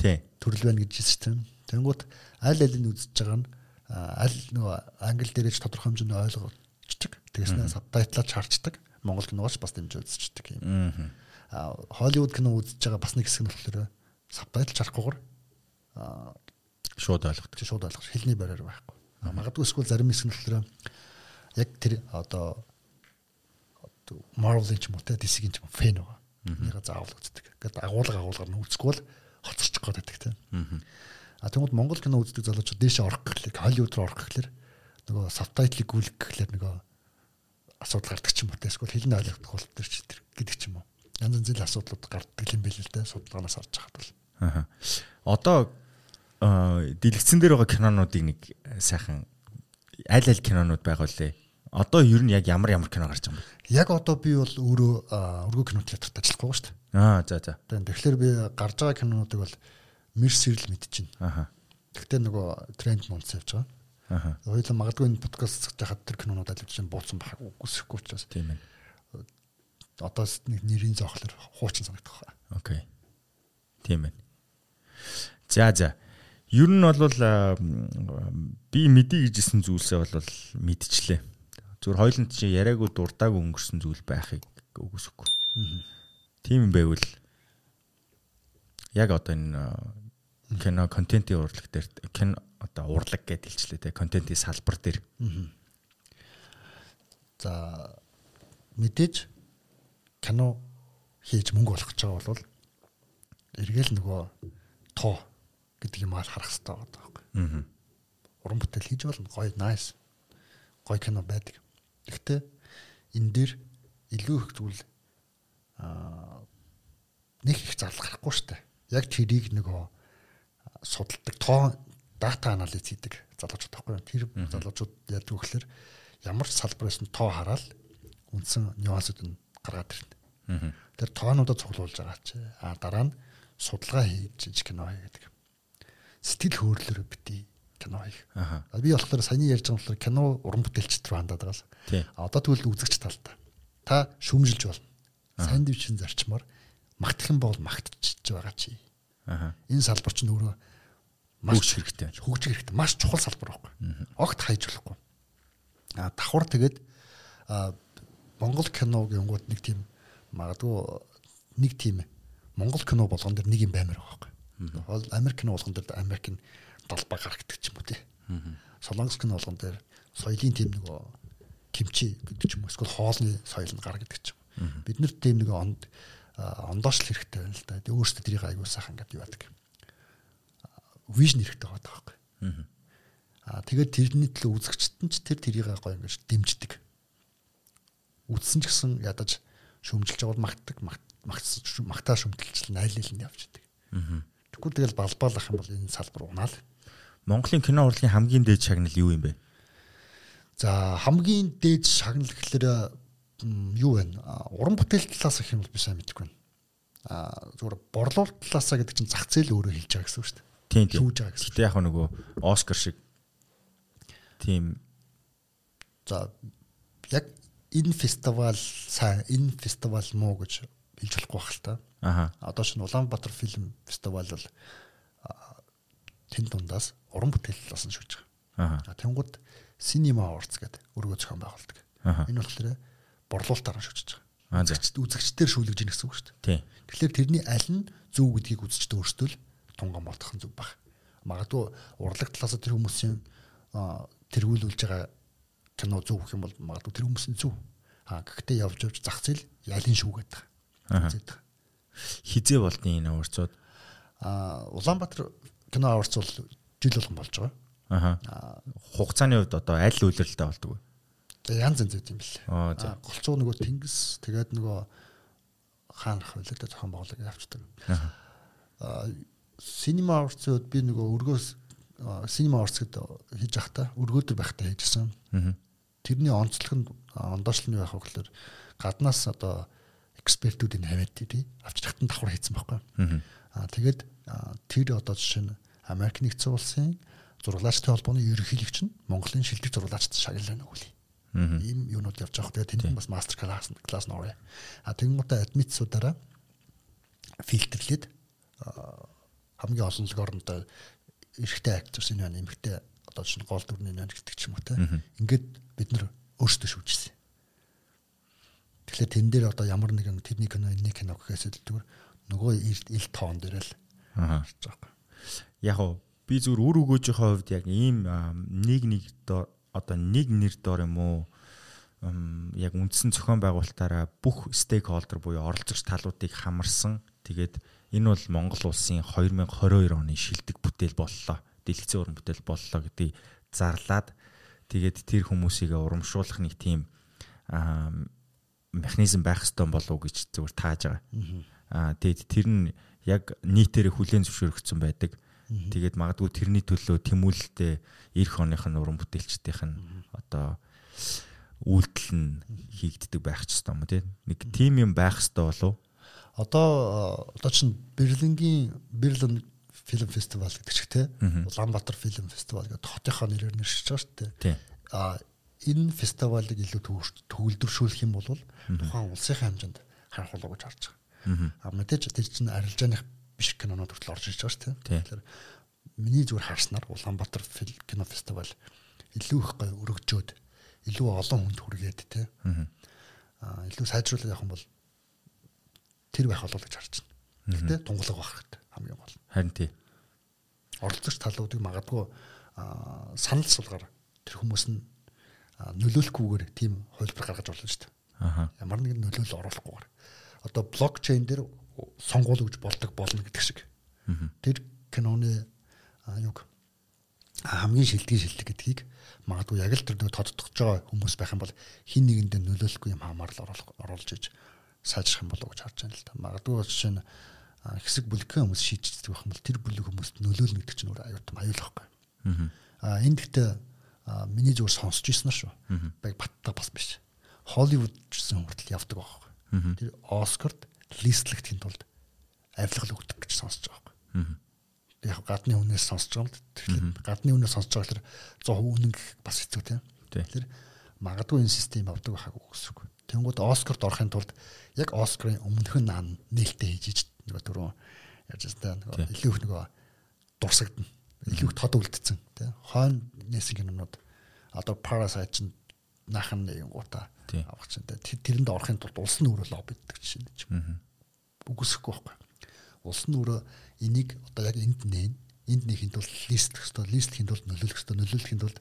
тий төрөл байна гэж хэлсэн чинь. Тэнгүүт аль аль нь үзэж байгаа нь аль нөгөө англи дээрэж тодорхой хэмжээний ойлгочдаг. Тэгээснээ сабтайтлаач харчдаг. Монгол киногооч бас дэмжиж үзчихдэг юм. Аа Холливуд кино үзэж байгаа бас нэг хэсэг нь болохоор сабтайтл харахгүйгээр шууд ойлгодог. Шууд ойлгох. Хэлний бариар байхгүй. Магадгүй эсвэл зарим хэсэг нь болохоор яг тэр одоо Marvel-ийн ч юм уу те DC-ийн ч юм фэн байгаа. Энийг заавал үздэг. Гэт агуулга агуулгаар нь үзэхгүй л хоцорчих гээд байдаг те. А тэгмэд Монгол кино үздэг залуучууд дээшээ орох гэхлээр Холливуд руу орох гэхлээр нөгөө сабтайтлыг гүйлгэх гэхлээр нөгөө асуудал гардаг ч юм уу эсвэл хэлний ойлгох бол тэр ч тэр гэдэг ч юм уу. Янз янзын асуудлууд гардаг юм байл л дээ судалгаанаас харж хахад бол. Аа. Одоо дэлгэцэн дээр байгаа кинонуудыг нэг сайхан аль аль кинонууд байгаа лээ. Одоо ер нь яг ямар ямар кино гарч байгаа юм бэ? Яг одоо би бол өөрөө өргөө кино театрт ажиллах байгаа шүү дээ. Аа за за. Тэгэхээр би гарч байгаа кинонуудыг бол Мерсерл мэдчихэв. Аха. Тэгтээ нөгөө тренд мунц явж байгаа. Аха. Хоёулаа магадгүй энэ подкаст хийж хаад тэр кинонууд аль чинь бууцсан баг үсэхгүй учраас. Тийм ээ. Одоо нэг нэрийн зоохлоор хуучин санагдах байна. Окей. Тийм ээ. За за. Ер нь бол би мэдий гэжсэн зүйлсээ бол мэдчихлээ. Зүгээр хоёланд чи яриаггүй дуртаагүй өнгөрсөн зүйл байхыг үгүйсэхгүй. Тийм юм байвал яг одоо энэ кино контентын урлаг дээр кино одоо урлаг гэдээ хэлчлээ те контентын салбар дээр. За мэдээж кино хийж мөнгө олох гэж байгаа бол эргээл нөгөө тоо гэдэг юм аа харах хэрэгтэй байгаа байхгүй. Аа. Уран бүтээл хийж болно гоё nice. Гоё кино байдаг. Гэхдээ энэ дээр илүү их зүйл аа нэг их зарлах гарахгүй штэ. Яг тэрийг нөгөө судалдаг тоо дата анализ хийдэг залуучууд байхгүй? Тэр залуучууд яаж өгөхлөөр ямар салбараас нь тоо хараад үндсэн нюансууд нь гаргаад ирнэ. Тэр тоонуудаа цуглуулж байгаа чи. А дараа нь судалгаа хийж кино хий гэдэг. Сэтгэл хөдлөлөөр бити кино хийх. Аа. Би болохоор саяны ярьж байгаа болохоор кино уран бүтээлчд рүү хандаад байгаас. А одоо тэгвэл үзэгч талтай. Та шүмжилж болно. Сайн дэвчин зарчмаар магтах юм бол магтчих байгаа чи. Аа. Энэ салбар чинь өөрөө хөгжих хэрэгтэй. Хөгжих хэрэгтэй. Маш чухал салбар байхгүй. Огт хайж болохгүй. А давхар тэгээд Монгол киног гингууд нэг тийм магадгүй нэг тийм Монгол кино болгон дээр нэг юм баймаар байгаа байхгүй. Бол Америк кино болгон дээр Америкийн далбаа гаргадаг ч юм уу тий. Солонгос кино болгон дээр соёлын тийм нэг кимчи гэдэг ч юм уу эсвэл хоолны соёл нь гаргадаг ч юм. Бид нар тийм нэг онд ондоошлох хэрэгтэй байна л да. Өөрсдөө тэрийг аягүй сайхан гэдэг юу байдаг. Вижн хэрэгтэй байгаа байхгүй. Аа тэгээд тэрний төлөө үзэгчтэн ч тэр тэрийг гоё ингэж дэмждэг. Үзсэн ч гэсэн ядаж шөмжилж байгаад магтдаг магтаа нь явж идэг. Тэгвэл тэгэл балбаалах юм бол энэ салбар унаал. Монголын кино урлагийн хамгийн дээд шагнал юу юм бэ? За хамгийн дээд шагнал гэхэлэр юу вэ? Уран бүтээл талаас гэх юм бол би сайн мэдэхгүй байна. Аа зүгээр борлуулалт талаасаа гэдэг чинь зах зээл өөрөө хэлж байгаа гэсэн үг шүү дээ. Тийм тийм. Гэтэ яг нөгөө Оскар шиг тийм за яг энэ фестивал сайн энэ фестивал муу гэж хэлж болохгүй байх л та. Аа. Одоо шинэ Улаанбаатар фильм фестивал бол тэн дундаас уран бүтээл нь шүүж байгаа. Аа. Тэнгууд Cinema Awards гэдэг өргөө зохион байгуулдаг. Энэ болохоор борлуулалтаар шүүжиж байгаа. Аа. Үзэгчд үзэгчдэр шүүлгэж ийн гэсэн үг шүү дээ. Тийм. Тэгэхээр тэрний аль нь зөв гэдгийг үзэгчд өөрсдөө л тунган бодох нь зөв баг. Магадгүй урлаг талаас тэр хүмүүсийн тэргүүлүүлж байгаа кино зөв гэх юм бол магадгүй тэр хүмүүсийн зөв. Аа гэхдээ явж явж зах зээл ялын шүүгээд байгаа. Хизээ болдیں۔ энэ аварцууд. Аа Улаанбаатар кино аварц бол жил болгон болж байгаа. Аа. Хугацааны хувьд одоо аль үйлрэлтэй болдог вэ? За янз янз үт юм бэл. Аа. Голцоо нөгөө тэнгис тэгээд нөгөө хаанах да зохион байгуулалт явчихдаг. Аа синема аварцууд би нөгөө өргөөс синема аварц гэдэг хийж явахдаа өргөөдөр байхдаа хийжсэн. Тэрний онцлог нь ондоошлны байх хөглөр гаднаас одоо экспертүүдийн хавьд тий авч хатан давхар хийсэн байхгүй. Аа тэгээд тэр одоо жишээ нь Америк нэгдсэн улсын зурлаачтай холбооны ерөнхийлөгч нь Монголын шилдэг зурлаачд шагналаа нөгөөлье. Ийм юунууд явж байгаа. Тэгээд тэнд бас мастер класс класс нөрөө. А тэнгуүтэ адмитсуудаараа фильтрлээд хамгийн олонлог орондоо эрэгтэй актерс энэ байна, эмэгтэй одоо чинь гол дүрний нэ гэдэг ч юм уу те. Ингээд бид нар өөрсдөө шүүжсэн. Тэгэхээр тэн дээр одоо ямар нэгэн тэрний кино энэний кино гэхээс илүүгээр нөгөө ил тоон дээр л харж байгаа. Яг уу би зүгээр үр өгөөжийнхөө хувьд яг ийм нэг нэг одоо нэг нэр дор юм уу яг үндсэн зохион байгуулалтаараа бүх стейкхолдер буюу оролцогч талуудыг хамарсан тэгээд энэ бол Монгол улсын 2022 оны шилдэг бүтээл боллоо. Дэлгэцэн уран бүтээл боллоо гэдгийг зарлаад тэгээд тэр хүмүүсийг урамшуулах нэг тийм механизм байх ёстой болов уу гэж зүгээр тааж байгаа. Аа тэгэд тэр нь яг нийтээр хүлээн зөвшөөрөгдсөн байдаг. Тэгээд магадгүй тэрний төлөө тэмүүлэлтэд эх оных нь уран бүтээлчдийнх нь одоо үйлдэл нь хийгддэг байх ч ёстой юм тий. Нэг тим юм байх ёстой болов. Одоо одоо чинь Берлингийн Берлин фильм фестивал гэдэг чиг тий. Улаанбаатар фильм фестивал гэдэг хотынхоо нэрээр нэршиж байгаа шүү дээ. Аа энэ фестивалыг илүү төгөлдршүүлэх юм бол тухайн улсын хэмжээнд харах болов гэж харж байгаа. А мэдээж тэр чинь арилжааных биш кинонууд хүртэл орж ирж байгаа шүү дээ. Тэгэхээр миний зүгээр харснаар Улаанбаатар кино фестивал илүү их гой өргөжөөд илүү олон хүнд хүргээд те. Аа илүү сайжруулах юм бол тэр байх болов гэж харж байна. Гэтэ тунгалаг байх хэрэгтэй хамгийн гол. Харин тий. Оролцогч талуудыг магадгүй санал сулгаар тэр хүмүүс нь нөлөөлөхгүйгээр тийм хувилбар гаргаж болно шүү дээ. Аа. Ямар нэгэн нөлөөлөл оруулахгүйгээр. Одоо блокчейн дээр сонгуул гэж болдог болно гэдэг шиг. Тэр киноны юг хамгийн шилдэг шилдэг гэдгийг магадгүй яг л тэр нэг тодтогч байгаа хүмүүс байх юм бол хин нэгэндээ нөлөөлөхгүй юм хамаарал оруулж иж сайжрах юм болов гэж харж байна л да. Магадгүй жишээ нь хэсэг бүлгэн хүмүүс шийдчихдэг байх юм бол тэр бүлэг хүмүүст нөлөөлнө гэдэг чинь өөр аюутан аюулахгүй. Аа энэ гэхдээ миний зүгээр сонсч ирсэн шүү. Баг баттай бас биш. Холливуд гэсэн хүртэл явдаг байхгүй. Тэр Оскарт листлэгдэхин тулд авилгал өгдөг гэж сонсож байгаа байхгүй. Яг гадны хүнээс сонсож байгаа юм л тэгэхээр гадны хүнээс сонсож байгаа гэхээр 100% үнэн гэх бас хэцүү тийм. Тэгэхээр магадгүй энэ систем авдаг байхаг үгсэг. Тэнгүүд Оскарт орохын тулд яг Оскарын өмнөх нь нээлттэй хийж иж нөгөө түрүү яаж байгаа нөгөө илүү их нөгөө дурсагдана. илүү их тод үлдсэн тий. Хойно нээсэн кинонууд одоо Parasite чинь наахан нэг гута авах чинь тий. Тэрэнд орохын тулд улс лоббиддаг жишээ нь чинь. Үгүйсэхгүй байхгүй. Улс нь өөрөө энийг одоо яг энд нээн энд нэхийн тулд листлэх хэвээр листлэхийн тулд нөлөөлөх хэвээр нөлөөлөхийн тулд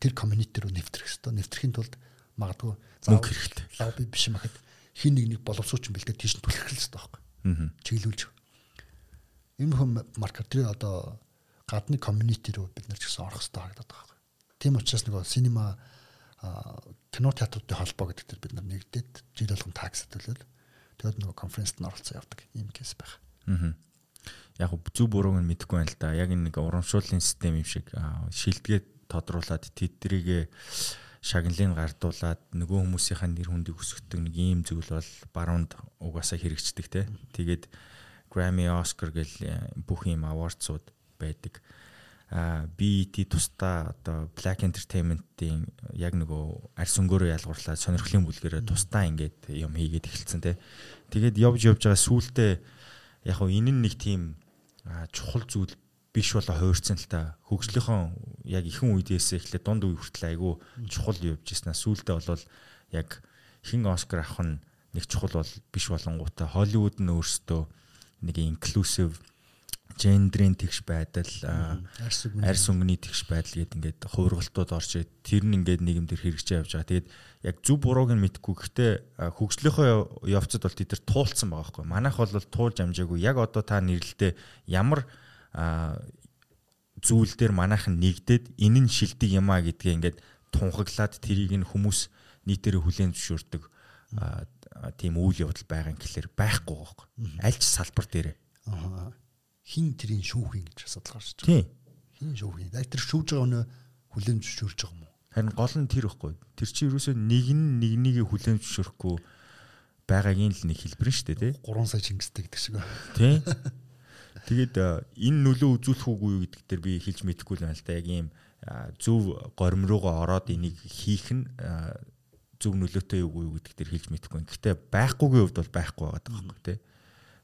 тэр комьюнити руу нэвтрэх хэвээр нэвтрэхийн тулд магадгүй мөнгө хэрэгтэй. Лобби биш юм хад хин нэг нэг боловсруучсан бэлдээ тийш түлхэх л хэвээр байхгүй. Чиглүүлж. Энэ хүм маркетер одоо гадны комьюнити руу бид нар ч гэсэн орох хэрэгтэй харагдаад байгаа байхгүй. Тийм учраас нөгөө синема кино театруудын холбоо гэдэг дээр бид нар нэгдээд жил болгон такс төлөөл тэгээд нөгөө конференцт нь оролцсон явдаг ийм кейс байх. Аа. Яг зөв бурууг нь мэдэхгүй байна л да. Яг энэ нэг урамшууллын систем юм шиг шилдгээ тодруулаад тэдрийг шагналыг гардуулаад нөгөө хүмүүсийнхаа нэр хүндийг өсгдөг нэг ийм зүйл бол баруунд угаасаа хэрэгждэг те. Тэгээд Grammy, Oscar гэл бүх ийм awardсууд байдаг. А BET тусдаа одоо Black Entertainment-ийн яг нөгөө арьс өнгөөрөө ялгуурлаад сонирхлын бүлгэрээ тусдаа ингээд юм хийгээд эхэлсэн те. Тэгээд явж явж байгаа сүултээ яг хөө энэ нэг тийм чухал зүйл биш болоо хуурцсан л та хөгжлийнхөө яг ихэн үедээс эхлээд дунд үе хүртэл айгүй чухал явж ирсэн. Сүүлдээ бол яг хин Оскар авах нь нэг чухал бол биш болонгуудаа Холливуд нь өөрсдөө нэг инклюзив гендрийн тэгш байдал арьс өнгөний тэгш байдал гээд ингээд хувиргалтууд орж ирээд тэр нь ингээд нийгэмдэр хэрэгжиж явж байгаа. Тэгээд яг зөв бурууг нь мэдгүй. Гэхдээ хөгжлийнхөө явцад бол тэд нар туулцсан байгаа байхгүй. Манайх бол туулж амжаагүй. Яг одоо та нэрлэлтэй ямар зүйл дээр манайхан нэгдээд энэ нь шилдэг юм а гэдгээ ингээд тунхаглаад тэрийг нь хүмүүс нийтээр хүлээн зөвшөөрдөг тийм үйл явдал байгаа юм гэхэлэр байхгүй байхгүй. Аль ч салбар дээрээ. Хин тэрийн шүүхийн гэж асуудал гарч байгаа. Тийм. Хин шүүхийн. Тэр шүүж байгаа өнөө хүлээн зөвшөөрж байгаа юм уу? Харин гол нь тэр ихгүй. Тэр чинь юусоо нэг нь нэг нэгийг хүлээн зөвшөөрөхгүй байгаагийн л нэг хэлбэр нь шүү дээ, тий. 3 сая чингэстэй гэдэг шиг. Тий. Тэгээд энэ нөлөө үзүүлэх үгүй юу гэдэг дээр би хэлж мэдэхгүй л байна л да. Яг ийм зөв горим руугаа ороод энийг хийх нь зөв нөлөөтэй юу юу гэдэг дээр хэлж мэдэхгүй. Гэхдээ байхгүйгийн хувьд бол байхгүй байгаа байхгүй тий.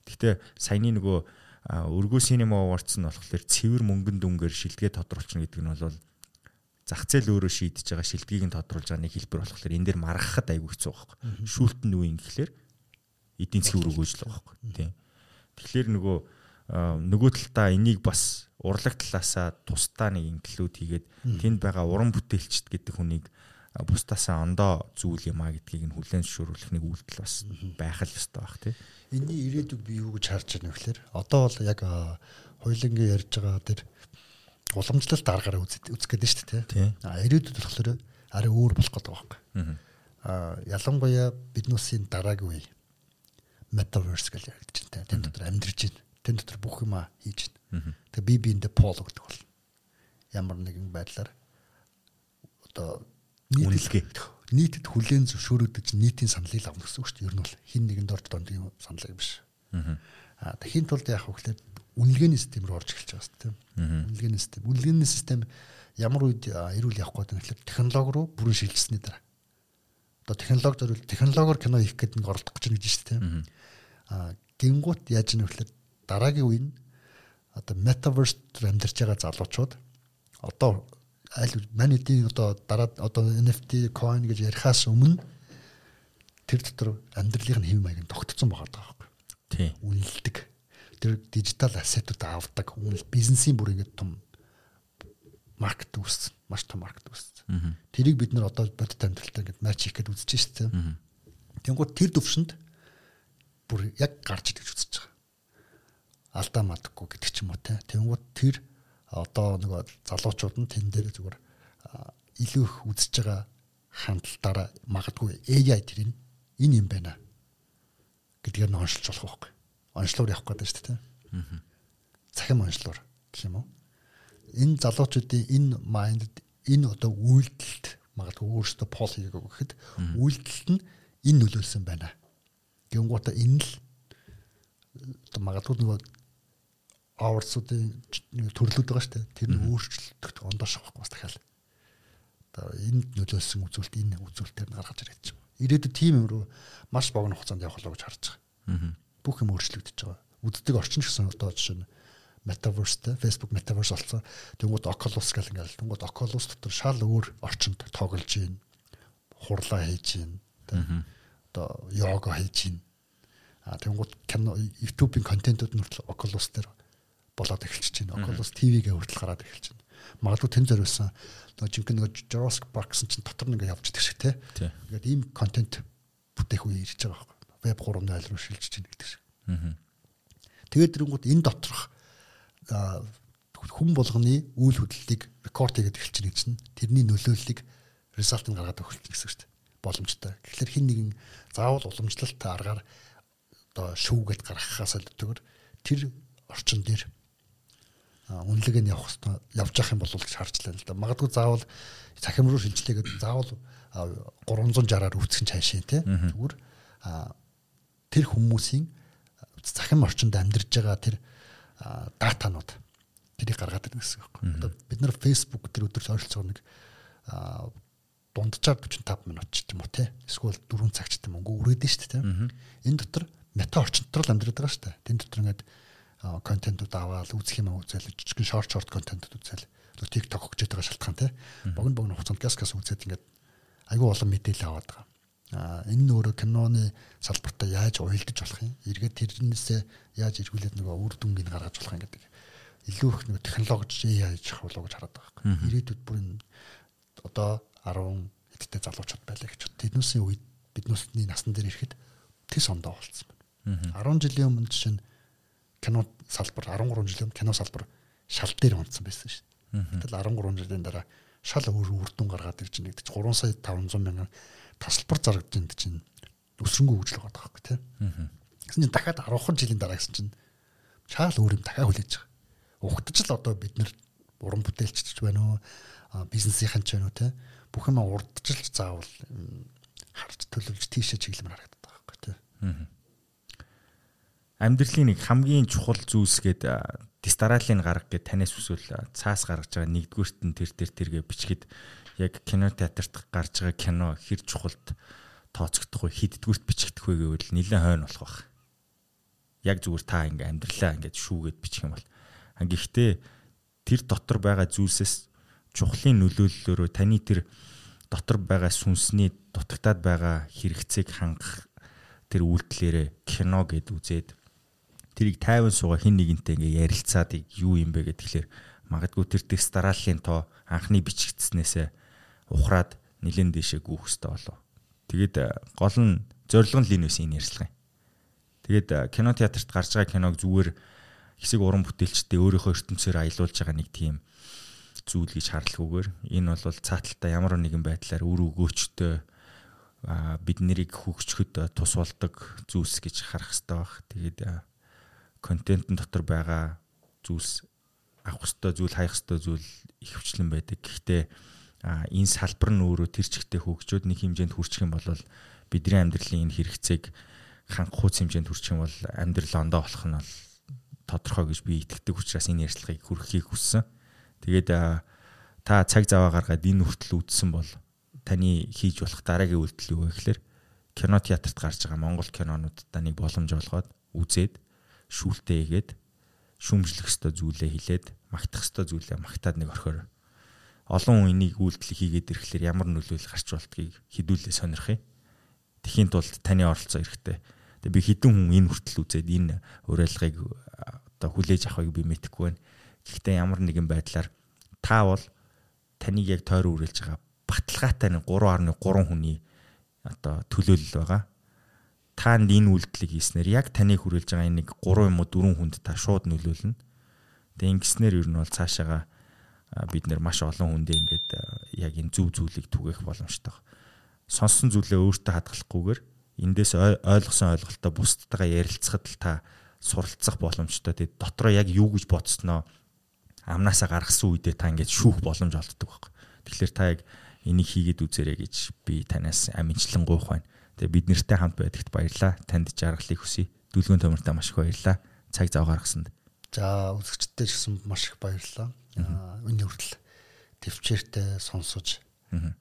Гэхдээ саяны нөгөө өргөө синема awards нь болохоор цэвэр мөнгөн дүнгээр шилдгээ тодруулчихна гэдэг нь бол зах зээл өөрөө шийдэж байгаа шилдгийг нь тодруулж байгаа нэг хэлбэр болохоор энэ дээр маргахад айгүй хэцүү байхгүй. Шүүлтэн юу юм гэхлээр эдийн засгийн үр өгөөжл байгаа байхгүй. Тийм. Тэгэхээр нөгөө нөгөө талдаа энийг бас урлаг талаасаа тусдаа нэг инклюд хийгээд тэнд байгаа уран бүтээлчд гэдэг хүнийг бусдасаа ондоо зүйл юм а гэдгийг нь хүлээн зөвшөөрөх нэг үйлдэл бас байх л ёстой байх тий. Энийн ирээдүг би юу гэж харж байна вэ гэхээр одоо бол яг хоёлынгийн ярьж байгаа тэр уламжлалт аргаараа үзэх гэдэг нь шүү дээ тий. А ирээдүйд болохоор арай өөр болох гэдэг байгаа байхгүй. А ялангуяа биднээсийн дараагийн үе metaverse гэж яригдж байна. Тэн дотор амьдарч байна. Тэн дотор бүх юм хийж байна. Тэгээ би биэндээ пол гэдэг бол ямар нэгэн байдлаар одоо үнэлгээ нийтэд хүлээн зөвшөөрөгдөж нийтийн саналыг авна гэсэн үг шүү дээ. Ер нь бол хин нэгэн дорд дондын саналыг биш. Аа тэхийн тулд яах вэ гэхээр үнэлгээний систем рүү орж эхэлж байгаа шүү дээ. Үнэлгээний систем. Үнэлгээний систем ямар үед эрүүл явах гээд байна гэхээр технологи руу бүрэн шилжсэний дараа. Одоо технологи зориул технологиор кино хийх гэдэг нэг оролдох гэж байна гэж шүү дээ. Аа гингут яаж гэхээр дараагийн үе нь одоо metaverse амьдарч байгаа залуучууд одоо аль манай эдийн одоо дараа одоо NFT coin гэж ярихаас өмнө тэр дотор амьдралын хэв маяг нь тогтцсон байгаа байхгүй. Тий. Үнэлдэг. Тэр дижитал ассетууд авдаг. Үнэл бизнесийн бүр ингэ том маркет үүссэн. Маш том маркет үүссэн. Тэрийг бид нар одоо бодит амьдралтай ингэ матч хийх гээд үзэж шээ. Тэнгууд тэр төвшөнд бүр яг гарч байгаа. Алдаа мадаггүй гэдэг ч юм уу те. Тэнгууд тэр одоо нөгөө залуучууд нь тэн дээр зүгээр илүү их үзэж байгаа хандлтаараа магадгүй AI тэр энэ юм байна гэдгээр нь оншилж болох байхгүй. Онцлоор явах гэдэг шүү дээ. Аа. Цахим онцлоор гэх юм уу? Энэ залуучуудын энэ майнд энэ одоо үйлдэлт магадгүй өөрөөсөө пол хийгээгүй гэхэд үйлдэлт нь энэ нөлөөлсөн байна. Гэнгүүтээ энэ л одоо магадгүй нөгөө hours-уудын төрлүүд байгаа шүү дээ. Тэр нь өөрчлөлтөд ондоош авахгүй бас дахиад. Одоо энд нөлөөлсөн үзүүлэлт энэ үзүүлэлтээр нь гаргаж ирээд чинь. Ирээдүйд тийм юм руу маш богино хугацаанд явах болоо гэж харж байгаа. Бүх юм өөрчлөгдөж байгаа. Үздэг орчин гэсэн одоо жишээ нь metaverse-тэй Facebook metaverse болсон. Тэнгүүд Oculus гэл ингээл тэнгүүд Oculus дотор шал өөр орчинд тоглож гин хурлаа хийж гин одоо йога хийж гин а тэнгүүд кино YouTube-ийн контентууд нь хүртэл Oculus дээр болоод эхэлчихэж байна. Oculus TV-гээ хүртэл гараад эхэлж байна. Магадгүй тэн зориулсан нөгөө жинхэнэ нөгөө Jurassic Park гэсэн чинь дотор нь ингээ явж идэх шиг те. Ингээд ийм контент бүтээх үе ирж байгаа байхгүй. Web 3.0 руу шилжиж байна гэдэг шиг. Тэгээд тэрэнгүүд энэ доторх хүн болгоны үйл хөдлөлийг рекорд хийгээд эхэлж байгаа чинь тэрний нөлөөллийг результыг гаргаад өгөх гэсэн шүү дээ. Боломжтой. Тэгэхээр хин нэгэн заавал уламжлалтай аргаар одоо шүүгээд гаргахаас өлтөөр тэр орчин дээр үнэлгээ нь явах хэвээр явж явах юм уу гэж харж лээ л да. Магадгүй заавал цахим руу шилжлээгээд заавал 360-аар үүсгэн цаашаа тий. Зүгээр тэр хүмүүсийн цахим орчинд амьдарж байгаа тэр датанууд тэрийг гаргаад ирнэ гэсэн үг байхгүй. Одоо бид нар Facebook тэр өдөрс ойролцоогоо нэг дунджаар 45 минут ч юм уу те эсвэл 4 цаг ч юм уу үргэдэж шүү дээ те. Энэ дотор мета орчинд дотор л амьдраад байгаа шүү дээ. Тэн дотор ингээд контентууд аваад үзэх юм үзэл жижигэн шорт шорт контентууд үзэл TikTok гэж байгаа шалтгаан те. Богино богино хугацаанд газ газ үзээд ингээд айгүй олон мэдээлэл аваад байгаа. А энэ нь өөрөө киноны салбартаа яаж уялдаж болох юм? Эргээд тэрнээсээ яаж эргүүлээд нөгөө үр дүнгийг гаргаж болох юм гэдэг. Илүү их нөгөө технологич яаж хавлаа гэж хараад байгаа юм. Ирээдүйд бүр энэ одоо 10 хэдтэй залуучууд байлаа гэж. Тэднээсийн үед биднээсний насан дээр ирэхэд тэс ондоо болцсон байна. 10 жилийн өмнө жишээ нь кино салбар 13 жилийн кино салбар шал дээр унтсан байсан шүү дээ. Гэтэл 13 жилийн дараа шал өөр үр дүн гаргаад ирж байгаа гэдэг чинь 3 сая 500 мянган тасалбар зарагдаж байгаа чинь өсрөнгөө хөгжил байгаа байхгүй тийм. Гэсэн чинь дахиад 10 жилийн дараа гэсэн чинь шал өөр юм дахиад хүлээж байгаа. Угтаж л одоо бид нар уран бүтээлч ч байна уу бизнесийнхэн ч байна уу тийм бүх юм урдчилж заавал харж төлөвлөж тийшээ чиглэмээр харагдаад байгаа байхгүй тийм. Амьдралын нэг хамгийн чухал зүйлс гэдэг дистаралын гарга гэж танаас үсвэл цаас гаргаж байгаа нэгдүгüрт нь тэр тэр тэргээ бичгээд яг кино театрт гарч байгаа кино хэр чухалд тооцогдох вэ хиддгүрт бичигдэх вэ гэвэл нэлээд хойно болох байх. Яг зүгээр та ингээ амьдралаа ингээд шүүгээд бичих юм бол. Гэхдээ тэр дотор байгаа зүйлсээс чухлын нөлөөллөөрөө таны тэр дотор байгаа сүнсний дутагтаад байгаа хэрэгцээг хангах тэр үйлдэлээрээ кино гэд үзээд тэрийг тайван суугаа хин нэгэнтэй ингээ ярилцаад юу юм бэ гэхэлэр магадгүй тэр дистаралын тоо анхны бичигдснээсээ ухраад нилэн дэшээ гүйх хөстө болов. Тэгээд э, гол нь зорилго нь линвэс энэ ярьцлага юм. Тэгээд э, кино театрт гарч байгаа киног зүгээр хэсэг уран бүтээлчтэй өөрийнхөө ертөнцөөр аялуулж байгаа нэг тийм зүйл гэж харлахгүйгээр энэ бол цааталтаа ямар нэгэн байдлаар үр өгөөчтэй бид нарыг хөгжөхөд э, тус болдог зүйлс гэж харах хэрэгтэй баг. Тэгээд контентын дотор байгаа зүйлс авах хэвээр зүйл хаях хэвээр зүйл их хвчлэн байдаг. Гэхдээ энэ салбар нь өөрөө тэр чигтээ хөгжөөд нэг хэмжээнд хүрчих юм бол бидний амьдралын энэ хэрэгцээг хангах хууц хэмжээнд хүрчих юм бол амьдрал ондоо болох нь бол тодорхой гэж би итгэдэг учраас энэ ярилцлагыг хүргэхийг хүссэн. Тэгээд та цаг заваа гаргаад энэ хүртэл үтсэн бол таны хийж болох дараагийн үйлдэл юу вэ гэхээр кино театрт гарч байгаа Монгол кинонуудад нэг боломж олгоод үзээд шүүлтээ хийгээд шүмжлэх ёстой зүйлээ хилээд магтах ёстой зүйлээ магтаад нэг орхиор олон хүн энийг үйлдэл хийгээд ирэхлээр ямар нөлөөлөл гарч болдгийг хідүүлээ сонирхъя. Тэхийн тулд таны оролцоо эрэхтэй. Тэгээ би хідэн хүн энэ хүртэл үзээд энэ уриалгыг одоо хүлээж авахыг би мэдэхгүй байна. Гэхдээ ямар нэгэн байдлаар та бол таныг яг тойрон үрэлж байгаа баталгаатай нэг 3.3 хүний одоо төлөөлөл байгаа та энэ үйлдэлийг хийснээр яг таныг хүрээлж байгаа нэг 3 юм уу 4 хүнд та шууд нөлөөлнө. Тэгээ ингэснээр ер нь бол цаашаага бид нэр маш олон хүндээ ингээд яг энэ зөв зүйлийг түгэх боломжтой. Сонссон зүйлээ өөртөө хадгалахгүйгээр эндээс ойлгосон ойлголтоо бусдтайгаа ярилцахад л та суралцах боломжтой. Тэгээ дотроо яг юу гэж бодсноо амнаасаа гаргасан үедээ та ингээд шүүх боломж олддог байхгүй. Тэгэхээр та яг энийг хийгээд үзээрэй гэж би танаас аминчлан гуйх байна. Тэгээ бид нэртэй хамт байдагт баярлалаа. Танд жаргалыг хүсье. Дүлгэн төмөртөө маш их баярлалаа. Цаг зав гаргасанд. За үзэгчдээ ч гэсэн маш их баярлалаа. Үний хүртэл төвчээртэй сонсож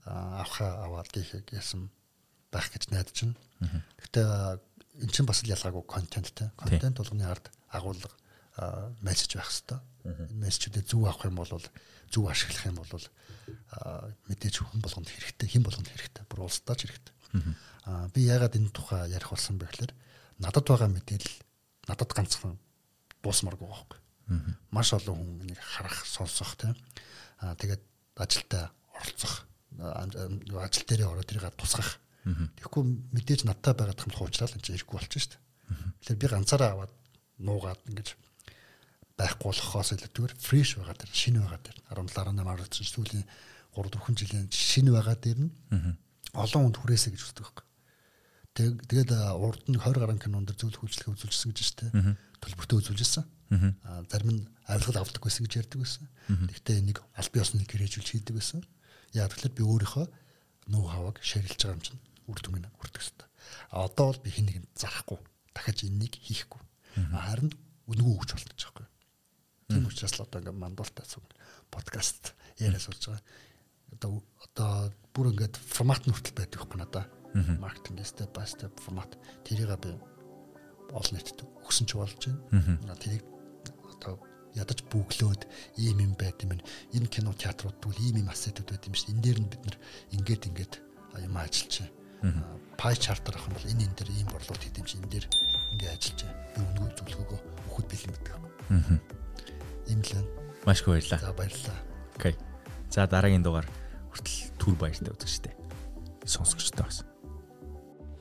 авахаа аваад гихэг ясан байх гэж найдаж байна. Гэтэ эн чинь бас ялгаагүй контенттэй. Контент болгоны ард агуулга мессеж байх хэвээр. Энэ мессежүүдээ зөв авах юм бол зөв ашиглах юм бол мэдээж хүн болгонд хэрэгтэй, хэн болгонд хэрэгтэй, бүр улсдаа ч хэрэгтэй. Аа би ягаад энэ тухай ярих болсон бэ гэхээр надад байгаа мэдээлэл надад ганцхан дуусмаргүй байхгүй. Маш олон хүн энийг харах, сонсох тийм. Аа тэгээд ажилдаа оролцох, ажил дээрээ ороод тэрийг тусгах. Тэгэхгүй мэдээж надтай байгаад хамт хуучрал энэ ирэхгүй болчих шүү дээ. Тэгэхээр би ганцаараа аваад нуугаад ингэж байхгүй болохоос илүүтэйгээр фреш байгаа дэр шинэ байгаа дэр 17 18 10 сүүлийн 3 4 жилийн шинэ байгаа дэр нь олон хүнд хүрээсэй гэж үздэг байхгүй. Тэгээд урд нь 20 гаруй кинонд зөвлөх үйлчлэг үзүүлжсэн гэж байна. Төлбөртөө үзүүлжсэн. Аа зарим нь авилгал авдаг байсан гэж ярьдаг байсан. Гэхдээ энийг аль бие усны гэрээжүүлж хийдэг байсан. Яг тэгэхээр би өөрийнхөө нуу хаваг ширэлж байгаа юм чинь үр дүнг хүртэх хэрэгтэй. А одоо бол би хин нэгэнд зарахгүй. Дахиж энэнийг хийхгүй. Харин өнгөө өгч болчих жоохгүй. Тийм учраас л одоо ингээм мандуултай сүг подкаст яриа суулж байгаа. Одоо одоо бүр ингээд формат нь хүртэл байдаг байхгүй надаа маркетинг step by step формат тэрийг би олон нийтэд өгсөн ч болж байна. Тэрийг одоо ядаж бүглөөд ийм юм байт юм. Энэ кино театрууд бол ийм юм ассетууд байт юм шиг. Энэ дээр нь бид нэр ингээд ингээд юм ажиллаж байна. Пай чартер ах юм бол энэ энэ дээр ийм борлуулалт хийх юм шиг энэ дээр ингээд ажиллаж байна. Би өнгөө зөвлөгөөгөө өгөхөд бэлэн гэдэг. Аа. Ийм л байна. Маш их баярлалаа. За баярлалаа. Окей. За дараагийн дугаар хүртэл түр баяртай үзэгчтэй. Сонсогчтой бас.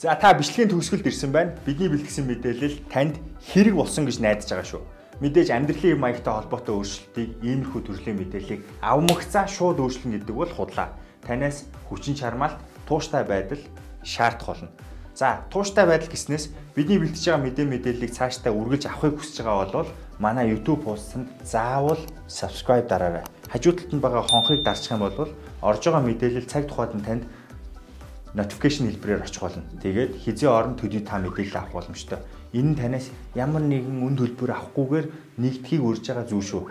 За та бичлэгийн төгсгөлд ирсэн байна. Бидний бэлтгэсэн мэдээлэл танд хэрэг болсон гэж найдаж байгаа шүү. Мэдээж амьдралын маягтай холбоотой өөрчлөлтийг иймэрхүү төрлийн мэдээллийг авмагцаа шууд өөрчлөн гэдэг бол худлаа. Танаас хүчин чармаалт, тууштай байдал шаардах болно. За, тууштай байдал гэснээс бидний бэлтэж байгаа мэдээ мэдээллийг цаашдаа үргэлж авахыг хүсэж байгаа бол манай YouTube хуудсанд заавал subscribe дараарай. Хажуу талд нь байгаа хонхыг дарчих юм бол орж байгаа мэдээлэл цаг тухайд нь танд notification хэлбэрээр очих болно. Тэгээд хизээ орон төдий та мэдээлэл авах боломжтой. Энэ нь танаас ямар нэгэн үн төлбөр авахгүйгээр нэгдхийг урьж байгаа зүйл шүү.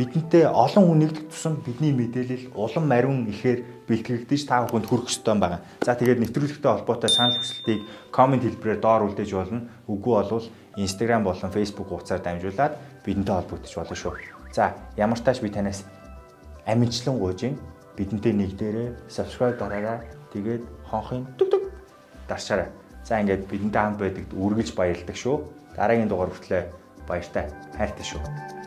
Бидэнтэй олон хүн нэгдэх тусам бидний мэдээлэл улам мариун ихээр бэлтгэгдэж та бүхэнд хүрэх ёстой юм байна. За тэгээд нэвтрүүлэгтэй холбоотой санал хүсэлтийг комент хэлбэрээр доор үлдээж болно. Үгүй болвол Instagram болон Facebook хуудасаар дамжуулаад бидэнтэй холбогдож болно шүү. За ямар тааш би танаас амжилтлан гуйж бидэнтэй нэгдээрээ subscribe дараарай. Тэгээд хонхын дүг дүг даршаарай. За ингээд бидэнтэй хамт байдагт үргэлж баярлдаг шүү. Дараагийн дугаар хүртлээр баяртай хайртай шүү.